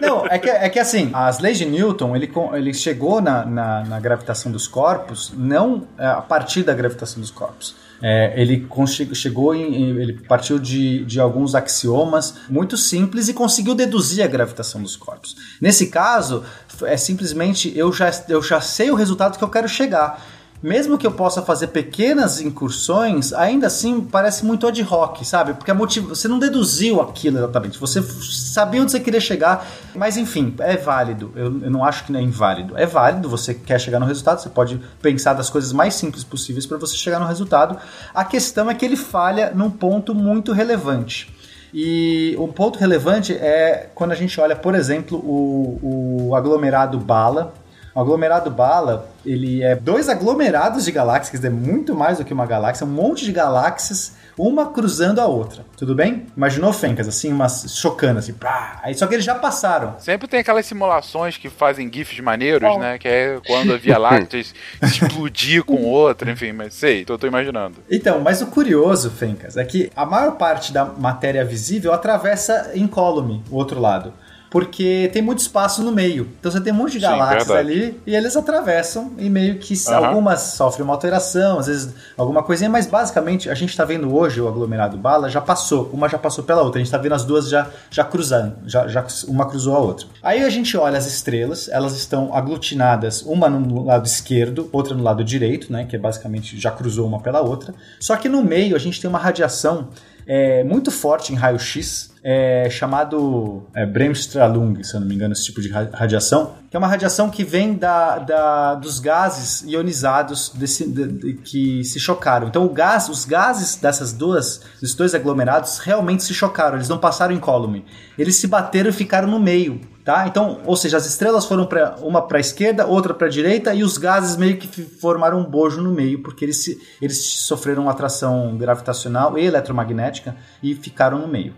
Não, é que, é que assim, as leis de Newton, ele, ele chegou na, na, na gravitação dos corpos não é, a partir da gravitação dos corpos. É, ele chegou em, ele partiu de, de alguns axiomas muito simples e conseguiu deduzir a gravitação dos corpos. Nesse caso, é simplesmente eu já, eu já sei o resultado que eu quero chegar mesmo que eu possa fazer pequenas incursões, ainda assim parece muito ad hoc, sabe? Porque a você não deduziu aquilo exatamente, você sabia onde você queria chegar, mas enfim, é válido. Eu, eu não acho que não é inválido. É válido, você quer chegar no resultado, você pode pensar das coisas mais simples possíveis para você chegar no resultado. A questão é que ele falha num ponto muito relevante. E um ponto relevante é quando a gente olha, por exemplo, o, o aglomerado bala, o aglomerado bala, ele é dois aglomerados de galáxias, é muito mais do que uma galáxia, um monte de galáxias, uma cruzando a outra. Tudo bem? Imaginou Fencas, assim, umas chocando, assim, pá. Aí, só que eles já passaram. Sempre tem aquelas simulações que fazem GIFs maneiros, né? Que é quando a Via Láctea explodir com outra, enfim, mas sei, tô, tô imaginando. Então, mas o curioso, Fencas, é que a maior parte da matéria visível atravessa incólume, o outro lado porque tem muito espaço no meio. Então você tem um monte de galáxias Sim, ali e eles atravessam e meio que uhum. algumas sofrem uma alteração, às vezes alguma coisinha, mas basicamente a gente está vendo hoje o aglomerado bala já passou, uma já passou pela outra, a gente está vendo as duas já, já cruzando, já, já uma cruzou a outra. Aí a gente olha as estrelas, elas estão aglutinadas, uma no lado esquerdo, outra no lado direito, né, que é basicamente já cruzou uma pela outra. Só que no meio a gente tem uma radiação é, muito forte em raio-x, é, chamado é, Bremsstrahlung, se eu não me engano, esse tipo de radiação, que é uma radiação que vem da, da dos gases ionizados desse, de, de, que se chocaram. Então, gás, os gases dessas duas, desses dois aglomerados realmente se chocaram, eles não passaram incólume. Eles se bateram e ficaram no meio. Tá? Então, ou seja, as estrelas foram pra, uma para a esquerda, outra para a direita e os gases meio que formaram um bojo no meio, porque eles, se, eles sofreram atração gravitacional e eletromagnética e ficaram no meio.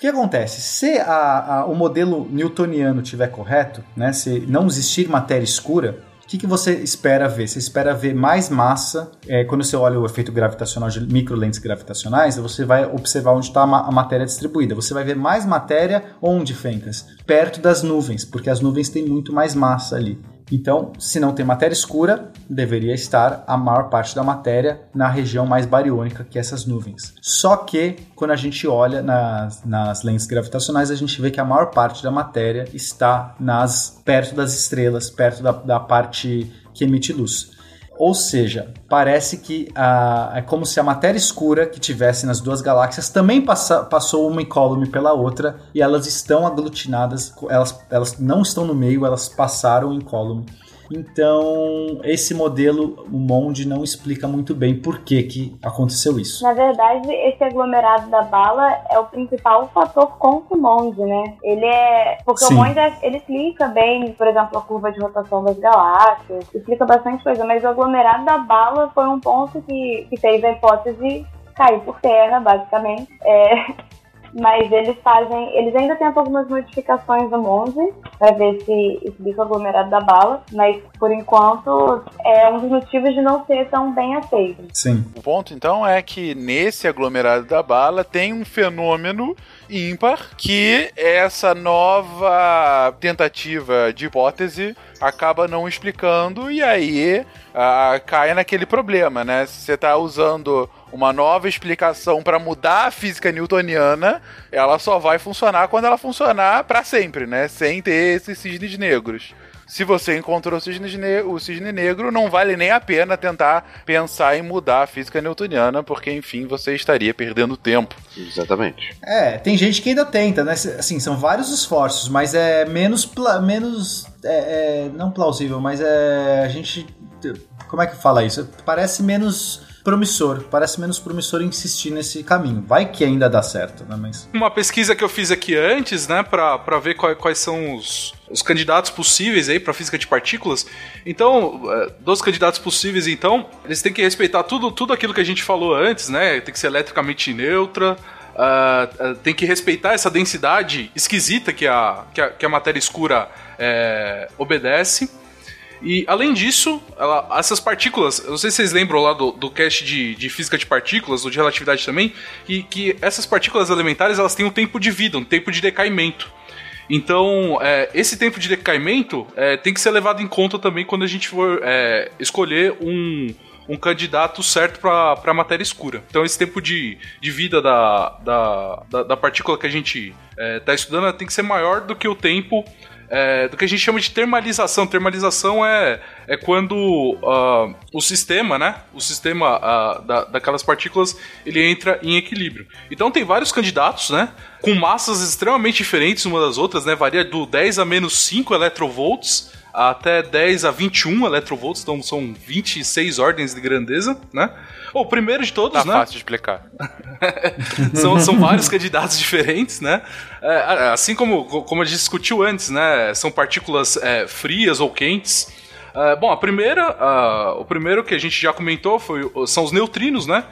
O que acontece? Se a, a, o modelo newtoniano estiver correto, né, se não existir matéria escura, o que, que você espera ver? Você espera ver mais massa. É, quando você olha o efeito gravitacional de microlentes gravitacionais, você vai observar onde está a matéria distribuída. Você vai ver mais matéria onde, Fencas? Perto das nuvens, porque as nuvens têm muito mais massa ali. Então, se não tem matéria escura, deveria estar a maior parte da matéria na região mais bariônica, que é essas nuvens. Só que, quando a gente olha nas, nas lentes gravitacionais, a gente vê que a maior parte da matéria está nas perto das estrelas, perto da, da parte que emite luz. Ou seja, parece que a, é como se a matéria escura que tivesse nas duas galáxias também passa, passou uma incólume pela outra e elas estão aglutinadas, elas, elas não estão no meio, elas passaram incólume. Então, esse modelo, o Monde não explica muito bem por que, que aconteceu isso. Na verdade, esse aglomerado da bala é o principal fator contra o Monde, né? Ele é. Porque Sim. o Monde ele explica bem, por exemplo, a curva de rotação das galáxias, explica bastante coisa, mas o aglomerado da bala foi um ponto que, que fez a hipótese cair por terra, basicamente. É, mas eles fazem, eles ainda tentam algumas modificações no Monze para ver se explica o aglomerado da bala, mas por enquanto é um dos motivos de não ser tão bem aceito. Sim. O ponto então é que nesse aglomerado da bala tem um fenômeno ímpar que essa nova tentativa de hipótese acaba não explicando e aí uh, cai naquele problema, né? Se você está usando uma nova explicação para mudar a física newtoniana, ela só vai funcionar quando ela funcionar para sempre, né? Sem ter esses cisnes negros se você encontrou o cisne, o cisne negro, não vale nem a pena tentar pensar em mudar a física newtoniana, porque, enfim, você estaria perdendo tempo. Exatamente. É, tem gente que ainda tenta, né? Assim, são vários esforços, mas é menos, menos é, é, não plausível, mas é a gente como é que fala isso? Parece menos promissor, parece menos promissor insistir nesse caminho. Vai que ainda dá certo, né? Mas uma pesquisa que eu fiz aqui antes, né, para ver quais, quais são os, os candidatos possíveis aí para física de partículas. Então, é, dos candidatos possíveis, então, eles têm que respeitar tudo, tudo aquilo que a gente falou antes, né? Tem que ser eletricamente neutra. Uh, tem que respeitar essa densidade esquisita que a, que a, que a matéria escura é, obedece. E além disso, ela, essas partículas, eu não sei se vocês lembram lá do, do cast de, de física de partículas, ou de relatividade também, que, que essas partículas elementares elas têm um tempo de vida, um tempo de decaimento. Então, é, esse tempo de decaimento é, tem que ser levado em conta também quando a gente for é, escolher um, um candidato certo para a matéria escura. Então, esse tempo de, de vida da, da, da, da partícula que a gente está é, estudando tem que ser maior do que o tempo é, do que a gente chama de termalização. Termalização é, é quando uh, o sistema, né? O sistema uh, da, daquelas partículas ele entra em equilíbrio. Então tem vários candidatos, né? Com massas extremamente diferentes umas das outras, né? Varia do 10 a menos 5 electrovolts até 10 a 21 electrovolts, então são 26 ordens de grandeza, né? o primeiro de todos, tá né? fácil de explicar. são, são vários candidatos diferentes, né? É, assim como, como a gente discutiu antes, né? São partículas é, frias ou quentes. É, bom, a primeira, uh, o primeiro que a gente já comentou foi, são os neutrinos, né?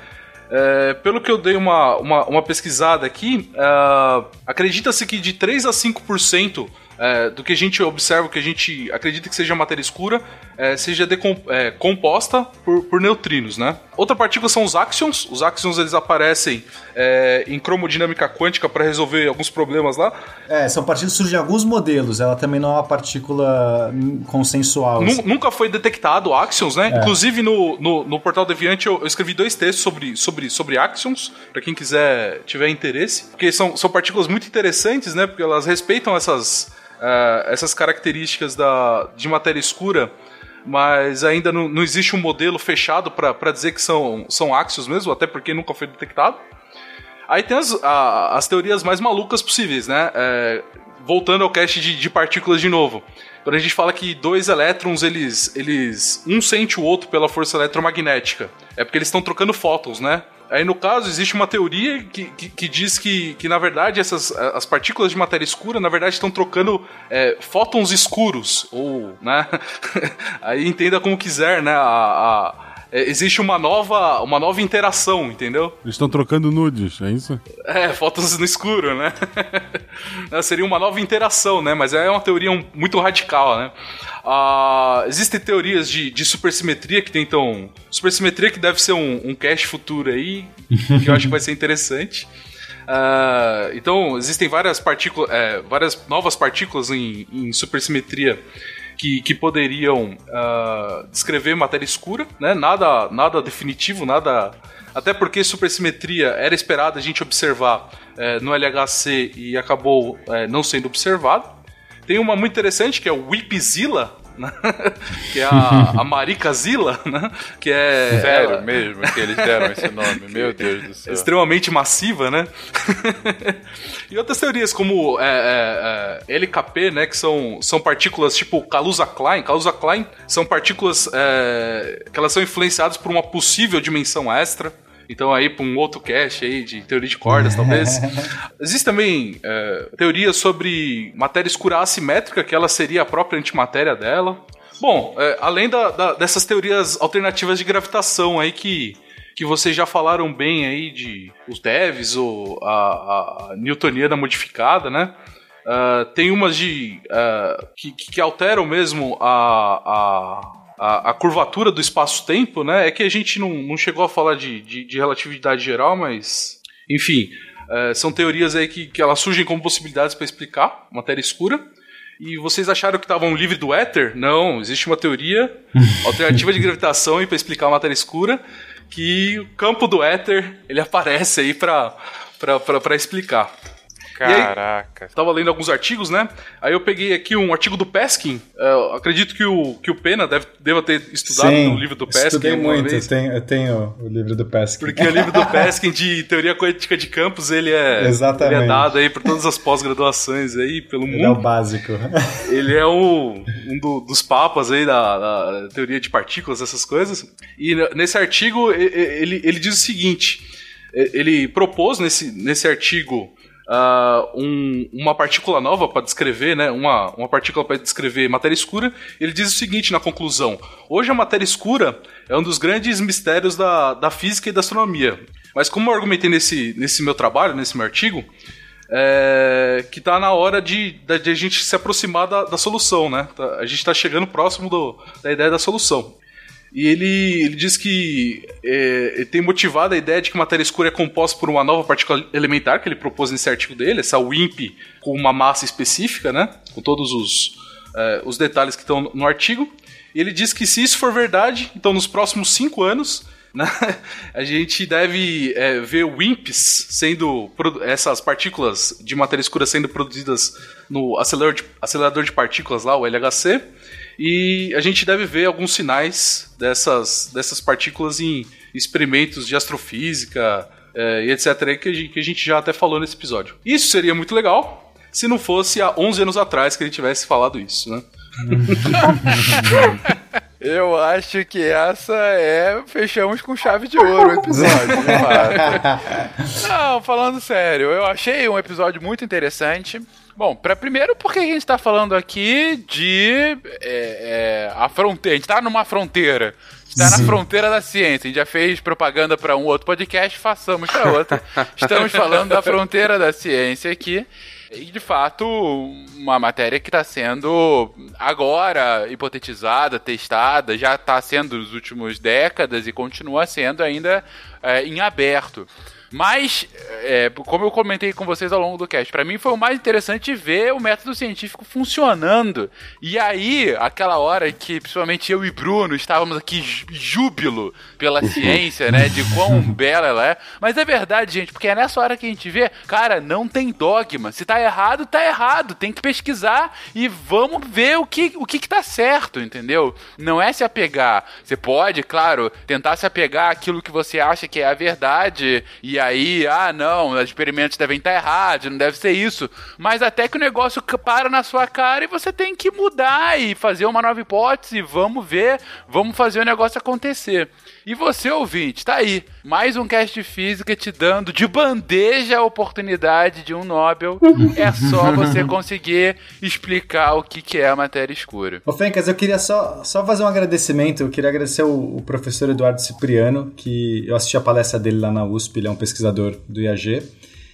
É, pelo que eu dei uma, uma, uma pesquisada aqui, uh, acredita-se que de 3 a 5% é, do que a gente observa, que a gente acredita que seja matéria escura, é, seja é, composta por, por, neutrinos, né? Outra partícula são os axions. Os axions eles aparecem é, em cromodinâmica quântica para resolver alguns problemas lá. É, são partículas que surgem em alguns modelos. Ela também não é uma partícula consensual. Assim. Nunca foi detectado axions, né? É. Inclusive no, no, no, portal Deviant eu, eu, escrevi dois textos sobre, sobre, sobre axions, para quem quiser tiver interesse, porque são, são partículas muito interessantes, né? Porque elas respeitam essas uh, essas características da, de matéria escura, mas ainda não, não existe um modelo fechado para dizer que são, são áxios mesmo, até porque nunca foi detectado. Aí tem as, a, as teorias mais malucas possíveis, né? É, voltando ao cast de, de, partículas de novo. Quando a gente fala que dois elétrons, eles, eles um sente o outro pela força eletromagnética, é porque eles estão trocando fótons, né? Aí, no caso, existe uma teoria que, que, que, diz que, que, na verdade, essas, as partículas de matéria escura, na verdade, estão trocando é, fótons escuros. Ou, né? Aí entenda como quiser, né? A, a, é, existe uma nova, uma nova interação, entendeu? Eles estão trocando nudes, é isso? É, fótons no escuro, né? Seria uma nova interação, né? Mas é uma teoria muito radical, né? Uh, existem teorias de, de supersimetria que tentam. Supersimetria que deve ser um, um cache futuro aí, que eu acho que vai ser interessante. Uh, então, existem várias partículas, é, várias novas partículas em, em supersimetria que, que poderiam uh, descrever matéria escura, né? Nada, nada definitivo, nada. Até porque supersimetria era esperada a gente observar é, no LHC e acabou é, não sendo observado. Tem uma muito interessante que é o Whipzilla, né? que é a, a Marika Zilla, né? Que é. Sério ela... mesmo que eles deram esse nome, meu Deus do céu. Extremamente massiva, né? e outras teorias, como é, é, é LKP, né? Que são, são partículas tipo Kaluza-Klein. Kaluza-Klein são partículas é, que elas são influenciadas por uma possível dimensão extra. Então aí para um outro cast aí de teoria de cordas, talvez. Existe também é, teorias sobre matéria escura assimétrica, que ela seria a própria antimatéria dela. Bom, é, além da, da, dessas teorias alternativas de gravitação aí que que vocês já falaram bem aí de os devs ou a, a newtoniana modificada, né? Uh, tem umas de uh, que, que alteram mesmo a, a, a, a curvatura do espaço-tempo, né? É que a gente não, não chegou a falar de, de, de relatividade geral, mas. Enfim, é, são teorias aí que, que elas surgem como possibilidades para explicar matéria escura. E vocês acharam que estavam livre do éter? Não, existe uma teoria alternativa de gravitação para explicar a matéria escura que o campo do éter ele aparece aí para explicar. Caraca. Aí, tava lendo alguns artigos, né? Aí eu peguei aqui um artigo do Peskin. Uh, acredito que o, que o Pena deve, deva ter estudado Sim, no livro do Peskin. Estudei muito, eu tenho, eu tenho, o livro do Peskin. Porque o livro do Peskin de teoria quântica de campos, ele é, Exatamente. Ele é dado aí por todas as pós-graduações aí pelo ele mundo. é o básico. Ele é o, um do, dos papas aí da, da, teoria de partículas, essas coisas. E nesse artigo ele, ele diz o seguinte: ele propôs nesse, nesse artigo uh, um, uma partícula nova para descrever, né? Uma, uma partícula para descrever matéria escura. Ele diz o seguinte na conclusão: hoje a matéria escura é um dos grandes mistérios da, da física e da astronomia. Mas como eu argumentei nesse, nesse meu trabalho, nesse meu artigo, é, que está na hora de, de, a gente se aproximar da, da solução, né? Tá, a gente está chegando próximo do, da ideia da solução. E ele, ele diz que é, ele tem motivado a ideia de que matéria escura é composta por uma nova partícula elementar, que ele propôs nesse artigo dele, essa WIMP com uma massa específica, né? Com todos os, é, os detalhes que estão no artigo. E ele diz que se isso for verdade, então nos próximos cinco anos né, a gente deve é, ver WIMPs sendo essas partículas de matéria escura sendo produzidas no acelerador de, acelerador de partículas lá, o LHC e a gente deve ver alguns sinais dessas, dessas partículas em experimentos de astrofísica é, e etc. Que a, gente, que a gente já até falou nesse episódio. Isso seria muito legal se não fosse há 11 anos atrás que a gente tivesse falado isso, né? Eu acho que essa é. Fechamos com chave de ouro o episódio. Não, falando sério, eu achei um episódio muito interessante. Bom, para primeiro, porque a gente está falando aqui de é, é, a fronteira. A gente está numa fronteira. Está na fronteira da ciência. A gente já fez propaganda para um outro podcast, façamos para outro. Estamos falando da fronteira da ciência aqui. E de fato, uma matéria que está sendo agora hipotetizada, testada, já está sendo nos últimos décadas e continua sendo ainda é, em aberto. Mas, é, como eu comentei com vocês ao longo do cast, para mim foi o mais interessante ver o método científico funcionando. E aí, aquela hora que principalmente eu e Bruno estávamos aqui júbilo pela ciência, né, de quão bela ela é. Mas é verdade, gente, porque é nessa hora que a gente vê, cara, não tem dogma. Se tá errado, tá errado. Tem que pesquisar e vamos ver o que o que, que tá certo, entendeu? Não é se apegar. Você pode, claro, tentar se apegar àquilo que você acha que é a verdade e e aí, ah, não, os experimentos devem estar errados, não deve ser isso. Mas até que o negócio para na sua cara e você tem que mudar e fazer uma nova hipótese, vamos ver, vamos fazer o negócio acontecer. E você, ouvinte, tá aí. Mais um cast de física te dando de bandeja a oportunidade de um Nobel. é só você conseguir explicar o que, que é a matéria escura. Ô, Fencas, eu queria só, só fazer um agradecimento. Eu queria agradecer o, o professor Eduardo Cipriano, que eu assisti a palestra dele lá na USP, ele é um pesquisador do IAG.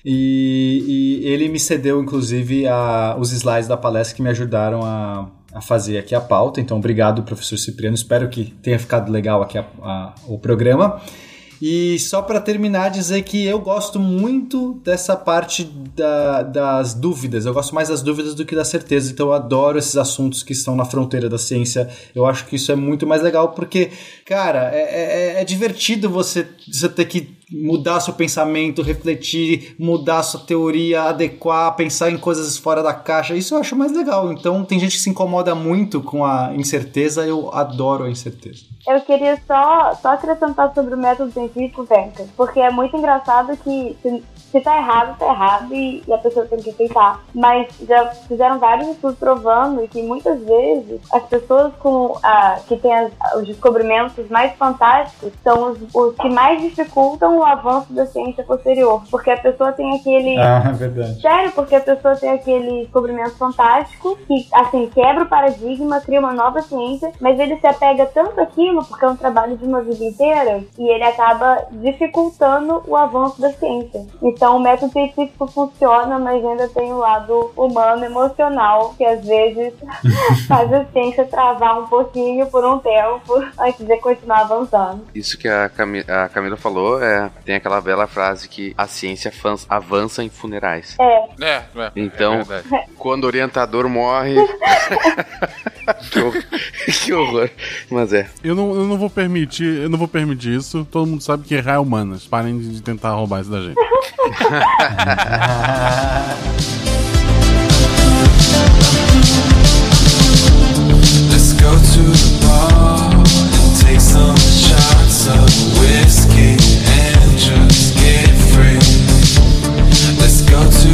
E, e ele me cedeu, inclusive, a, os slides da palestra que me ajudaram a a fazer aqui a pauta. Então, obrigado, professor Cipriano. Espero que tenha ficado legal aqui a, a, o programa. E só para terminar, dizer que eu gosto muito dessa parte da, das dúvidas. Eu gosto mais das dúvidas do que da certeza. Então eu adoro esses assuntos que estão na fronteira da ciência. Eu acho que isso é muito mais legal porque, cara, é, é, é divertido você, você ter que mudar seu pensamento, refletir, mudar sua teoria, adequar, pensar em coisas fora da caixa. Isso eu acho mais legal. Então, tem gente que se incomoda muito com a incerteza, eu adoro a incerteza. Eu queria só, só acrescentar sobre o método científico, Venca, porque é muito engraçado que se tá errado, tá errado e, a pessoa tem que aceitar. Mas já fizeram vários estudos provando que muitas vezes as pessoas com a, que têm as, os descobrimentos mais fantásticos são os, os que mais dificultam o avanço da ciência posterior. Porque a pessoa tem aquele. Ah, é verdade. Sério, porque a pessoa tem aquele descobrimento fantástico que, assim, quebra o paradigma, cria uma nova ciência, mas ele se apega tanto àquilo, porque é um trabalho de uma vida inteira, e ele acaba dificultando o avanço da ciência. Então, o método científico funciona, mas ainda tem o um lado humano, emocional, que às vezes faz a ciência travar um pouquinho por um tempo antes de continuar avançando. Isso que a, Cam a Camila falou é tem aquela bela frase que a ciência avança em funerais. É. É, é Então, é quando o orientador morre. que, horror. que horror. Mas é. Eu não, eu não vou permitir, eu não vou permitir isso. Todo mundo sabe que errar é humanas. Parem de tentar roubar isso da gente. Let's go to the bar and take some shots of whiskey and just get free. Let's go to